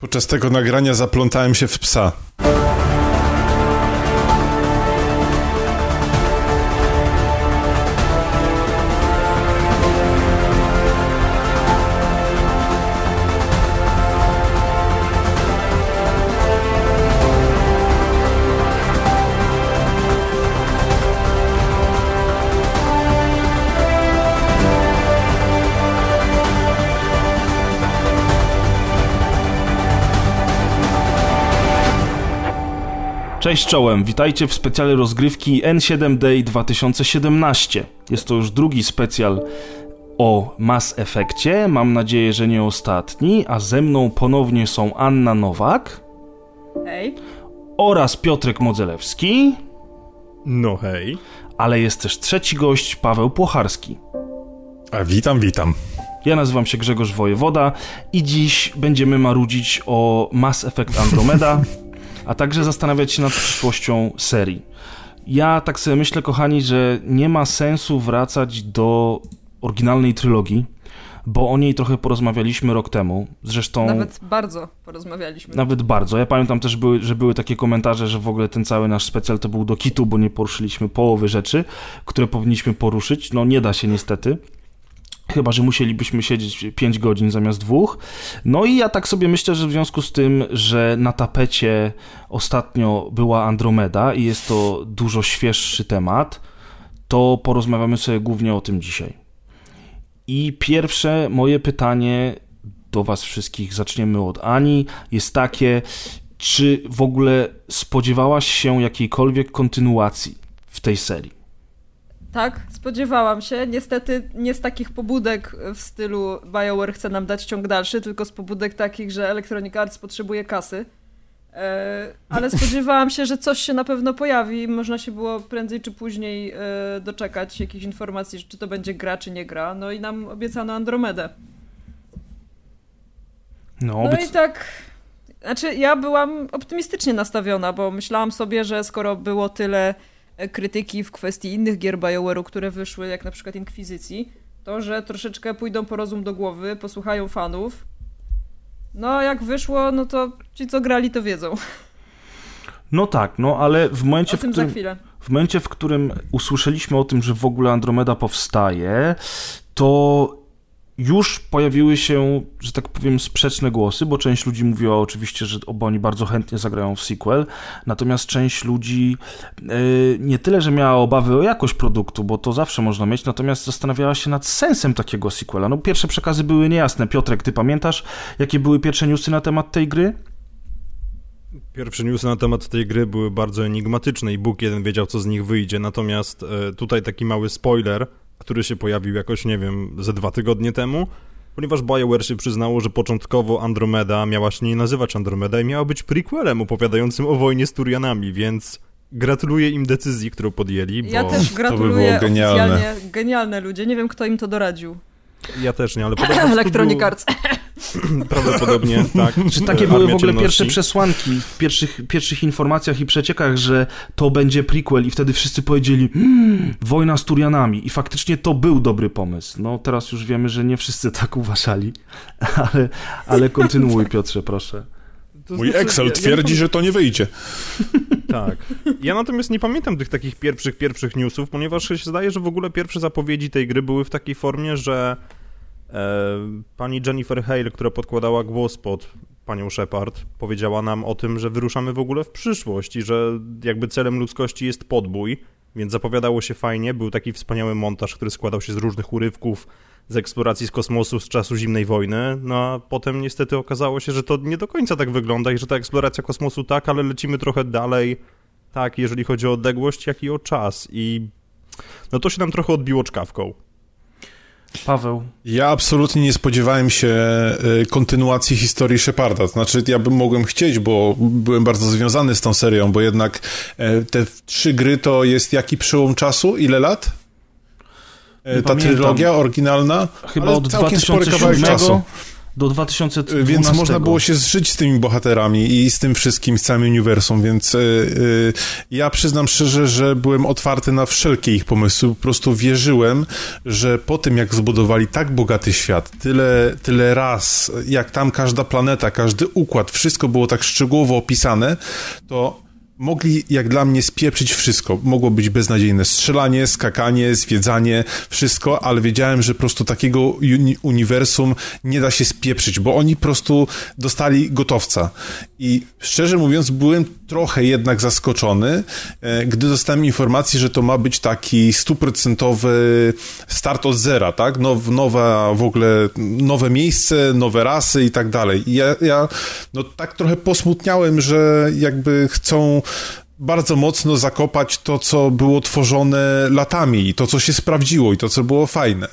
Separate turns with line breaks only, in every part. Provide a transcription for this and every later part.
Podczas tego nagrania zaplątałem się w psa.
Cześć czołem, witajcie w specjale rozgrywki N7 Day 2017. Jest to już drugi specjal o Mass Effectie, mam nadzieję, że nie ostatni, a ze mną ponownie są Anna Nowak
Hej.
oraz Piotrek Modzelewski,
No hej.
ale jest też trzeci gość, Paweł Płocharski.
A witam, witam.
Ja nazywam się Grzegorz Wojewoda i dziś będziemy marudzić o Mass Effect Andromeda, a także zastanawiać się nad przyszłością serii. Ja tak sobie myślę, kochani, że nie ma sensu wracać do oryginalnej trylogii, bo o niej trochę porozmawialiśmy rok temu. Zresztą
Nawet bardzo porozmawialiśmy.
nawet bardzo. Ja pamiętam też, były, że były takie komentarze, że w ogóle ten cały nasz specjal to był do kitu, bo nie poruszyliśmy połowy rzeczy, które powinniśmy poruszyć. No nie da się niestety. Chyba, że musielibyśmy siedzieć 5 godzin zamiast dwóch. No i ja tak sobie myślę, że w związku z tym, że na tapecie ostatnio była Andromeda i jest to dużo świeższy temat, to porozmawiamy sobie głównie o tym dzisiaj. I pierwsze moje pytanie do Was wszystkich, zaczniemy od Ani, jest takie, czy w ogóle spodziewałaś się jakiejkolwiek kontynuacji w tej serii?
Tak, spodziewałam się. Niestety nie z takich pobudek w stylu BioWare chce nam dać ciąg dalszy, tylko z pobudek takich, że Electronic Arts potrzebuje kasy. E, ale spodziewałam się, że coś się na pewno pojawi i można się było prędzej czy później e, doczekać jakichś informacji, czy to będzie gra, czy nie gra. No i nam obiecano Andromedę.
No,
No i tak. Znaczy, ja byłam optymistycznie nastawiona, bo myślałam sobie, że skoro było tyle krytyki w kwestii innych gier BioWare'u, które wyszły, jak na przykład Inkwizycji, to że troszeczkę pójdą po rozum do głowy, posłuchają fanów. No, jak wyszło, no to ci, co grali, to wiedzą.
no tak, no ale w momencie, w którym, w momencie, w którym usłyszeliśmy o tym, że w ogóle Andromeda powstaje, to już pojawiły się, że tak powiem, sprzeczne głosy, bo część ludzi mówiła oczywiście, że obo oni bardzo chętnie zagrają w sequel, natomiast część ludzi yy, nie tyle, że miała obawy o jakość produktu, bo to zawsze można mieć, natomiast zastanawiała się nad sensem takiego sequela. No pierwsze przekazy były niejasne. Piotrek, ty pamiętasz, jakie były pierwsze newsy na temat tej gry?
Pierwsze newsy na temat tej gry były bardzo enigmatyczne i Bóg jeden wiedział, co z nich wyjdzie. Natomiast e, tutaj taki mały spoiler, który się pojawił jakoś, nie wiem, ze dwa tygodnie temu, ponieważ BioWare się przyznało, że początkowo Andromeda miała się nie nazywać Andromeda i miała być prequelem opowiadającym o wojnie z Turianami, więc gratuluję im decyzji, którą podjęli, bo
Ja też
by
gratuluję
było genialne.
oficjalnie. Genialne ludzie. Nie wiem, kto im to doradził.
ja też nie, ale
Electronic
studiu-
Arts.
Prawdopodobnie, tak.
Czy takie
Armia
były w ogóle
Ciemności.
pierwsze przesłanki w pierwszych, pierwszych informacjach i przeciekach, że to będzie prequel i wtedy wszyscy powiedzieli mmm, wojna z Turianami i faktycznie to był dobry pomysł. No teraz już wiemy, że nie wszyscy tak uważali, ale, ale kontynuuj Piotrze, proszę.
To
Mój
znaczy,
Excel
ja- ja
twierdzi, że to nie wyjdzie.
Tak. Ja natomiast nie pamiętam tych takich pierwszych, pierwszych newsów, ponieważ się zdaje, że w ogóle pierwsze zapowiedzi tej gry były w takiej formie, że pani Jennifer Hale, która podkładała głos pod panią Shepard, powiedziała nam o tym, że wyruszamy w ogóle w przyszłość i że jakby celem ludzkości jest podbój, więc zapowiadało się fajnie. Był taki wspaniały montaż, który składał się z różnych urywków z eksploracji z kosmosu z czasu zimnej wojny, no a potem niestety okazało się, że to nie do końca tak wygląda i że ta eksploracja kosmosu tak, ale lecimy trochę dalej, tak, jeżeli chodzi o odległość, jak i o czas i no to się nam trochę odbiło czkawką.
Paweł,
Ja absolutnie nie spodziewałem się y, kontynuacji historii Sheparda. To znaczy, ja bym mogłem chcieć, bo byłem bardzo związany z tą serią, bo jednak e, te trzy gry to jest jaki przełom czasu? Ile lat? E,
Nie
Ta
pamiętam.
trylogia oryginalna?
chyba od
całkiem spory kawałek
2007
czasu.
Do 2012.
Więc można było się zżyć z tymi bohaterami i z tym wszystkim, z całym uniwersum, więc yy, yy, ja przyznam szczerze, że byłem otwarty na wszelkie ich pomysły, po prostu wierzyłem, że po tym jak zbudowali tak bogaty świat, tyle, tyle raz, jak tam każda planeta, każdy układ, wszystko było tak szczegółowo opisane, to mogli, jak dla mnie, spieprzyć wszystko. Mogło być beznadziejne strzelanie, skakanie, zwiedzanie, wszystko, ale wiedziałem, że po prostu takiego uni uniwersum nie da się spieprzyć, bo oni po prostu dostali gotowca. I szczerze mówiąc, byłem trochę jednak zaskoczony, e, gdy dostałem informację, że to ma być taki stuprocentowy start od zera, tak? Now, nowa w ogóle, nowe miejsce, nowe rasy i tak dalej. I ja, ja no tak trochę posmutniałem, że jakby chcą bardzo mocno zakopać to, co było tworzone latami i to, co się sprawdziło i to, co było fajne.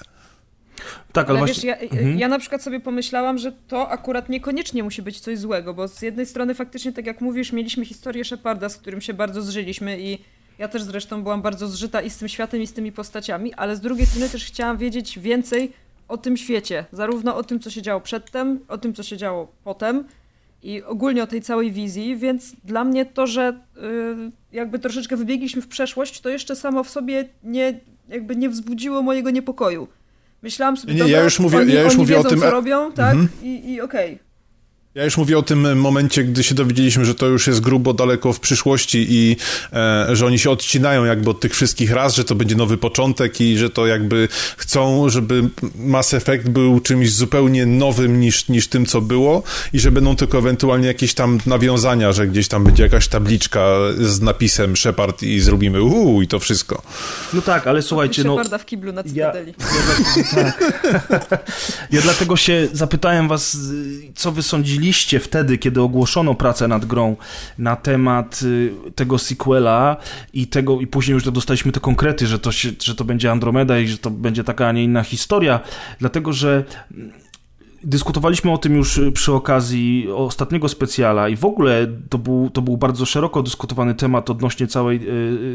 Tak, ale, ale właśnie... wiesz, ja, mhm. ja na przykład sobie pomyślałam, że to akurat niekoniecznie musi być coś złego, bo z jednej strony faktycznie, tak jak mówisz, mieliśmy historię Sheparda, z którym się bardzo zżyliśmy i ja też zresztą byłam bardzo zżyta i z tym światem, i z tymi postaciami, ale z drugiej strony też chciałam wiedzieć więcej o tym świecie. Zarówno o tym, co się działo przedtem, o tym, co się działo potem i ogólnie o tej całej wizji, więc dla mnie to, że yy, jakby troszeczkę wybiegliśmy w przeszłość, to jeszcze samo w sobie nie, jakby nie wzbudziło mojego niepokoju. Myślałam sobie,
nie, ja już mówię,
oni,
ja już mówię
wiedzą,
o tym.
co robią, tak? Mhm. I, i okej. Okay.
Ja już mówię o tym momencie, gdy się dowiedzieliśmy, że to już jest grubo daleko w przyszłości i e, że oni się odcinają jakby od tych wszystkich raz, że to będzie nowy początek i że to jakby chcą, żeby Mass Effect był czymś zupełnie nowym niż, niż tym, co było i że będą tylko ewentualnie jakieś tam nawiązania, że gdzieś tam będzie jakaś tabliczka z napisem Shepard i zrobimy uuu i to wszystko.
No tak, ale słuchajcie, no...
Sheparda w kiblu na Cytadeli.
Ja, ja, tak. ja dlatego się zapytałem was, co wy sądzili liście wtedy, kiedy ogłoszono pracę nad grą na temat y, tego sequela i tego, i później już dostaliśmy te konkrety, że to, się, że to będzie Andromeda i że to będzie taka, a nie inna historia, dlatego, że Dyskutowaliśmy o tym już przy okazji ostatniego specjala i w ogóle to był, to był bardzo szeroko dyskutowany temat odnośnie całej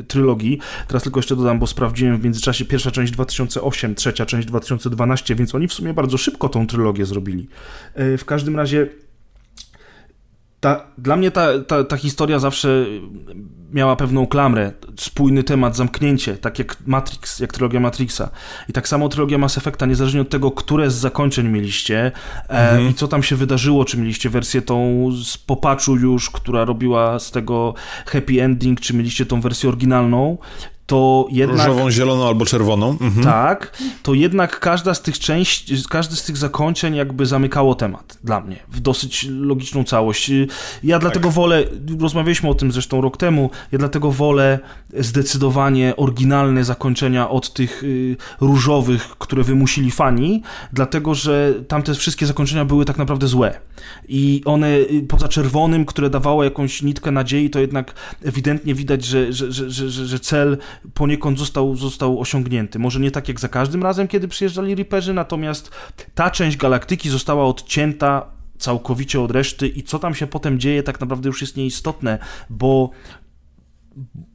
y, trylogii. Teraz tylko jeszcze dodam, bo sprawdziłem w międzyczasie pierwsza część 2008, trzecia część 2012, więc oni w sumie bardzo szybko tą trylogię zrobili. Y, w każdym razie ta, dla mnie ta, ta, ta historia zawsze miała pewną klamrę, spójny temat, zamknięcie, tak jak Matrix, jak trylogia Matrixa. I tak samo trylogia Mass Effecta, niezależnie od tego, które z zakończeń mieliście e, mhm. e, i co tam się wydarzyło, czy mieliście wersję tą z popaczu już, która robiła z tego happy ending, czy mieliście tą wersję oryginalną, to jednak...
Różową, zieloną albo czerwoną.
Mhm. Tak, to jednak każda z tych części, każdy z tych zakończeń jakby zamykało temat dla mnie w dosyć logiczną całość. Ja tak. dlatego wolę, rozmawialiśmy o tym zresztą rok temu, ja dlatego wolę zdecydowanie oryginalne zakończenia od tych y, różowych, które wymusili fani, dlatego że tamte wszystkie zakończenia były tak naprawdę złe. I one y, poza czerwonym, które dawało jakąś nitkę nadziei, to jednak ewidentnie widać, że, że, że, że, że cel poniekąd został, został osiągnięty. Może nie tak jak za każdym razem, kiedy przyjeżdżali Reaperzy, natomiast ta część galaktyki została odcięta całkowicie od reszty i co tam się potem dzieje, tak naprawdę już jest nieistotne, bo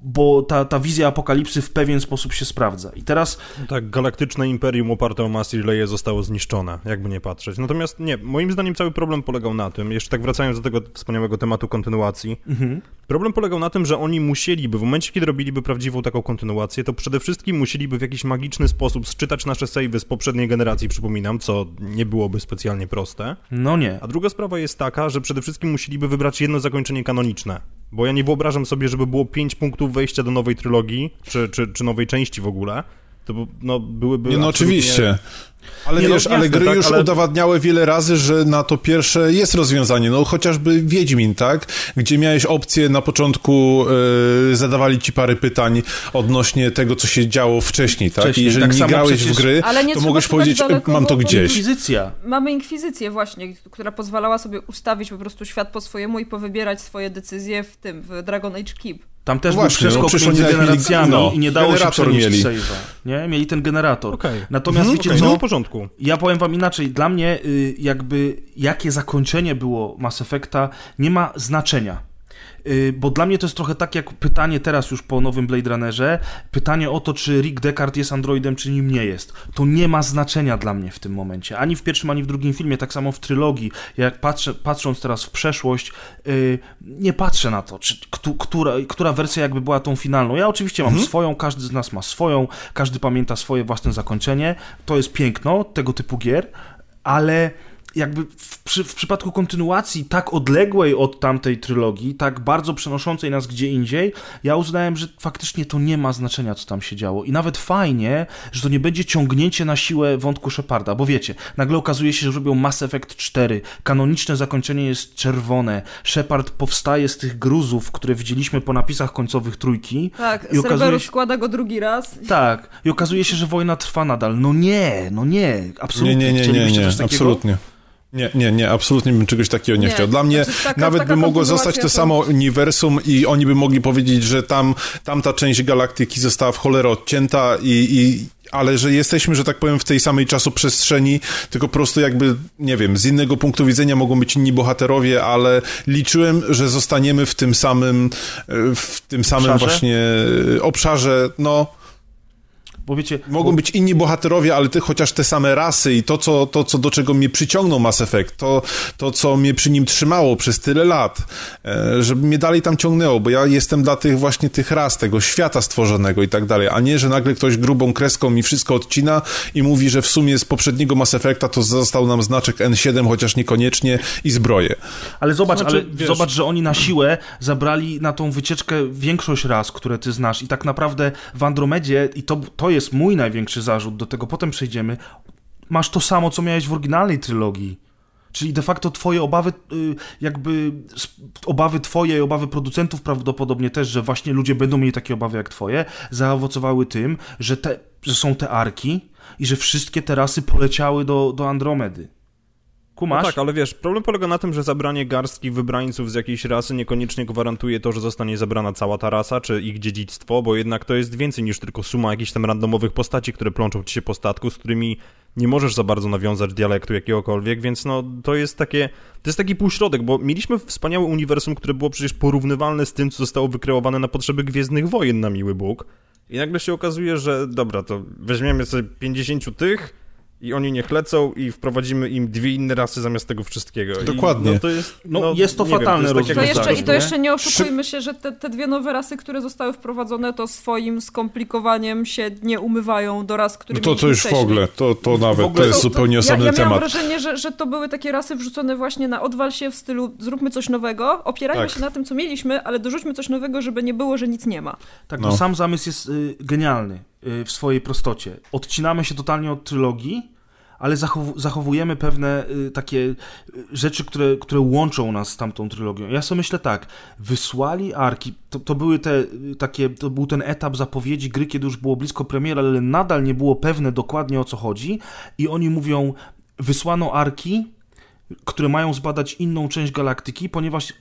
bo ta, ta wizja apokalipsy w pewien sposób się sprawdza. I teraz...
Tak, galaktyczne imperium oparte o Mass zostało zniszczone, jakby nie patrzeć. Natomiast nie, moim zdaniem cały problem polegał na tym, jeszcze tak wracając do tego wspaniałego tematu kontynuacji, mhm. problem polegał na tym, że oni musieliby, w momencie kiedy robiliby prawdziwą taką kontynuację, to przede wszystkim musieliby w jakiś magiczny sposób sczytać nasze savey z poprzedniej generacji, przypominam, co nie byłoby specjalnie proste.
No nie.
A druga sprawa jest taka, że przede wszystkim musieliby wybrać jedno zakończenie kanoniczne. Bo ja nie wyobrażam sobie, żeby było pięć punktów wejścia do nowej trylogii, czy, czy, czy nowej części w ogóle. To no, byłyby.
Nie, no oczywiście. Ale nie, no, wiesz, no, ale gry tak, już ale... udowadniały wiele razy, że na to pierwsze jest rozwiązanie. No chociażby Wiedźmin, tak? Gdzie miałeś opcję na początku, yy, zadawali ci parę pytań odnośnie tego, co się działo wcześniej, tak? wcześniej, I jeżeli tak nie grałeś przecież... w gry, to mogłeś powiedzieć, daleko, mam to gdzieś.
Inkwizycja.
Mamy inkwizycję właśnie, która pozwalała sobie ustawić po prostu świat po swojemu i powybierać swoje decyzje w tym, w Dragon Age Keep.
Tam też no był przeskok no, między generacjami no, i nie dało się przerobić mieli. save'a. Nie? Mieli ten generator. Okay. Natomiast mhm, wiecie okay, co?
No, w porządku.
Ja powiem wam inaczej. Dla mnie y, jakby jakie zakończenie było Mass Effecta nie ma znaczenia. Y, bo dla mnie to jest trochę tak jak pytanie teraz już po nowym Blade Runnerze, pytanie o to, czy Rick Deckard jest androidem, czy nim nie jest. To nie ma znaczenia dla mnie w tym momencie. Ani w pierwszym, ani w drugim filmie, tak samo w trylogii. Jak patrzę, patrząc teraz w przeszłość, yy, nie patrzę na to, czy, która, która wersja jakby była tą finalną. Ja oczywiście mam mhm. swoją, każdy z nas ma swoją, każdy pamięta swoje własne zakończenie. To jest piękno tego typu gier, ale jakby w, przy, w, przypadku kontynuacji tak odległej od tamtej trylogii, tak bardzo przenoszącej nas gdzie indziej, ja uznałem, że faktycznie to nie ma znaczenia, co tam się działo. I nawet fajnie, że to nie będzie ciągnięcie na siłę wątku Sheparda, bo wiecie, nagle okazuje się, że robią Mass Effect 4, kanoniczne zakończenie jest czerwone, Shepard powstaje z tych gruzów, które widzieliśmy po napisach końcowych trójki.
Tak, i okazuje się... składa go drugi raz.
Tak, i okazuje się, że wojna trwa nadal. No nie, no nie, absolutnie.
Nie, nie, nie, nie, nie, absolutnie. Nie, nie, nie, absolutnie bym czegoś takiego nie, nie. chciał. Dla mnie znaczy, taka, nawet taka by mogło zostać to samo uniwersum i oni by mogli powiedzieć, że tam tamta część galaktyki została w cholerę odcięta i, i ale że jesteśmy, że tak powiem, w tej samej czasoprzestrzeni, tylko po prostu jakby, nie wiem, z innego punktu widzenia mogą być inni bohaterowie, ale liczyłem, że zostaniemy w tym samym, w tym samym obszarze? właśnie obszarze, no
bo wiecie,
Mogą
bo...
być inni bohaterowie, ale ty, chociaż te same rasy i to, co, to, co do czego mnie przyciągnął Mass Effect, to, to, co mnie przy nim trzymało przez tyle lat, e, żeby mnie dalej tam ciągnęło, bo ja jestem dla tych właśnie tych ras, tego świata stworzonego i tak dalej, a nie, że nagle ktoś grubą kreską mi wszystko odcina i mówi, że w sumie z poprzedniego Mass Effecta to został nam znaczek N7, chociaż niekoniecznie i zbroje.
Ale zobacz, znaczy, ale wiesz... zobacz, że oni na siłę zabrali na tą wycieczkę większość ras, które ty znasz i tak naprawdę w Andromedzie i to, to jest mój największy zarzut, do tego potem przejdziemy, masz to samo, co miałeś w oryginalnej trylogii. Czyli de facto twoje obawy, y, jakby obawy twoje i obawy producentów prawdopodobnie też, że właśnie ludzie będą mieli takie obawy jak twoje, zaowocowały tym, że, te, że są te arki i że wszystkie te rasy poleciały do, do Andromedy. Kumasz?
No tak, ale wiesz, problem polega na tym, że zabranie garstki wybrańców z jakiejś rasy niekoniecznie gwarantuje to, że zostanie zabrana cała ta rasa, czy ich dziedzictwo, bo jednak to jest więcej niż tylko suma jakichś tam randomowych postaci, które plączą ci się po statku, z którymi nie możesz za bardzo nawiązać dialektu jakiegokolwiek, więc no to jest takie, to jest taki półśrodek, bo mieliśmy wspaniałe uniwersum, które było przecież porównywalne z tym, co zostało wykreowane na potrzeby Gwiezdnych Wojen na miły Bóg. I nagle się okazuje, że dobra, to weźmiemy sobie 50 tych, i oni niech lecą i wprowadzimy im dwie inne rasy zamiast tego wszystkiego.
Dokładnie.
I, no, to jest,
no, no, jest to fatalne
wiem, to, jest to jeszcze, I to jeszcze nie oszukujmy się, że te, te dwie nowe rasy, które zostały wprowadzone, to swoim skomplikowaniem się nie umywają do ras, które
no to, to już
wcześniej.
w ogóle, to, to nawet, to jest zupełnie osobny
ja, ja
temat. Ja
mam wrażenie, że, że to były takie rasy wrzucone właśnie na odwal się w stylu zróbmy coś nowego, opierajmy tak. się na tym, co mieliśmy, ale dorzućmy coś nowego, żeby nie było, że nic nie ma.
Tak, no. sam zamysł jest y, genialny y, w swojej prostocie. Odcinamy się totalnie od trylogii, ale zachow zachowujemy pewne y, takie y, rzeczy, które, które łączą nas z tamtą trylogią. Ja sobie myślę tak, wysłali Arki, to, to były te y, takie, to był ten etap zapowiedzi gry, kiedy już było blisko premiery, ale nadal nie było pewne dokładnie o co chodzi i oni mówią, wysłano Arki, które mają zbadać inną część galaktyki, ponieważ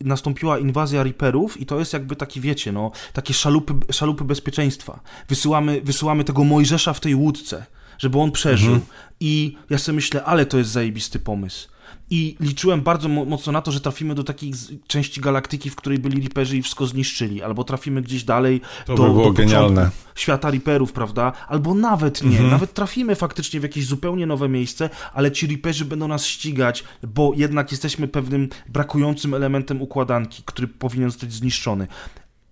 nastąpiła inwazja Reaperów i to jest jakby taki, wiecie, no, takie szalupy, szalupy bezpieczeństwa. Wysyłamy, wysyłamy tego Mojżesza w tej łódce żeby on przeżył. Mhm. I ja sobie myślę, ale to jest zajebisty pomysł. I liczyłem bardzo mocno na to, że trafimy do takiej części galaktyki, w której byli Reaperzy i wszystko zniszczyli, albo trafimy gdzieś dalej
to do, by było do
świata Reaperów, prawda? Albo nawet nie, mhm. nawet trafimy faktycznie w jakieś zupełnie nowe miejsce, ale ci Reaperzy będą nas ścigać, bo jednak jesteśmy pewnym brakującym elementem układanki, który powinien zostać zniszczony.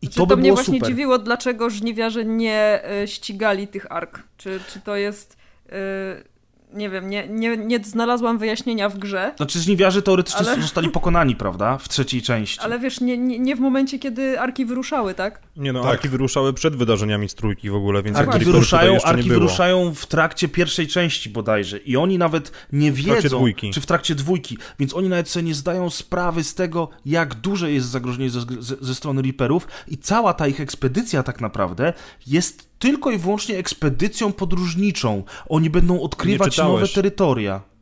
I
to, to by mnie właśnie super. dziwiło, dlaczego żniwiarze nie y, ścigali tych ark. Czy, czy to jest. Y, nie wiem, nie, nie, nie znalazłam wyjaśnienia w grze.
Znaczy żniwiarze teoretycznie ale... zostali pokonani, prawda? W trzeciej części.
Ale wiesz, nie, nie, nie w momencie, kiedy arki wyruszały, tak?
Nie no, tak. arki wyruszały przed wydarzeniami z trójki w ogóle, więc
arki wyruszają, arki wyruszają w trakcie pierwszej części bodajże i oni nawet nie wiedzą, czy w trakcie dwójki, więc oni nawet sobie nie zdają sprawy z tego, jak duże jest zagrożenie ze, ze, ze strony Reaperów i cała ta ich ekspedycja tak naprawdę jest tylko i wyłącznie ekspedycją podróżniczą. Oni będą odkrywać nowe terytoria.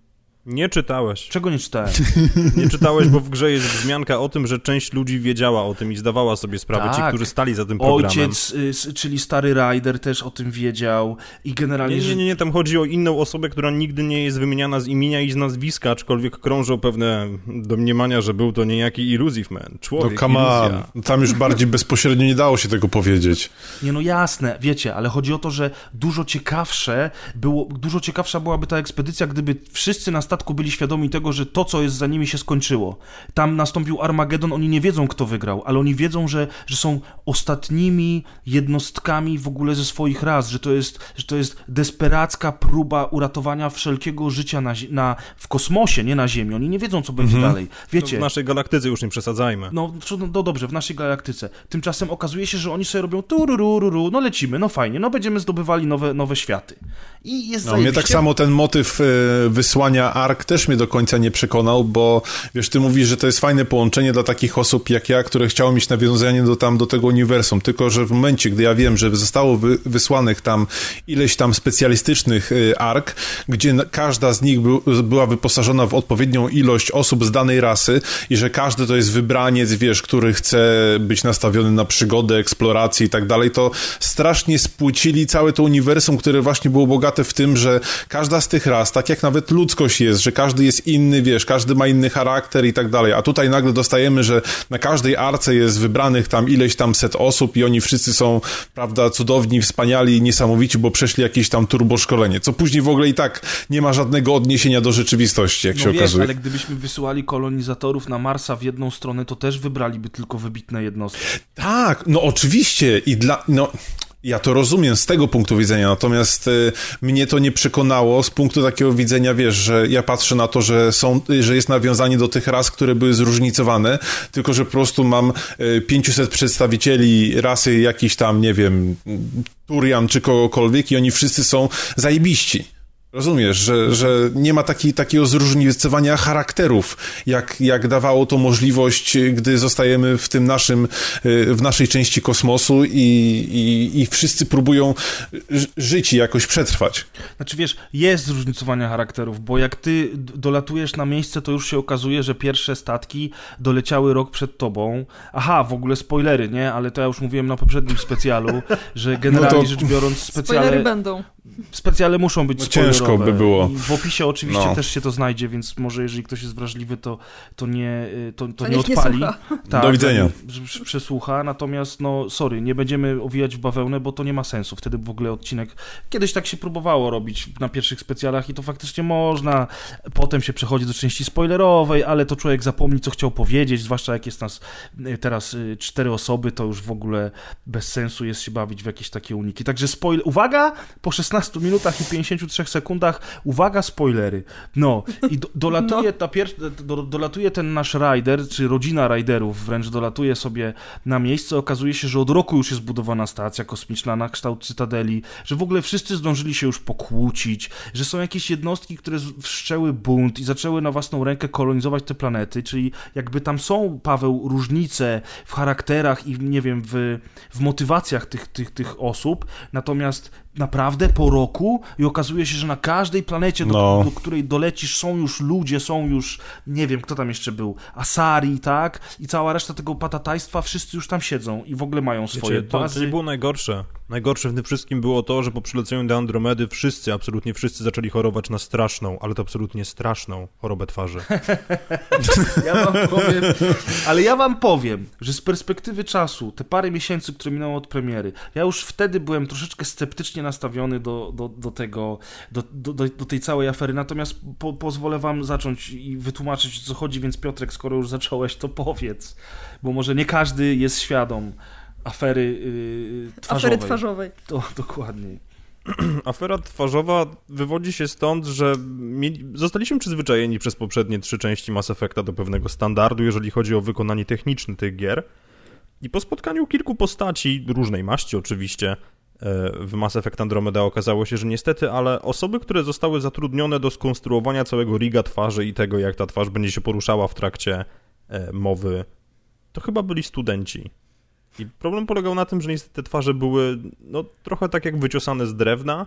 Nie czytałeś.
Czego nie czytałem?
Nie czytałeś, bo w grze jest wzmianka o tym, że część ludzi wiedziała o tym i zdawała sobie sprawę, ci,
Tak.
którzy stali za tym programem.
Ojciec, y, czyli stary Ryder też o tym wiedział i generalnie...
Nie,
że-
nie, nie, nie, tam chodzi o inną osobę, która nigdy nie jest wymieniana z imienia i z nazwiska, aczkolwiek krążą pewne domniemania, że był to niejaki Illusive Man.
No
Człowiek,
come on.
iluzja.
Tam już bardziej bezpośrednio nie dało się tego powiedzieć.
Nie no jasne, wiecie, ale chodzi o to, że dużo ciekawsze było, dużo ciekawsza byłaby ta ekspedycja, gdyby wszyscy na statku byli świadomi tego, że to, co jest za nimi się skończyło. Tam nastąpił Armagedon, oni nie wiedzą, kto wygrał, ale oni wiedzą, że, że są ostatnimi jednostkami w ogóle ze swoich ras, że to jest, że to jest desperacka próba uratowania wszelkiego życia na, na, w kosmosie, nie na Ziemi. Oni nie wiedzą, co będzie dalej.
No,
Wiecie,
w naszej galaktyce już nie przesadzajmy.
no, no, no dobrze, w naszej galaktyce. Tymczasem okazuje się, że oni sobie robią tururururu, no lecimy, no fajnie, no będziemy zdobywali nowe, nowe światy. I jest
No, mnie tak samo ten motyw e, wysłania ARK też mnie do końca nie przekonał, bo wiesz, ty mówisz, że to jest fajne połączenie dla takich osób jak ja, które chciało mieć nawiązanie do tam, do tego uniwersum, tylko że w momencie, gdy ja wiem, że zostało wy, wysłanych tam ileś tam specjalistycznych e, ARK, gdzie każda z nich był, była wyposażona w odpowiednią ilość osób z danej rasy i że każdy to jest wybraniec, wiesz, który chce być nastawiony na przygodę, eksplorację i tak dalej, to strasznie spłycili całe to uniwersum, które właśnie było bogate w tym, że każda z tych ras, tak jak nawet ludzkość jest, że każdy jest inny, wiesz, każdy ma inny charakter i tak dalej, a tutaj nagle dostajemy, że na każdej arce jest wybranych tam ileś tam set osób i oni wszyscy są, prawda, cudowni, wspaniali niesamowici, bo przeszli jakieś tam turboszkolenie, co później w ogóle i tak nie ma żadnego odniesienia do rzeczywistości, jak
No
się
wiesz,
okazuje.
ale gdybyśmy wysyłali kolonizatorów na Marsa w jedną stronę, to też wybraliby tylko wybitne jednostki.
Tak, no oczywiście i dla, no... Ja to rozumiem z tego punktu widzenia, natomiast y, mnie to nie przekonało z punktu takiego widzenia, wiesz, że ja patrzę na to, że są, y, że jest nawiązanie do tych ras, które były zróżnicowane, tylko że po prostu mam y, 500 przedstawicieli rasy jakiś tam, nie wiem, Turian czy kogokolwiek i oni wszyscy są zajebiści. Rozumiesz, że, że nie ma taki, takiego zróżnicowania charakterów, jak, jak dawało to możliwość, gdy zostajemy w tym naszym, y, w naszej części kosmosu i, i, i wszyscy próbują żyć i jakoś przetrwać.
Znaczy wiesz, jest zróżnicowanie charakterów, bo jak ty dolatujesz na miejsce, to już się okazuje, że pierwsze statki doleciały rok przed tobą. Aha, w ogóle spoilery, nie? Ale to ja już mówiłem na poprzednim specjalu, że generalnie
No to-
rzecz biorąc
Spoilery
specjale,
będą.
specjale muszą być
No
spoilerowe.
Ciężko by było.
I w opisie oczywiście
No.
też się to znajdzie, więc może jeżeli ktoś jest wrażliwy, to, to nie, y, to, to
To
nie
nie
odpali.
słucha.
Tak,
Do widzenia.
Przesłucha, natomiast no sorry, nie będziemy owijać w bawełnę, bo to nie ma sensu. Wtedy w ogóle odcinek, kiedyś tak się próbowało robić na pierwszych specjalach i to faktycznie można. Potem się przechodzi do części spoilerowej, ale to człowiek zapomni, co chciał powiedzieć, zwłaszcza jak jest nas y, teraz y, cztery osoby, to już w ogóle bez sensu jest się bawić w jakieś takie uniki. Także spoiler, uwaga, po 16 minutach i 53 sekundach, uwaga, spoilery. No i do, dolatuje, ta pier... do, dolatuje ten nasz rider, czy rodzina riderów wręcz dolatuje sobie na miejsce. Okazuje się, że od roku już jest budowana stacja kosmiczna na kształt Cytadeli, że w ogóle wszyscy zdążyli się już pokłócić, że są jakieś jednostki, które wszczęły bunt i zaczęły na własną rękę kolonizować te planety, czyli jakby tam są, Paweł, różnice w charakterach i nie wiem, w, w motywacjach tych, tych, tych osób, natomiast naprawdę po roku i okazuje się, że na każdej planecie, do,
No.
do której dolecisz, są już ludzie, są już, nie wiem, kto tam jeszcze był, Asari, tak? I cała reszta tego patatajstwa, wszyscy już tam siedzą i w ogóle mają swoje
Wiecie, to, to
bazy.
nie było najgorsze. Najgorsze w tym wszystkim było to, że po przyleceniu do Andromedy wszyscy, absolutnie wszyscy zaczęli chorować na straszną, ale to absolutnie straszną chorobę twarzy.
Ja wam powiem, ale ja wam powiem, że z perspektywy czasu, te parę miesięcy, które minęło od premiery, ja już wtedy byłem troszeczkę sceptycznie nastawiony do, do, do tego, do, do, do, tej całej afery, natomiast po, pozwolę wam zacząć i wytłumaczyć, o co chodzi, więc Piotrek, skoro już zacząłeś, to powiedz, bo może nie każdy jest świadom afery yy, twarzowej.
Afery twarzowej.
To dokładnie.
Afera twarzowa wywodzi się stąd, że mieli, zostaliśmy przyzwyczajeni przez poprzednie trzy części Mass Effecta do pewnego standardu, jeżeli chodzi o wykonanie techniczne tych gier. I po spotkaniu kilku postaci, różnej maści oczywiście, w Mass Effect Andromeda okazało się, że niestety, ale osoby, które zostały zatrudnione do skonstruowania całego riga twarzy i tego, jak ta twarz będzie się poruszała w trakcie e, mowy, to chyba byli studenci. I problem polegał na tym, że niestety te twarze były no, trochę tak jak wyciosane z drewna,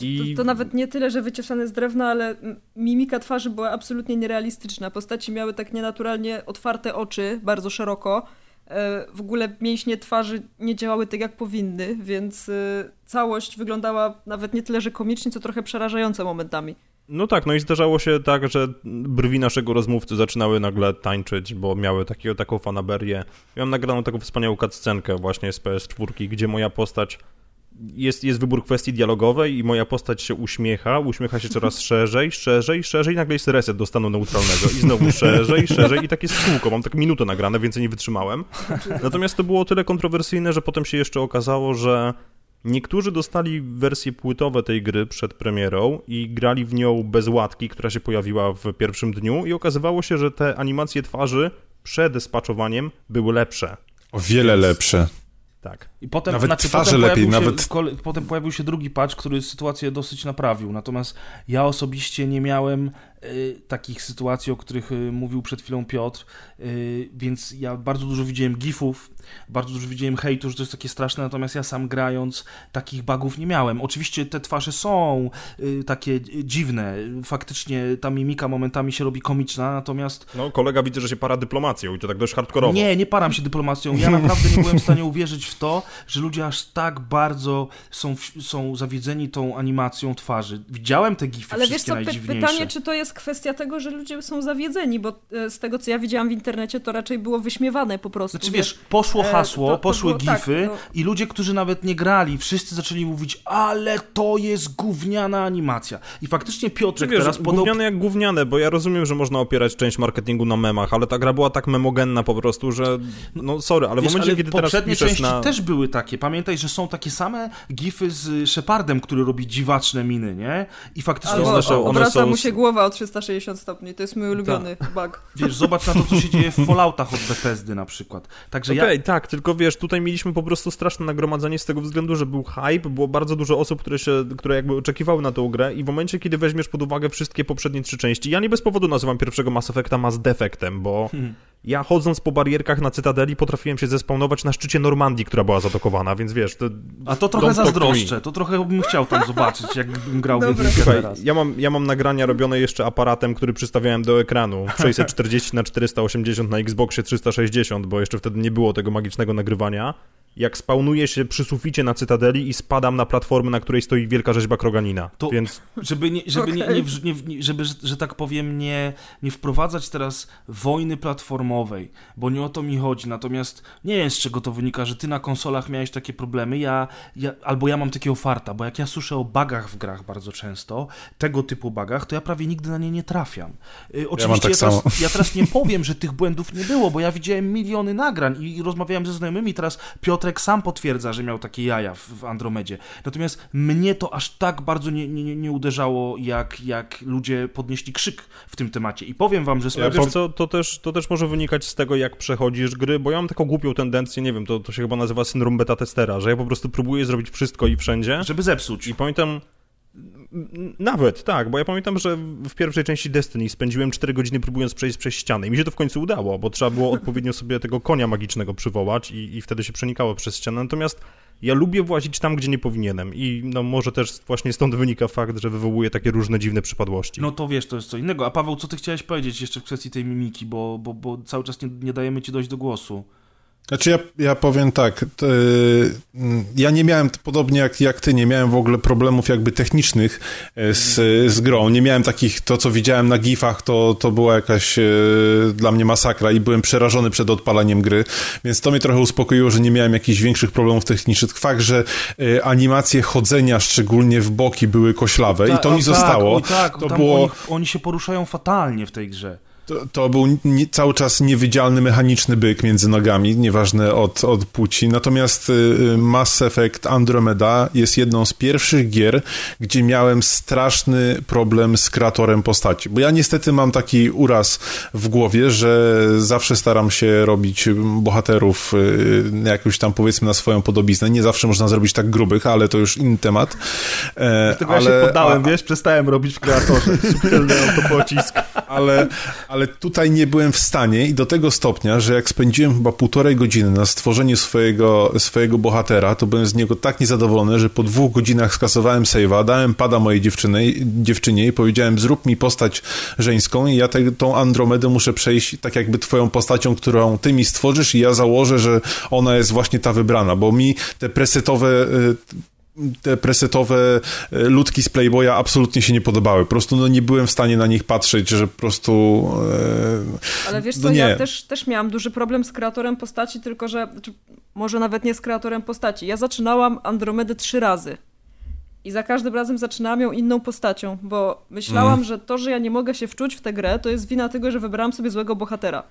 I... To, to, nawet nie tyle, że wycieszane z drewna, ale mimika twarzy była absolutnie nierealistyczna. Postaci miały tak nienaturalnie otwarte oczy, bardzo szeroko. E, w ogóle mięśnie twarzy nie działały tak, jak powinny, więc e, całość wyglądała nawet nie tyle, że komicznie, co trochę przerażająco momentami.
No tak, no i zdarzało się tak, że brwi naszego rozmówcy zaczynały nagle tańczyć, bo miały takiego, taką fanaberię. Miałem nagraną taką wspaniałą cutscenkę właśnie z PS4, gdzie moja postać jest, jest wybór kwestii dialogowej i moja postać się uśmiecha, uśmiecha się coraz szerzej, szerzej, szerzej i nagle jest reset do stanu neutralnego i znowu szerzej, szerzej i tak jest kółko. Mam tak minutę nagrane, więcej nie wytrzymałem. Natomiast to było tyle kontrowersyjne, że potem się jeszcze okazało, że Niektórzy dostali wersje płytowe tej gry przed premierą i grali w nią bez łatki, która się pojawiła w pierwszym dniu i okazywało się, że te animacje twarzy przed spaczowaniem były lepsze.
O wiele Więc... lepsze.
Tak.
I potem,
nawet
znaczy,
twarze potem lepiej,
się,
nawet...
Kole, potem pojawił się drugi patch, który sytuację dosyć naprawił. Natomiast ja osobiście nie miałem takich sytuacji, o których y, mówił przed chwilą Piotr, y, więc ja bardzo dużo widziałem gifów, bardzo dużo widziałem hejtu, że to jest takie straszne, natomiast ja sam grając takich bugów nie miałem. Oczywiście te twarze są y, takie dziwne, faktycznie ta mimika momentami się robi komiczna, natomiast...
No kolega widzę, że się para dyplomacją i to tak dość hardkorowo.
Nie, nie param się dyplomacją. Ja naprawdę nie byłem w stanie uwierzyć w to, że ludzie aż tak bardzo są, są zawiedzeni tą animacją twarzy. Widziałem te gify
Ale
wiesz co,
pytanie, czy to jest kwestia tego, że ludzie są zawiedzeni, bo e, z tego, co ja widziałam w internecie, to raczej było wyśmiewane po prostu.
Znaczy wiesz, poszło e, hasło, to, to poszły było, tak, gify tak, no. i ludzie, którzy nawet nie grali, wszyscy zaczęli mówić, ale to jest gówniana animacja. I faktycznie Piotrek wiesz, teraz
podał... Gówniane jak gówniane, bo ja rozumiem, że można opierać część marketingu na memach, ale ta gra była tak memogenna po prostu, że no sorry, ale wiesz, w momencie, ale kiedy teraz
piszesz części
na...
też były takie. Pamiętaj, że są takie same gify z Shepardem, który robi dziwaczne miny, nie? I faktycznie
Albo one są, obraca są... mu się głowa o 360 stopni. To jest mój ulubiony tak. bug.
Wiesz, zobacz na to, co się dzieje w Falloutach od Bethesdy na przykład. Także okay, ja...
tak, tylko wiesz, tutaj mieliśmy po prostu straszne nagromadzenie z tego względu, że był hype, było bardzo dużo osób, które się, które jakby oczekiwały na tą grę i w momencie, kiedy weźmiesz pod uwagę wszystkie poprzednie trzy części, ja nie bez powodu nazywam pierwszego Mass Effecta Mass Defectem, bo hmm. ja chodząc po barierkach na Cytadeli potrafiłem się zespawnować na szczycie Normandii, która była zaatakowana, więc wiesz... To,
A to trochę zazdroszczę, to trochę bym chciał tam zobaczyć, jakbym grał w teraz.
Ja mam, ja mam nagrania robione jeszcze aparatem, który przystawiałem do ekranu. 640 na 480 na Xboxie 360, bo jeszcze wtedy nie było tego magicznego nagrywania jak spawnuję się przy suficie na Cytadeli i spadam na platformę, na której stoi wielka rzeźba Kroganina. To, Więc...
Żeby, nie, żeby, okay. nie, nie, nie, żeby, że tak powiem, nie, nie wprowadzać teraz wojny platformowej, bo nie o to mi chodzi. Natomiast nie wiem, z czego to wynika, że ty na konsolach miałeś takie problemy, ja, ja, albo ja mam takiego farta, bo jak ja słyszę o bugach w grach bardzo często, tego typu bugach, to ja prawie nigdy na nie nie trafiam. Yy, oczywiście ja, tak ja, teraz, ja, teraz, nie powiem, że tych błędów nie było, bo ja widziałem miliony nagrań i, i rozmawiałem ze znajomymi, teraz Piotr Piotrek sam potwierdza, że miał takie jaja w, w Andromedzie. Natomiast mnie to aż tak bardzo nie, nie, nie uderzało, jak, jak ludzie podnieśli krzyk w tym temacie. I powiem wam, że...
Ja wiesz co, to też, to też może wynikać z tego, jak przechodzisz gry, bo ja mam taką głupią tendencję, nie wiem, to, to się chyba nazywa syndrom beta testera, że ja po prostu próbuję zrobić wszystko i wszędzie.
Żeby zepsuć.
I pamiętam nawet, tak, bo ja pamiętam, że w pierwszej części Destiny spędziłem 4 godziny próbując przejść przez ścianę i mi się to w końcu udało, bo trzeba było odpowiednio sobie tego konia magicznego przywołać i, i wtedy się przenikało przez ścianę. Natomiast ja lubię włazić tam, gdzie nie powinienem i no może też właśnie stąd wynika fakt, że wywołuje takie różne dziwne przypadłości.
No to wiesz, to jest co innego. A Paweł, co ty chciałeś powiedzieć jeszcze w kwestii tej mimiki, bo, bo, bo cały czas nie, nie dajemy ci dojść do głosu.
Znaczy ja, ja powiem tak, to, y, ja nie miałem, podobnie jak, jak ty, nie miałem w ogóle problemów jakby technicznych e, z, z grą. Nie miałem takich, to co widziałem na gifach, to, to była jakaś e, dla mnie masakra i byłem przerażony przed odpalaniem gry, więc to mnie trochę uspokoiło, że nie miałem jakichś większych problemów technicznych. Fakt, że e, animacje chodzenia, szczególnie w boki, były koślawe ta, i to mi tak, zostało.
Tak,
to
było... Oni, oni się poruszają fatalnie w tej grze.
To, to był nie, cały czas niewydzialny mechaniczny byk między nogami, nieważne od, od płci. Natomiast y, y, Mass Effect Andromeda jest jedną z pierwszych gier, gdzie miałem straszny problem z kreatorem postaci. Bo ja niestety mam taki uraz w głowie, że zawsze staram się robić bohaterów y, jakąś tam powiedzmy na swoją podobiznę. Nie zawsze można zrobić tak grubych, ale to już inny temat.
E, ale, ja się poddałem, a, wiesz, przestałem robić w kreatorze. Subtelny autopocisk.
Ale, ale ale tutaj nie byłem w stanie i do tego stopnia, że jak spędziłem chyba półtorej godziny na stworzeniu swojego, swojego bohatera, to byłem z niego tak niezadowolony, że po dwóch godzinach skasowałem save'a, dałem pada mojej dziewczyny, dziewczynie i powiedziałem, zrób mi postać żeńską i ja te, tą Andromedę muszę przejść tak jakby twoją postacią, którą ty mi stworzysz i ja założę, że ona jest właśnie ta wybrana, bo mi te presetowe y, te presetowe e, ludki z Playboya absolutnie się nie podobały. Po prostu no, nie byłem w stanie na nich patrzeć, że po prostu...
E, Ale wiesz no co, no ja też, też miałam duży problem z kreatorem postaci, tylko że... Znaczy, może nawet nie z kreatorem postaci. Ja zaczynałam Andromedę trzy razy. I za każdym razem zaczynałam ją inną postacią, bo myślałam, mm. że to, że ja nie mogę się wczuć w tę grę, to jest wina tego, że wybrałam sobie złego bohatera.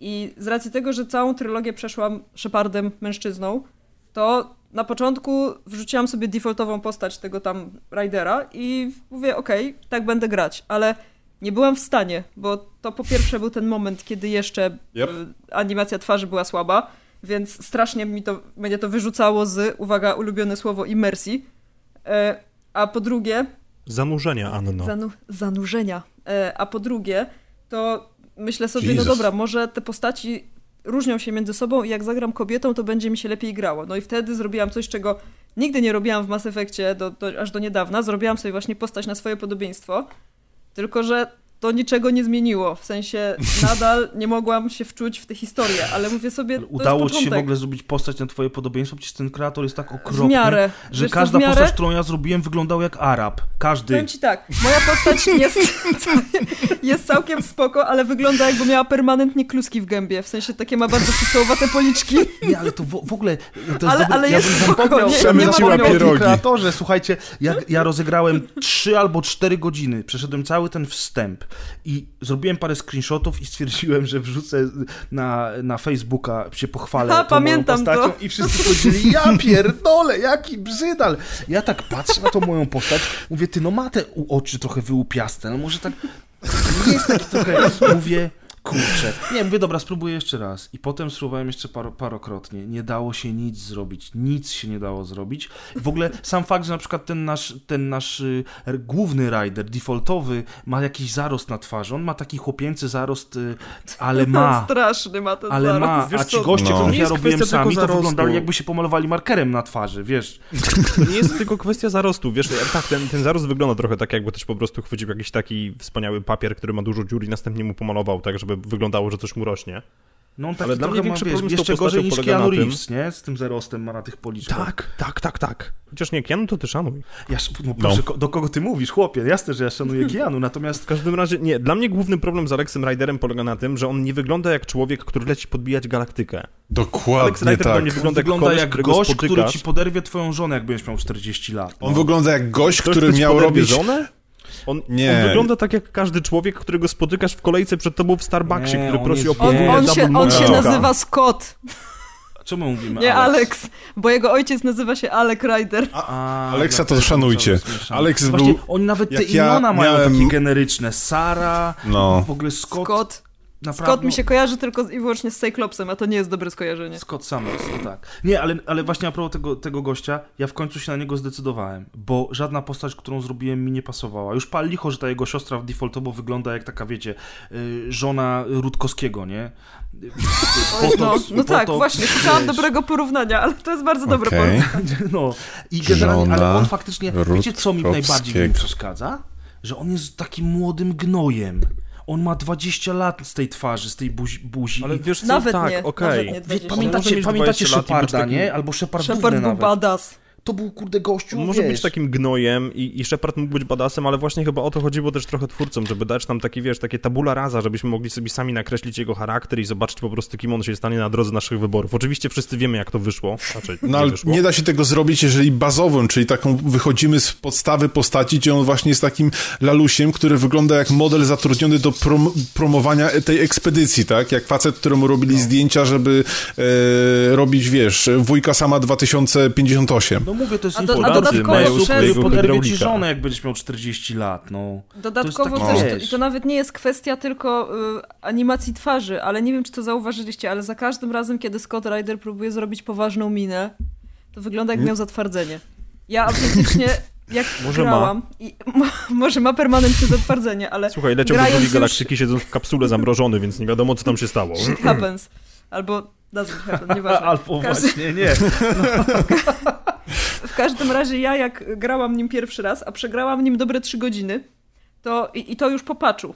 I z racji tego, że całą trylogię przeszłam Shepardem mężczyzną, to na początku wrzuciłam sobie defaultową postać tego tam Ridera i mówię, okej, okay, tak będę grać, ale nie byłam w stanie, bo to po pierwsze był ten moment, kiedy jeszcze yep. E, animacja twarzy była słaba, więc strasznie mi to, mnie to wyrzucało z, uwaga, ulubione słowo, imersji. E, a po drugie...
Zanurzenia, Anno.
Zanu, zanurzenia. E, a po drugie, to myślę sobie, no Jesus. no dobra, może te postaci różnią się między sobą i jak zagram kobietą, to będzie mi się lepiej grało. No i wtedy zrobiłam coś, czego nigdy nie robiłam w Mass Effectie do, do, aż do niedawna. Zrobiłam sobie właśnie postać na swoje podobieństwo, tylko że to niczego nie zmieniło. W sensie nadal nie mogłam się wczuć w tę historię, ale mówię sobie. Ale
udało
ci
się w ogóle zrobić postać na twoje podobieństwo? Przecież ten kreator jest tak okropny,
w miarę.
że Wiesz, każda miarę... postać, którą ja zrobiłem, wyglądał jak Arab. Każdy.
Powiem ci tak, moja postać jest, jest całkiem spoko, ale wygląda jakby miała permanentnie kluski w gębie. W sensie takie ma bardzo pistołowate policzki.
Nie, ale to w, w ogóle. To
ale, ale ja jest
bym
spoko.
Nie, nie, nie ma pierogi. kreatorze, słuchajcie, ja, ja rozegrałem trzy albo cztery godziny. Przeszedłem cały ten wstęp i zrobiłem parę screenshotów i stwierdziłem, że wrzucę na, na Facebooka, się pochwalę
Ha, pamiętam
moją postacią
to.
i wszyscy powiedzieli, ja pierdolę, jaki brzydal. Ja tak patrzę na tą moją postać, mówię, ty no ma te oczy trochę wyłupiaste, no może tak jest taki trochę, mówię, Kurczę. Nie, mówię, dobra, spróbuję jeszcze raz. I potem spróbowałem jeszcze paro, parokrotnie. Nie dało się nic zrobić. Nic się nie dało zrobić. W ogóle sam fakt, że na przykład ten nasz, ten nasz y, główny rider, defaultowy, ma jakiś zarost na twarzy. On ma taki chłopięcy zarost, y, ale ma.
Straszny ma ten
ale
zarost.
Ma. A ci goście, no. których ja robiłem sami, to wyglądali jakby się pomalowali markerem na twarzy, wiesz.
Nie jest tylko kwestia zarostu, wiesz, tak, ten, ten zarost wygląda trochę tak, jakby też po prostu chwycił jakiś taki wspaniały papier, który ma dużo dziur i następnie mu pomalował, tak, żeby żeby wyglądało, że coś mu rośnie.
No on taki Ale dla mnie większy problem z jeszcze gorzej niż Keanu Reeves, nie? Z tym zerostem ma na tych policzkach.
Tak, tak, tak, tak. Chociaż nie, Keanu to ty szanuj.
Ja, no, proszę, no. do kogo ty mówisz, chłopie? Jasne, że ja szanuję Keanu, natomiast...
W każdym razie, nie, dla mnie główny problem z Alexem Riderem polega na tym, że on nie wygląda jak człowiek, który leci podbijać galaktykę.
Dokładnie Alex Rider tak.
nie wygląda, on wygląda jak, jak gość, spotykasz. który ci poderwie twoją żonę, jak będziesz miał 40 lat.
No. On wygląda jak gość, Ktoś, który miał robić...
żonę? On, nie. on wygląda tak jak każdy człowiek, którego spotykasz w kolejce przed tobą w Starbucksie, nie, który prosi o
podwójne On, on, się, on się nazywa Scott.
Czemu mówimy
Nie Alex? bo jego ojciec nazywa się Alec Ryder.
A, Aleksa to szanujcie. Alex był...
Oni nawet te imiona ja mają miałem... takie generyczne. Sara, no. w ogóle Scott. Scott.
Naprawdę? Scott mi się kojarzy tylko i wyłącznie z Cyclopsem, a to nie jest dobre skojarzenie.
Scott Summers, no tak. Nie, ale, ale właśnie a propos tego, tego gościa, ja w końcu się na niego zdecydowałem, bo żadna postać, którą zrobiłem mi nie pasowała. Już pal licho, że ta jego siostra w defaultowo wygląda jak taka, wiecie, y, żona Rutkowskiego, nie?
Botox, no, no tak, właśnie, szukałam dobrego porównania, ale to jest bardzo dobre okay. porównanie.
No, i generalnie, ale on faktycznie, wiecie co mi najbardziej mi przeszkadza? Że on jest takim młodym gnojem. On ma 20 lat z tej twarzy, z tej buzi. buzi.
Ale wiesz co, nawet tak, okej. Okay.
Pamiętacie, pamiętacie Sheparda, nie? Albo Shepard
Shepard był badass
to był kurde gościu,
Może
wiesz.
być takim gnojem i, i Shepard mógł być badasem, ale właśnie chyba o to chodziło też trochę twórcom, żeby dać nam taki, wiesz, takie tabula rasa, żebyśmy mogli sobie sami nakreślić jego charakter i zobaczyć po prostu, kim on się stanie na drodze naszych wyborów. Oczywiście wszyscy wiemy, jak to wyszło. Znaczy,
no ale
wyszło.
nie da się tego zrobić, jeżeli bazowym, czyli taką wychodzimy z podstawy postaci, gdzie on właśnie jest takim lalusiem, który wygląda jak model zatrudniony do prom promowania tej ekspedycji, tak? Jak facet, któremu robili no. zdjęcia, żeby e, robić, wiesz, wujka sama 2058.
No mówię, to jest a, a dodatkowo przez... poderwie ci żonę, jak będziesz miał 40 lat, no.
Dodatkowo to też, to, i to nawet nie jest kwestia tylko y, animacji twarzy, ale nie wiem, czy to zauważyliście, ale za każdym razem, kiedy Scott Ryder próbuje zrobić poważną minę, to wygląda jak miał zatwardzenie. Ja autentycznie jak
Może ma.
grałam, i, mo, może ma permanentne zatwardzenie, ale
Słuchaj, leciał do drugiej
już-
galaktyki siedząc w kapsule zamrożony, więc nie wiadomo, co tam się stało.
shit happens. Albo doesn't happen, nieważne.
Albo
W każdym-
właśnie nie.
W każdym razie ja jak grałam nim pierwszy raz, a przegrałam nim dobre trzy godziny, to i, i to już po patchu.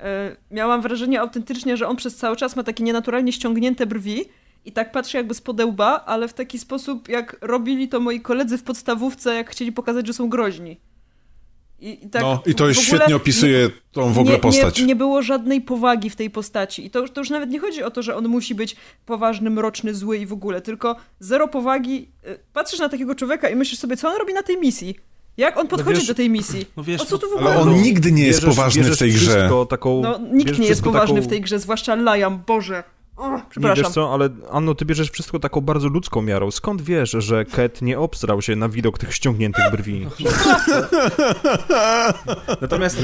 E, miałam wrażenie autentycznie, że on przez cały czas ma takie nienaturalnie ściągnięte brwi i tak patrzy jakby z podełba, ale w taki sposób, jak robili to moi koledzy w podstawówce, jak chcieli pokazać, że są groźni. I, i tak
no i to
w
świetnie opisuje tą w ogóle
nie,
postać.
Nie, nie było żadnej powagi w tej postaci. I to, już- to już nawet nie chodzi o to, że on musi być poważny, mroczny, zły i w ogóle, tylko zero powagi. Y, Patrzysz na takiego człowieka i myślisz sobie, co on robi na tej misji? Jak on podchodzi
wiesz-
do tej misji?
no wiesz,
o co tu w
no-
ogóle
Ale on nigdy nie jest
Bierzesz-
poważny w
bierzesz
tej grze.
Taką,
No, nikt nie jest poważny
taką...
w tej grze, zwłaszcza Liam, Boże.
Nie, wiesz co, ale Anno, ty bierzesz wszystko taką bardzo ludzką miarą. Skąd wiesz, że Ket nie obstrał się na widok tych ściągniętych brwi?
Natomiast,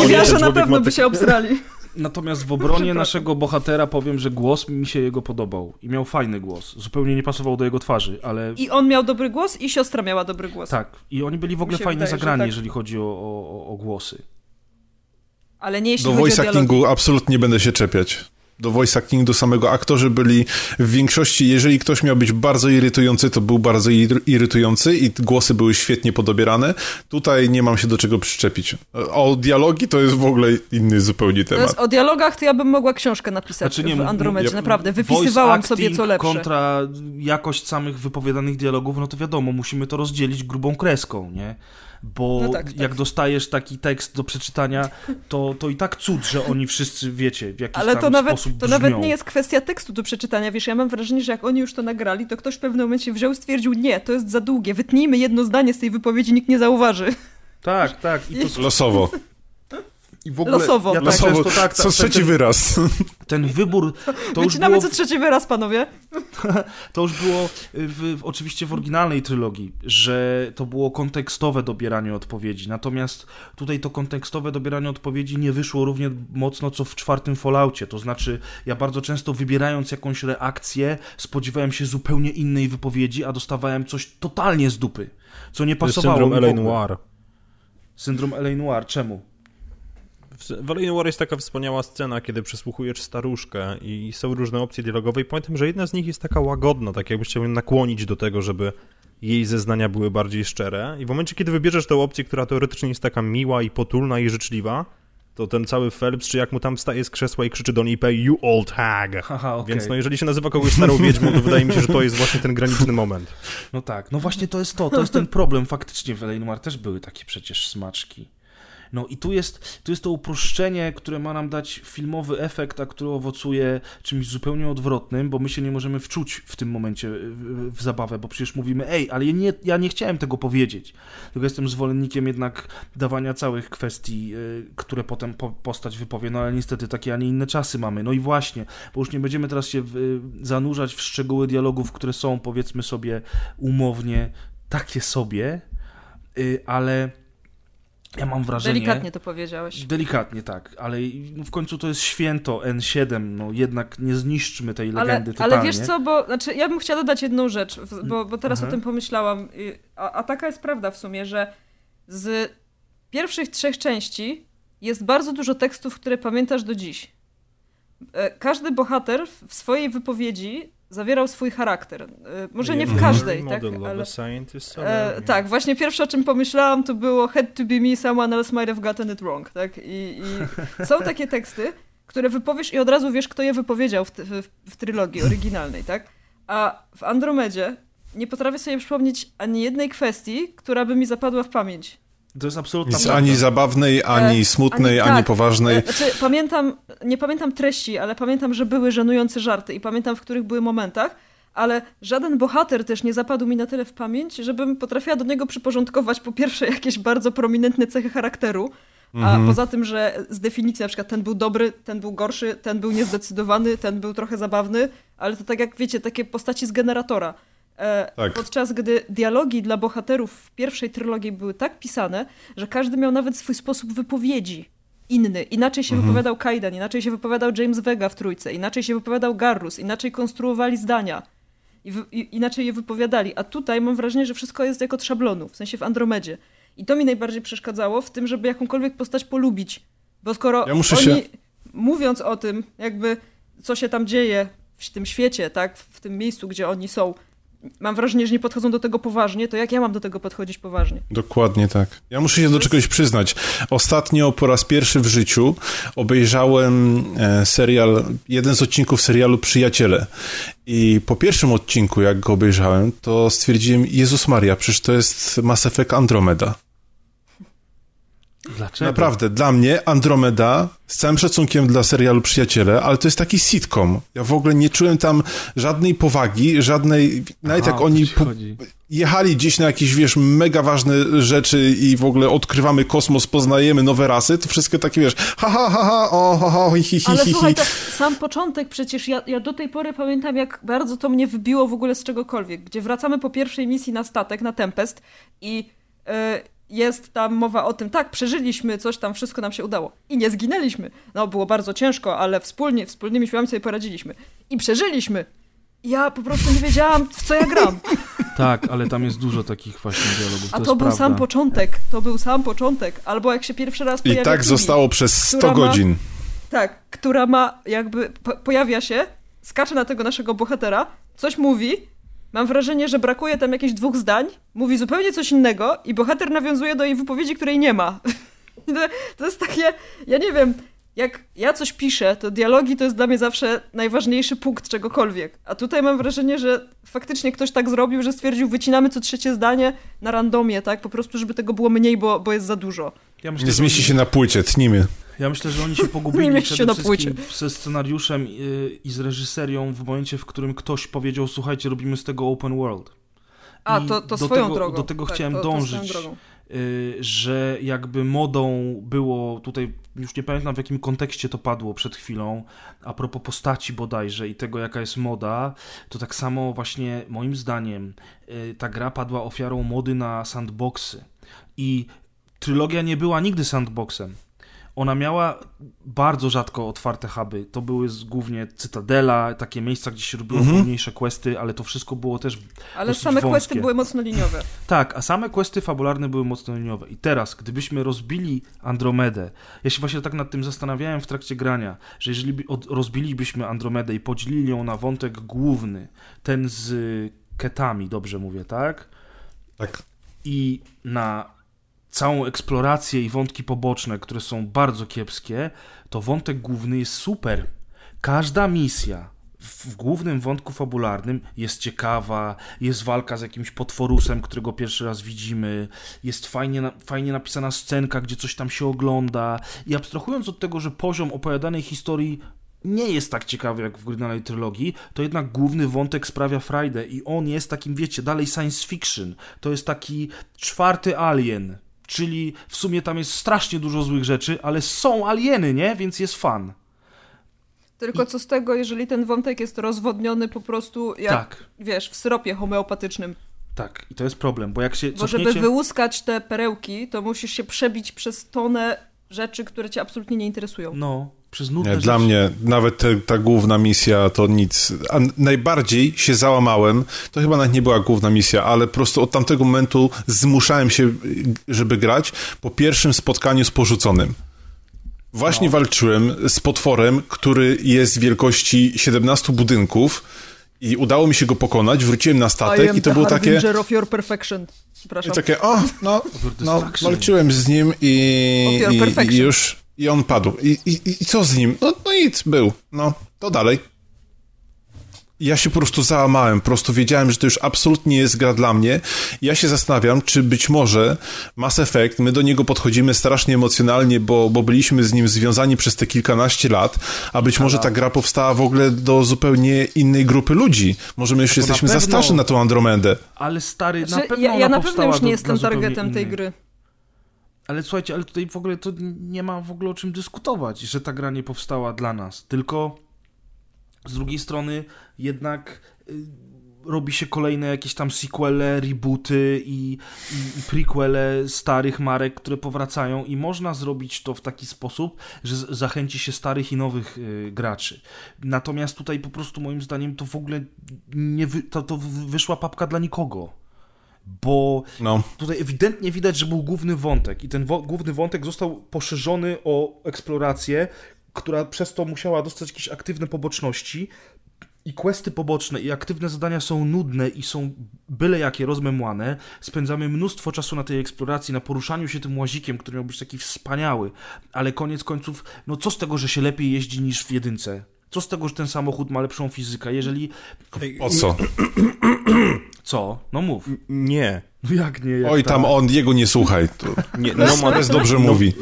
Nie wierzę, na pewno by
tak-
się obstrali.
natomiast w obronie naszego bohatera powiem, że głos mi się jego podobał. I miał fajny głos. Zupełnie nie pasował do jego twarzy, ale...
I on miał dobry głos i siostra miała dobry głos.
Tak, i oni byli w ogóle fajnie
wydaje,
zagrani,
tak.
jeżeli chodzi o, o, o- głosy.
Ale nie jeśli
Do
chodzi
voice actingu absolutnie nie będę się czepiać. Do voice actingu samego aktorzy byli w większości, jeżeli ktoś miał być bardzo irytujący, to był bardzo ir- irytujący i głosy były świetnie podobierane. Tutaj nie mam się do czego przyczepić. O dialogi to jest w ogóle inny zupełnie temat.
jest o dialogach, to ja bym mogła książkę napisać
Znaczy, nie,
w Andromedzie,
ja-
naprawdę.
voice
Wypisywałam sobie
acting
co lepsze.
kontra jakość samych wypowiadanych dialogów, no to wiadomo, musimy to rozdzielić grubą kreską, nie? Bo
No tak, tak.
jak dostajesz taki tekst do przeczytania, to, to i tak cud, że oni wszyscy wiecie, w jakiś
Ale
tam
to nawet,
sposób
to
brzmią.
nawet nie jest kwestia tekstu do przeczytania, wiesz, ja mam wrażenie, że jak oni już to nagrali, to ktoś w pewnym momencie wziął i stwierdził, nie, to jest za długie, wytnijmy jedno zdanie z tej wypowiedzi, nikt nie zauważy.
Tak, tak. I to,
Losowo.
i w ogóle,
Losowo,
Ja
tak.
tak
Losowo.
często, tak,
Co
tak,
trzeci
ten,
wyraz.
ten wybór, to
Wycinamy
było,
co trzeci wyraz, panowie.
to już było w, w, oczywiście w oryginalnej trylogii, że to było kontekstowe dobieranie odpowiedzi. Natomiast tutaj to kontekstowe dobieranie odpowiedzi nie wyszło równie mocno co w czwartym Falloutie. To znaczy, ja bardzo często wybierając jakąś reakcję, spodziewałem się zupełnie innej wypowiedzi, a dostawałem coś totalnie z dupy. Co nie
To jest
pasowało
syndrom
ogóle.
Noir.
Syndrom L.A. Noir. Czemu?
W w L.A. Noir jest taka wspaniała scena, kiedy przesłuchujesz staruszkę i są różne opcje dialogowe i pamiętam, że jedna z nich jest taka łagodna, tak jakbyś chciał ją nakłonić do tego, żeby jej zeznania były bardziej szczere i w momencie, kiedy wybierzesz tę opcję, która teoretycznie jest taka miła i potulna i życzliwa, to ten cały Phelps, czy jak mu tam wstaje z krzesła i krzyczy do niej "Pay you old hag.
Haha, okej.
Więc no jeżeli się nazywa kogoś starą wiedźmą, to wydaje mi się, że to jest właśnie ten graniczny moment.
No tak, no właśnie to jest to, to jest ten problem. Faktycznie w L.A. Noir też były takie przecież smaczki. No i tu jest, tu jest to uproszczenie, które ma nam dać filmowy efekt, a które owocuje czymś zupełnie odwrotnym, bo my się nie możemy wczuć w tym momencie w, w zabawę, bo przecież mówimy, ej, ale ja nie, ja nie chciałem tego powiedzieć. Tylko jestem zwolennikiem jednak dawania całych kwestii, y, które potem po, postać wypowie, no ale niestety takie, a nie inne czasy mamy. No i właśnie, bo już nie będziemy teraz się w, zanurzać w szczegóły dialogów, które są, powiedzmy sobie umownie, takie sobie, y, ale ja mam wrażenie...
Delikatnie to powiedziałeś.
Delikatnie, tak, ale no w końcu to jest święto N7, no jednak nie zniszczmy tej
Ale,
legendy totalnie.
ale wiesz co, bo znaczy, ja bym chciała dodać jedną rzecz, bo, bo teraz
Mhm.
o tym pomyślałam, a, a taka jest prawda w sumie, że z pierwszych trzech części jest bardzo dużo tekstów, które pamiętasz do dziś. E, Każdy bohater w swojej wypowiedzi zawierał swój charakter. E, Może nie w każdej, tak? Ale, e, tak, właśnie pierwsze o czym pomyślałam to było had to be me, someone else might have gotten it wrong, tak? I, i są takie teksty, które wypowiesz i od razu wiesz, kto je wypowiedział w, w, w trylogii oryginalnej, tak? A w Andromedzie nie potrafię sobie przypomnieć ani jednej kwestii, która by mi zapadła w pamięć.
To jest absolutna
Nic
prawda.
ani zabawnej, ani
E,
smutnej, ani,
tak,
poważnej.
E, Znaczy, pamiętam, nie pamiętam treści, ale pamiętam, że były żenujące żarty i pamiętam, w których były momentach, ale żaden bohater też nie zapadł mi na tyle w pamięć, żebym potrafiła do niego przyporządkować po pierwsze jakieś bardzo prominentne cechy charakteru, a
Mhm.
poza tym, że z definicji na przykład ten był dobry, ten był gorszy, ten był niezdecydowany, ten był trochę zabawny, ale to tak jak wiecie, takie postaci z generatora. E,
Tak.
Podczas gdy dialogi dla bohaterów w pierwszej trylogii były tak pisane, że każdy miał nawet swój sposób wypowiedzi inny. Inaczej się wypowiadał Kaidan, inaczej się wypowiadał James Vega w trójce, inaczej się wypowiadał Garrus, inaczej konstruowali zdania. i, wy, i inaczej je wypowiadali. A tutaj mam wrażenie, że wszystko jest jak od szablonu, w sensie w Andromedzie. I to mi najbardziej przeszkadzało w tym, żeby jakąkolwiek postać polubić. Bo skoro
Ja
oni,
się-
mówiąc o tym, jakby co się tam dzieje w tym świecie, tak, w tym miejscu, gdzie oni są, mam wrażenie, że nie podchodzą do tego poważnie, to jak ja mam do tego podchodzić poważnie?
Dokładnie tak. Ja muszę się do czegoś przyznać. Ostatnio po raz pierwszy w życiu obejrzałem e, serial, jeden z odcinków serialu Przyjaciele. I po pierwszym odcinku, jak go obejrzałem, to stwierdziłem, Jezus Maria, przecież to jest Mass Effect Andromeda.
Dlaczego?
Naprawdę, dla mnie Andromeda, z całym szacunkiem dla serialu Przyjaciele, ale to jest taki sitcom. Ja w ogóle nie czułem tam żadnej powagi, żadnej, nawet
Aha,
jak oni jechali gdzieś na jakieś, wiesz, mega ważne rzeczy i w ogóle odkrywamy kosmos, poznajemy nowe rasy, to wszystko takie, wiesz, ha, ha, ha, ha, o, ho, ho, hi, hi, hi,
Ale
hi,
słuchaj,
hi.
to sam początek przecież, ja, ja do tej pory pamiętam, jak bardzo to mnie wybiło w ogóle z czegokolwiek, gdzie wracamy po pierwszej misji na statek, na Tempest i e, jest tam mowa o tym, tak, przeżyliśmy, coś tam, wszystko nam się udało. I nie zginęliśmy. No, było bardzo ciężko, ale wspólnie, wspólnymi siłami sobie poradziliśmy. I przeżyliśmy. Ja po prostu nie wiedziałam, w co ja gram.
Tak, ale tam jest dużo takich właśnie dialogów.
A
to,
to, był
prawda.
sam początek. To był sam początek. Albo jak się pierwszy raz
I
pojawia
tak
Kiwi.
zostało przez 100
która ma-
godzin.
Tak, która ma jakby po pojawia się, skacze na tego naszego bohatera, coś mówi. Mam wrażenie, że brakuje tam jakichś dwóch zdań, mówi zupełnie coś innego i bohater nawiązuje do jej wypowiedzi, której nie ma. To, jest takie, ja nie wiem, jak ja coś piszę, to dialogi to jest dla mnie zawsze najważniejszy punkt czegokolwiek. A tutaj mam wrażenie, że faktycznie ktoś tak zrobił, że stwierdził, wycinamy co trzecie zdanie na randomie, tak? Po prostu, żeby tego było mniej, bo, bo jest za dużo.
Ja myślę,
Nie zmieści się na płycie, tnimy.
Ja myślę, że oni się pogubili
się
przede
na
wszystkim ze scenariuszem i, i z reżyserią w momencie, w którym ktoś powiedział, słuchajcie, robimy z tego open world.
A,
I
to, to swoją
tego-
drogą.
do tego
tak,
chciałem
to, to
dążyć.
drogą.
Y, że jakby modą było tutaj, już nie pamiętam w jakim kontekście to padło przed chwilą, a propos postaci bodajże i tego jaka jest moda, to tak samo właśnie moim zdaniem y, ta gra padła ofiarą mody na sandboxy i trylogia nie była nigdy sandboxem. Ona miała bardzo rzadko otwarte huby. To były głównie Cytadela, takie miejsca, gdzie się robiło
Mhm.
wolniejsze questy, ale to wszystko było też
Ale
dosyć
same
wąskie.
questy były mocno liniowe.
tak, a same questy fabularne były mocno liniowe. I teraz, gdybyśmy rozbili Andromedę, ja się właśnie tak nad tym zastanawiałem w trakcie grania, że jeżeli rozbilibyśmy Andromedę i podzielili ją na wątek główny, ten z ketami, dobrze mówię, tak?
Tak.
I na całą eksplorację i wątki poboczne, które są bardzo kiepskie, to wątek główny jest super. Każda misja w głównym wątku fabularnym jest ciekawa, jest walka z jakimś potworusem, którego pierwszy raz widzimy, jest fajnie, fajnie napisana scenka, gdzie coś tam się ogląda i abstrahując od tego, że poziom opowiadanej historii nie jest tak ciekawy jak w oryginalnej trylogii, to jednak główny wątek sprawia frajdę i on jest takim, wiecie, dalej science fiction. To jest taki czwarty alien, czyli w sumie tam jest strasznie dużo złych rzeczy, ale są alieny, nie? Więc jest fan.
Tylko co z tego, jeżeli ten wątek jest rozwodniony po prostu jak,
Tak.
wiesz, w syropie homeopatycznym.
Tak, i to jest problem, bo jak się
Bo żeby wyłuskać te perełki, to musisz się przebić przez tonę rzeczy, które cię absolutnie nie interesują.
No, przez nudne
Nie, dla mnie nawet te, ta główna misja to nic. A najbardziej się załamałem, to chyba nawet nie była główna misja, ale po prostu od tamtego momentu zmuszałem się, żeby grać po pierwszym spotkaniu z porzuconym. Właśnie
No.
walczyłem z potworem, który jest wielkości 17 budynków i udało mi się go pokonać, wróciłem na statek i to było takie...
Of your perfection. Przepraszam.
I takie, o, no, no, walczyłem z nim i,
Of your
i, i już, i on padł. I, i, I co z nim? No, no nic, był. No, to dalej. Ja się po prostu załamałem, po prostu wiedziałem, że to już absolutnie jest gra dla mnie. Ja się zastanawiam, czy być może Mass Effect, my do niego podchodzimy strasznie emocjonalnie, bo, bo byliśmy z nim związani przez te kilkanaście lat, a być może ta gra powstała w ogóle do zupełnie innej grupy ludzi. Może my już
To
jesteśmy za
pewno-
starzy na tą Andromedę.
Ale stary, na
Znaczy,
pewno
ja, ja na pewno już nie
do-
jestem targetem tej gry.
Ale słuchajcie, ale tutaj w ogóle to nie ma w ogóle o czym dyskutować, że ta gra nie powstała dla nas, tylko z drugiej strony jednak y, robi się kolejne jakieś tam sequele, rebooty i, i, i prequele starych marek, które powracają i można zrobić to w taki sposób, że zachęci się starych i nowych y, graczy. Natomiast tutaj po prostu moim zdaniem to w ogóle nie wy, to, to wy- wyszła papka dla nikogo. Bo
No.
tutaj ewidentnie widać, że był główny wątek i ten wo- główny wątek został poszerzony o eksplorację, która przez to musiała dostać jakieś aktywne poboczności i questy poboczne i aktywne zadania są nudne i są byle jakie rozmemłane. Spędzamy mnóstwo czasu na tej eksploracji, na poruszaniu się tym łazikiem, który miał być taki wspaniały, ale koniec końców, no co z tego, że się lepiej jeździ niż w jedynce? Co z tego, że ten samochód ma lepszą fizykę? Jeżeli...
O co?
Co? No mów.
Nie.
No jak nie? Jak
Oj,
tak?
tam on, jego nie słuchaj. To
Nie,
Nomad
Nomad,
dobrze mówi.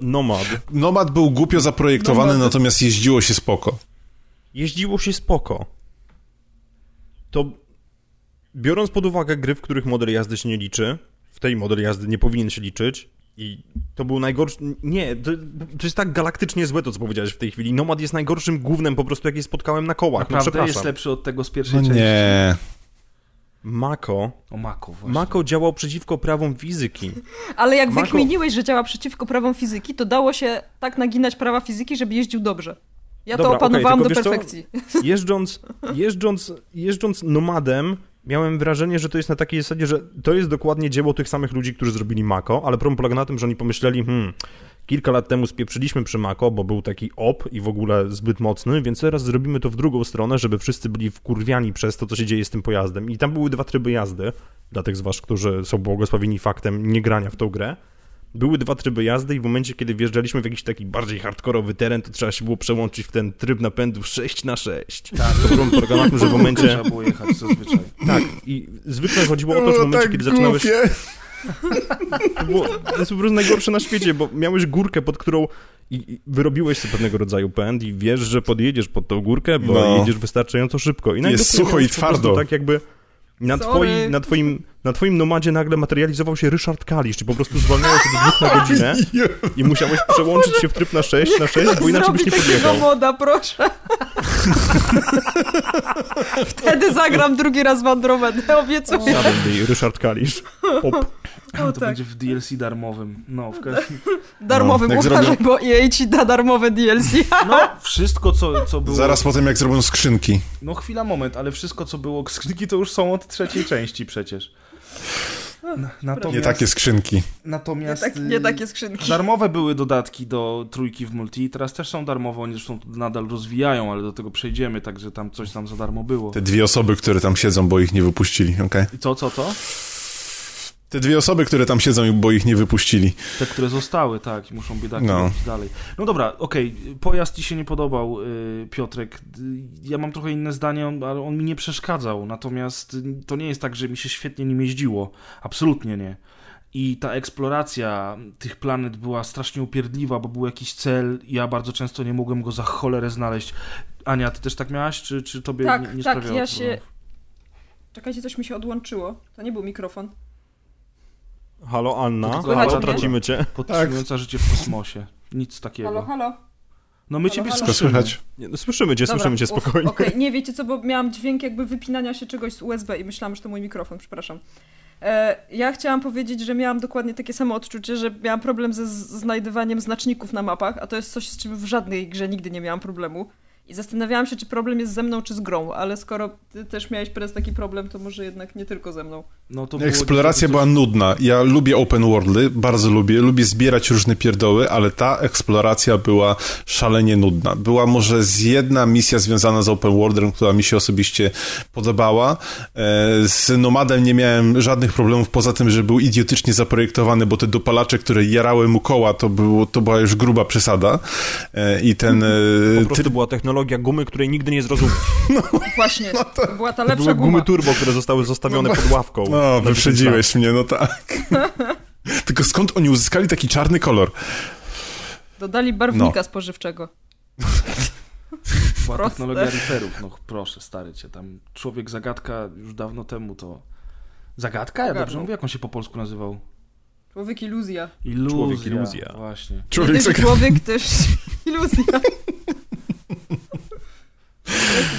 Nomad.
Nomad był głupio zaprojektowany,
Nomad-
natomiast jeździło się spoko.
Jeździło się spoko. To biorąc pod uwagę gry, w których model jazdy się nie liczy, w tej model jazdy nie powinien się liczyć i to był najgorszy... Nie, to, to jest tak galaktycznie złe to, co powiedziałeś w tej chwili. Nomad jest najgorszym głównym po prostu, jakie spotkałem na kołach. No
Naprawdę
przepraszam.
jest lepszy od tego z pierwszej
No
części.
nie.
Mako...
O Mako właśnie.
Mako działał przeciwko prawom fizyki.
Ale jak
Mako-
wykminiłeś, że działa przeciwko prawom fizyki, to dało się tak naginać prawa fizyki, żeby jeździł dobrze. Ja
Dobra,
to opanowałam
tylko
do
co?
perfekcji.
Jeżdżąc, jeżdżąc, jeżdżąc nomadem, miałem wrażenie, że to jest na takiej zasadzie, że to jest dokładnie dzieło tych samych ludzi, którzy zrobili Mako, ale problem polega na tym, że oni pomyśleli, hmm, kilka lat temu spieprzyliśmy przy Mako, bo był taki op i w ogóle zbyt mocny, więc teraz zrobimy to w drugą stronę, żeby wszyscy byli wkurwiani przez to, co się dzieje z tym pojazdem. I tam były dwa tryby jazdy, dla tych z was, którzy są błogosławieni faktem niegrania w tą grę. Były dwa tryby jazdy i w momencie, kiedy wjeżdżaliśmy w jakiś taki bardziej hardkorowy teren, to trzeba się było przełączyć w ten tryb napędu 6 na 6 Tak. To problem polega na tym, że w momencie...
Trzeba było jechać zazwyczaj.
Tak, i zwykle chodziło o to, że w momencie, kiedy zaczynałeś... To, było, to jest po prostu najgorsze na świecie, bo miałeś górkę, pod którą i, wyrobiłeś sobie pewnego rodzaju pęd i wiesz, że podjedziesz pod tą górkę, bo
No.
jedziesz wystarczająco szybko. I
Jest sucho i twardo.
Tak jakby na, twoi, na, twoim, na twoim nomadzie nagle materializował się Ryszard Kalisz i po prostu zwalniało się do dwóch na godzinę i musiałeś przełączyć się w tryb na 6 na 6, bo inaczej byś nie podjechał.
moda, proszę. Wtedy zagram drugi raz w Andromedę, obiecuję.
Ryszard Kalisz. Pop.
O,
To
tak.
będzie w DLC darmowym. No, w każdym...
Darmowym,
No,
uważaj,
zrobią-
bo EA ci da darmowe DLC.
no wszystko, co, co było...
Zaraz potem jak zrobią skrzynki.
No chwila, moment, ale wszystko, co było skrzynki, to już są od trzeciej części przecież. Na- Natomiast,
Nie takie skrzynki.
Nie,
natomiast
tak,
y,
nie takie skrzynki.
Darmowe były dodatki do trójki w multi, teraz też są darmowe, oni zresztą nadal rozwijają, ale do tego przejdziemy, także tam coś tam za darmo było.
Te dwie osoby, które tam siedzą, bo ich nie wypuścili, okej?
I co, co, co?
Te dwie osoby, które tam siedzą, bo ich nie wypuścili.
Te, które zostały, tak, i muszą biedaki
No.
robić dalej. No dobra, okej, pojazd ci się nie podobał, y, Piotrek. Y, Ja mam trochę inne zdanie, ale on mi nie przeszkadzał, natomiast y, to nie jest tak, że mi się świetnie nim jeździło. Absolutnie nie. I ta eksploracja tych planet była strasznie upierdliwa, bo był jakiś cel i ja bardzo często nie mogłem go za cholerę znaleźć. Ania, ty też tak miałaś, czy, czy tobie
Tak,
nie, nie
tak,
sprawiało
ja się-? Czekajcie, coś mi się odłączyło. To nie był mikrofon.
Halo Anna, halo, tracimy cię.
Podtrzymująca życie w kosmosie. Nic takiego.
Halo, halo.
No my
Halo,
ciebie
halo.
Słyszymy.
słychać.
Nie, no, słyszymy cię,
Dobra,
słyszymy cię spokojnie.
Okej, nie wiecie co, bo miałam dźwięk jakby wypinania się czegoś z USB i myślałam, że to mój mikrofon, przepraszam. E, ja chciałam powiedzieć, że miałam dokładnie takie samo odczucie, że miałam problem ze znajdywaniem znaczników na mapach, a to jest coś, z czym w żadnej grze nigdy nie miałam problemu. I zastanawiałam się, czy problem jest ze mną, czy z grą, ale skoro ty też miałeś teraz taki problem, to może jednak nie tylko ze mną.
No,
Eksploracja była nudna. Ja lubię open worldy, bardzo lubię, lubię zbierać różne pierdoły, ale ta eksploracja była szalenie nudna. Była może z jedna misja związana z open worldem, która mi się osobiście podobała. E, Z Nomadem nie miałem żadnych problemów, poza tym, że był idiotycznie zaprojektowany, bo te dopalacze, które jarały mu koła, to, było, to była już gruba przesada. E, I ten... e,
Po prostu była technologia gumy, której nigdy nie zrozumiesz.
Właśnie, to była ta
To
lepsza
były gumy
guma.
turbo, które zostały zostawione pod ławką.
No, wyprzedziłeś mnie, no tak. Tylko skąd oni uzyskali taki czarny kolor?
Dodali barwnika
No.
spożywczego.
Była technologia Reaperów, no proszę, stary cię, tam człowiek zagadka już dawno temu to... Zagadka? Ja dobrze mówię, jak on się po polsku nazywał?
Człowiek iluzja.
Iluzja.
Człowiek iluzja.
Właśnie.
Człowiek
człowiek też iluzja.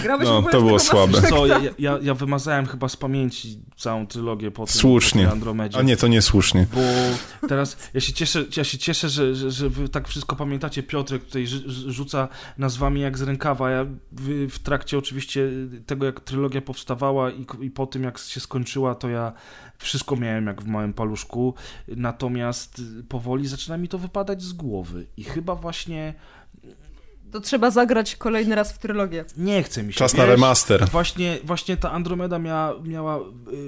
Grałeś
No, to było słabe.
Co, ja, ja, ja wymazałem chyba z pamięci całą trylogię po tym
Słusznie.
po Andromedzie.
A nie, to niesłusznie.
Bo teraz ja się cieszę, ja się cieszę że, że, że wy tak wszystko pamiętacie. Piotrek tutaj rzu- rzuca nazwami jak z rękawa. Ja w, w trakcie oczywiście tego, jak trylogia powstawała i, i po tym, jak się skończyła, to ja wszystko miałem jak w małym paluszku. Natomiast powoli zaczyna mi to wypadać z głowy. I chyba właśnie
To trzeba zagrać kolejny raz w trylogię.
nie chce mi się.
Czas na
wiesz?
remaster.
Właśnie, właśnie ta Andromeda miała, miała y,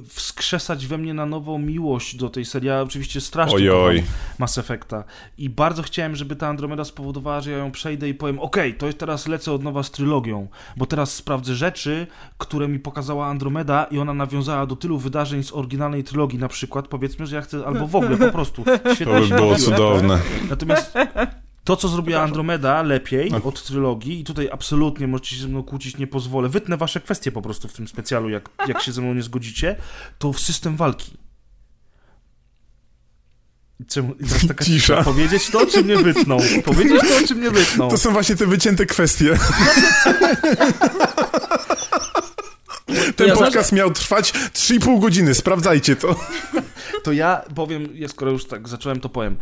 wskrzesać we mnie na nowo miłość do tej serii. Ja oczywiście strasznie
Ojoj.
Mass Effecta i bardzo chciałem, żeby ta Andromeda spowodowała, że ja ją przejdę i powiem, okej, to jest teraz lecę od nowa z trylogią, bo teraz sprawdzę rzeczy, które mi pokazała Andromeda i ona nawiązała do tylu wydarzeń z oryginalnej trylogii na przykład, powiedzmy, że ja chcę, albo w ogóle po prostu. Świetnie
To by było cudowne.
Natomiast to, co zrobiła Andromeda lepiej od trylogii, i tutaj absolutnie możecie się ze mną kłócić, nie pozwolę, wytnę wasze kwestie po prostu w tym specjalu, jak, jak się ze mną nie zgodzicie, to system walki. Czemu? Teraz taka
Cisza.
Powiedzieć to, czy mnie wytną? Powiedzieć to, czy mnie wytną?
To są właśnie te wycięte kwestie. Ten
ja
podcast miał trwać 3,5 godziny, sprawdzajcie to.
To ja powiem, ja skoro już tak zacząłem, to powiem.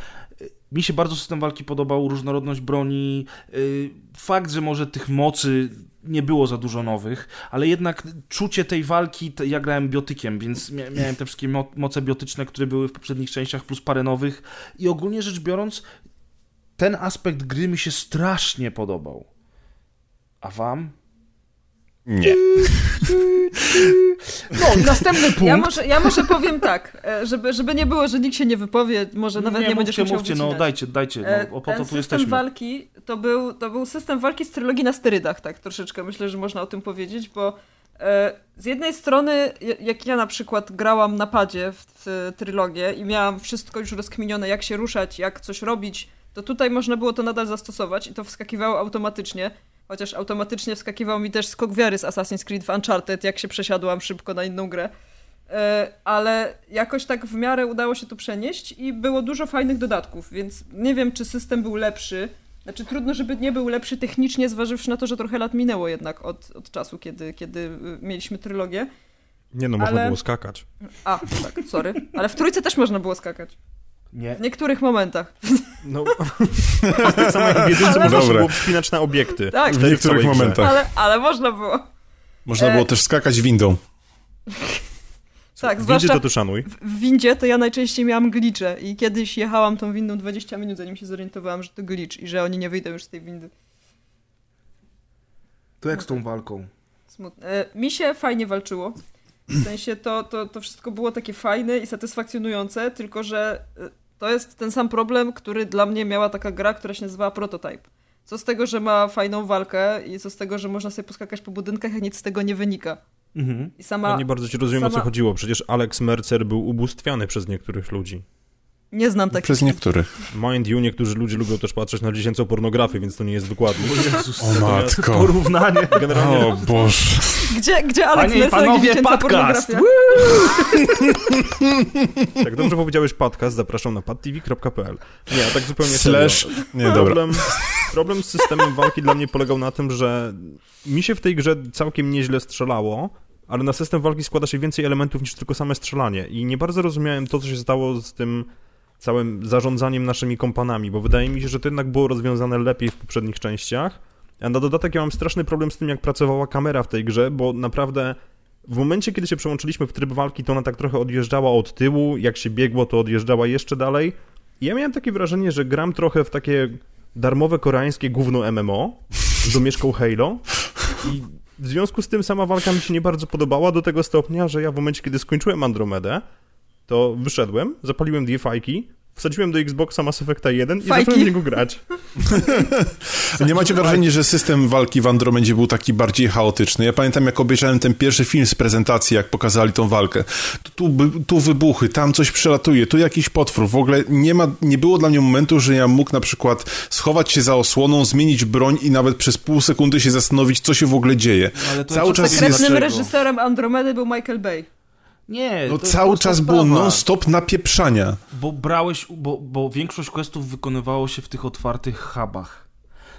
Mi się bardzo system walki podobał, różnorodność broni, yy, fakt, że może tych mocy nie było za dużo nowych, ale jednak czucie tej walki, ja grałem biotykiem, więc mia miałem te wszystkie mo moce biotyczne, które były w poprzednich częściach, plus parę nowych i ogólnie rzecz biorąc, ten aspekt gry mi się strasznie podobał. A wam?
Nie.
No następny punkt.
Ja może, ja może powiem tak, e, żeby, żeby nie było, że nikt się nie wypowie, może nawet nie,
nie
będziesz
mówcie,
musiał
mówcie, no dajcie, dajcie,
E,
no, o po to tu
system
jesteśmy.
walki to był, to był system walki z trylogii na sterydach, tak troszeczkę. Myślę, że można o tym powiedzieć, bo e, z jednej strony, ja- jak ja na przykład grałam na padzie w, w trylogię i miałam wszystko już rozkminione, jak się ruszać, jak coś robić, to tutaj można było to nadal zastosować i to wskakiwało automatycznie. Chociaż automatycznie wskakiwał mi też skok wiary z Assassin's Creed w Uncharted, jak się przesiadłam szybko na inną grę. E, ale jakoś tak w miarę udało się to przenieść i było dużo fajnych dodatków, więc nie wiem, czy system był lepszy. Znaczy trudno, żeby nie był lepszy technicznie, zważywszy na to, że trochę lat minęło jednak od, od czasu, kiedy, kiedy y, mieliśmy trylogię.
Nie no, można
Ale-
było skakać.
A, tak, sorry. Ale w trójce też można było skakać.
Nie.
W niektórych momentach.
No, tak samo jak w jedynce można było wspinać na obiekty.
Tak,
W niektórych momentach.
ale, ale można było.
Można
E,
było też skakać windą.
Tak, zwłaszcza
to tu szanuj.
w, w windzie to ja najczęściej miałam glicze i kiedyś jechałam tą windą 20 minut, zanim się zorientowałam, że to glitch i że oni nie wyjdą już z tej windy.
To jak z tą walką?
Smutne. E, Mi się fajnie walczyło. W sensie to, to, to wszystko było takie fajne i satysfakcjonujące, tylko że e, to jest ten sam problem, który dla mnie miała taka gra, która się nazywała Prototype. Co z tego, że ma fajną walkę i co z tego, że można sobie poskakać po budynkach, a nic z tego nie wynika.
Mhm.
I sama
Ja nie bardzo ci rozumiem, o co
sama-
chodziło. Przecież Alex Mercer był ubóstwiany przez niektórych ludzi.
Nie znam takich.
Przez niektórych.
Mind you, niektórzy ludzie lubią też patrzeć na dziecięcą pornografię, więc to nie jest wykładnie.
Jezus,
O matko.
Porównanie.
Generalnie
O Boże.
Gdzie, gdzie Alex
Panie panowie, podcast!
pornografia?
Tak, dobrze powiedziałeś podcast, zapraszam na padtv.pl. Nie, a tak zupełnie
Slash...
serio.
Nie, dobra.
Problem, problem z systemem walki dla mnie polegał na tym, że mi się w tej grze całkiem nieźle strzelało, ale na system walki składa się więcej elementów niż tylko same strzelanie i nie bardzo rozumiałem to, co się stało z tym całym zarządzaniem naszymi kompanami, bo wydaje mi się, że to jednak było rozwiązane lepiej w poprzednich częściach, a na dodatek ja mam straszny problem z tym, jak pracowała kamera w tej grze, bo naprawdę w momencie, kiedy się przełączyliśmy w tryb walki, to ona tak trochę odjeżdżała od tyłu, jak się biegło, to odjeżdżała jeszcze dalej. I ja miałem takie wrażenie, że gram trochę w takie darmowe koreańskie gówno MMO z domieszką Halo i w związku z tym sama walka mi się nie bardzo podobała do tego stopnia, że ja w momencie, kiedy skończyłem Andromedę, to wyszedłem, zapaliłem dwie fajki, wsadziłem do Xboxa Mass Effecta 1 i
Fajki?
zacząłem w niego grać.
Nie macie wrażenia, że system walki w Andromedzie był taki bardziej chaotyczny? Ja pamiętam, jak obejrzałem ten pierwszy film z prezentacji, jak pokazali tą walkę. Tu, tu, wybuchy, tam coś przelatuje, tu jakiś potwór. W ogóle nie, ma, nie było dla mnie momentu, że ja mógł na przykład schować się za osłoną, zmienić broń i nawet przez pół sekundy się zastanowić, co się w ogle dzieje.
Ale to
Cały czas jest-
Sekretnym
dlaczego?
reżyserem Andromedy był Michael Bay.
Nie,
No cały czas było non-stop napieprzania.
Bo brałeś, bo, bo większość questów wykonywało się w tych otwartych hubach.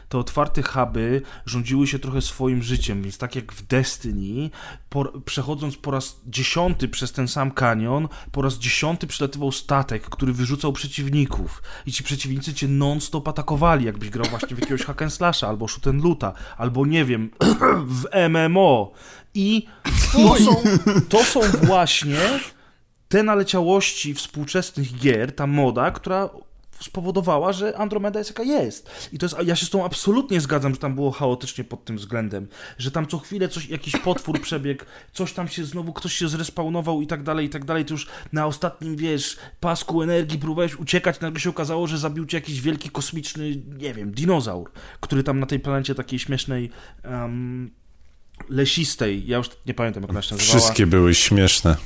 te otwarte huby rządziły się trochę swoim życiem, więc tak jak w Destiny, po, przechodząc po raz dziesiąty przez ten sam kanion, po raz dziesiąty przelatywał statek, który wyrzucał przeciwników i ci przeciwnicy cię non-stop atakowali, jakbyś grał właśnie w jakiegoś hack and slasha, albo shoot and loota, albo nie wiem, w MMO. I to są, to są właśnie te naleciałości współczesnych gier, ta moda, która spowodowała, że Andromeda jest jaka jest. I to jest, ja się z tą absolutnie zgadzam, że tam było chaotycznie pod tym względem, że tam co chwilę coś, jakiś potwór przebiegł, coś tam się znowu, ktoś się zrespawnował i tak dalej, i tak dalej, to już na ostatnim, wiesz, pasku energii próbowałeś uciekać, nagle się okazało, że zabił cię jakiś wielki kosmiczny, nie wiem, dinozaur, który tam na tej planecie takiej śmiesznej um, lesistej, ja już nie pamiętam jak ona się nazywała.
Wszystkie były śmieszne.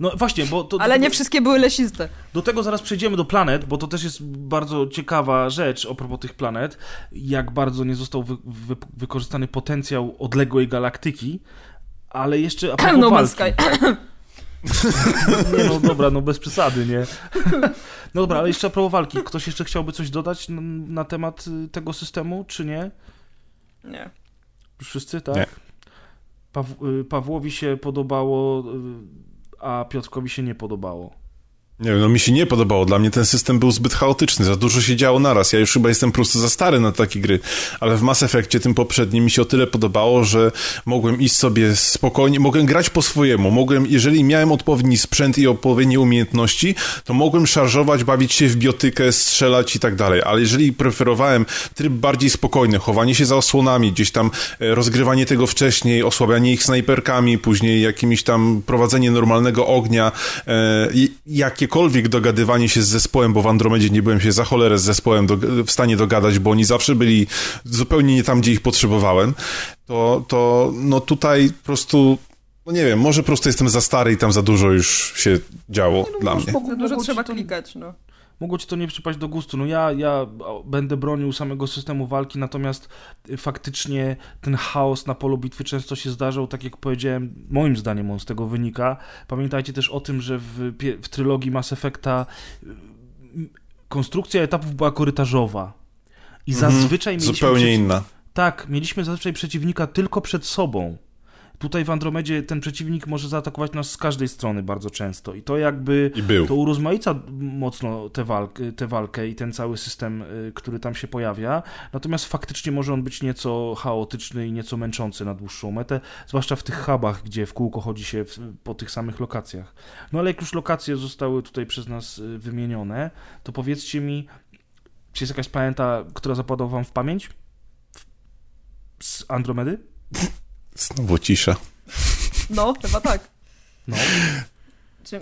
No właśnie, bo to,
Ale nie wszystkie były lesiste.
Do tego zaraz przejdziemy do planet, bo to też jest bardzo ciekawa rzecz a propos tych planet, jak bardzo nie został wy, wy, wykorzystany potencjał odległej galaktyki, ale jeszcze a propos
No
walki.
Sky.
Nie no dobra, no bez przesady, nie? No dobra, ale jeszcze a propos walki. Ktoś jeszcze chciałby coś dodać na, na temat y, tego systemu, czy nie?
Nie.
Wszyscy, tak?
Nie.
Paw, y, Pawłowi się podobało, y, a Piotrkowi się nie podobało.
Nie wiem, no mi się nie podobało. Dla mnie ten system był zbyt chaotyczny, za dużo się działo naraz. Ja już chyba jestem po prostu za stary na takie gry, ale w Mass Effectie tym poprzednim mi się o tyle podobało, że mogłem iść sobie spokojnie, mogłem grać po swojemu, mogłem, jeżeli miałem odpowiedni sprzęt i odpowiednie umiejętności, to mogłem szarżować, bawić się w biotykę, strzelać i tak dalej, ale jeżeli preferowałem tryb bardziej spokojny, chowanie się za osłonami, gdzieś tam e, rozgrywanie tego wcześniej, osłabianie ich snajperkami, później jakimś tam prowadzenie normalnego ognia, e, i- jakiekolwiek dogadywanie się z zespołem, bo w Andromedzie nie byłem się za cholerę z zespołem do, w stanie dogadać, bo oni zawsze byli zupełnie nie tam, gdzie ich potrzebowałem, to, to no tutaj po prostu, no nie wiem, może po prostu jestem za stary i tam za dużo już się działo dla mnie.
Za dużo trzeba klikać, no.
Mogło ci to nie przypaść do gustu. No ja, ja będę bronił samego systemu walki, natomiast faktycznie ten chaos na polu bitwy często się zdarzał, tak jak powiedziałem, moim zdaniem on z tego wynika. Pamiętajcie też o tym, że w, w trylogii Mass Effecta y, m, konstrukcja etapów była korytarzowa. I zazwyczaj mieliśmy...
Zupełnie inna.
Tak, mieliśmy zazwyczaj przeciwnika tylko przed sobą. Tutaj w Andromedzie ten przeciwnik może zaatakować nas z każdej strony bardzo często i to jakby
I
to urozmaica mocno tę walkę, tę walkę i ten cały system, y, który tam się pojawia. Natomiast faktycznie może on być nieco chaotyczny i nieco męczący na dłuższą metę, zwłaszcza w tych hubach, gdzie w kółko chodzi się w, po tych samych lokacjach. No ale jak już lokacje zostały tutaj przez nas y, wymienione, to powiedzcie mi, czy jest jakaś planeta, która zapadła wam w pamięć? Z Andromedy?
Znowu cisza.
No, chyba tak.
No.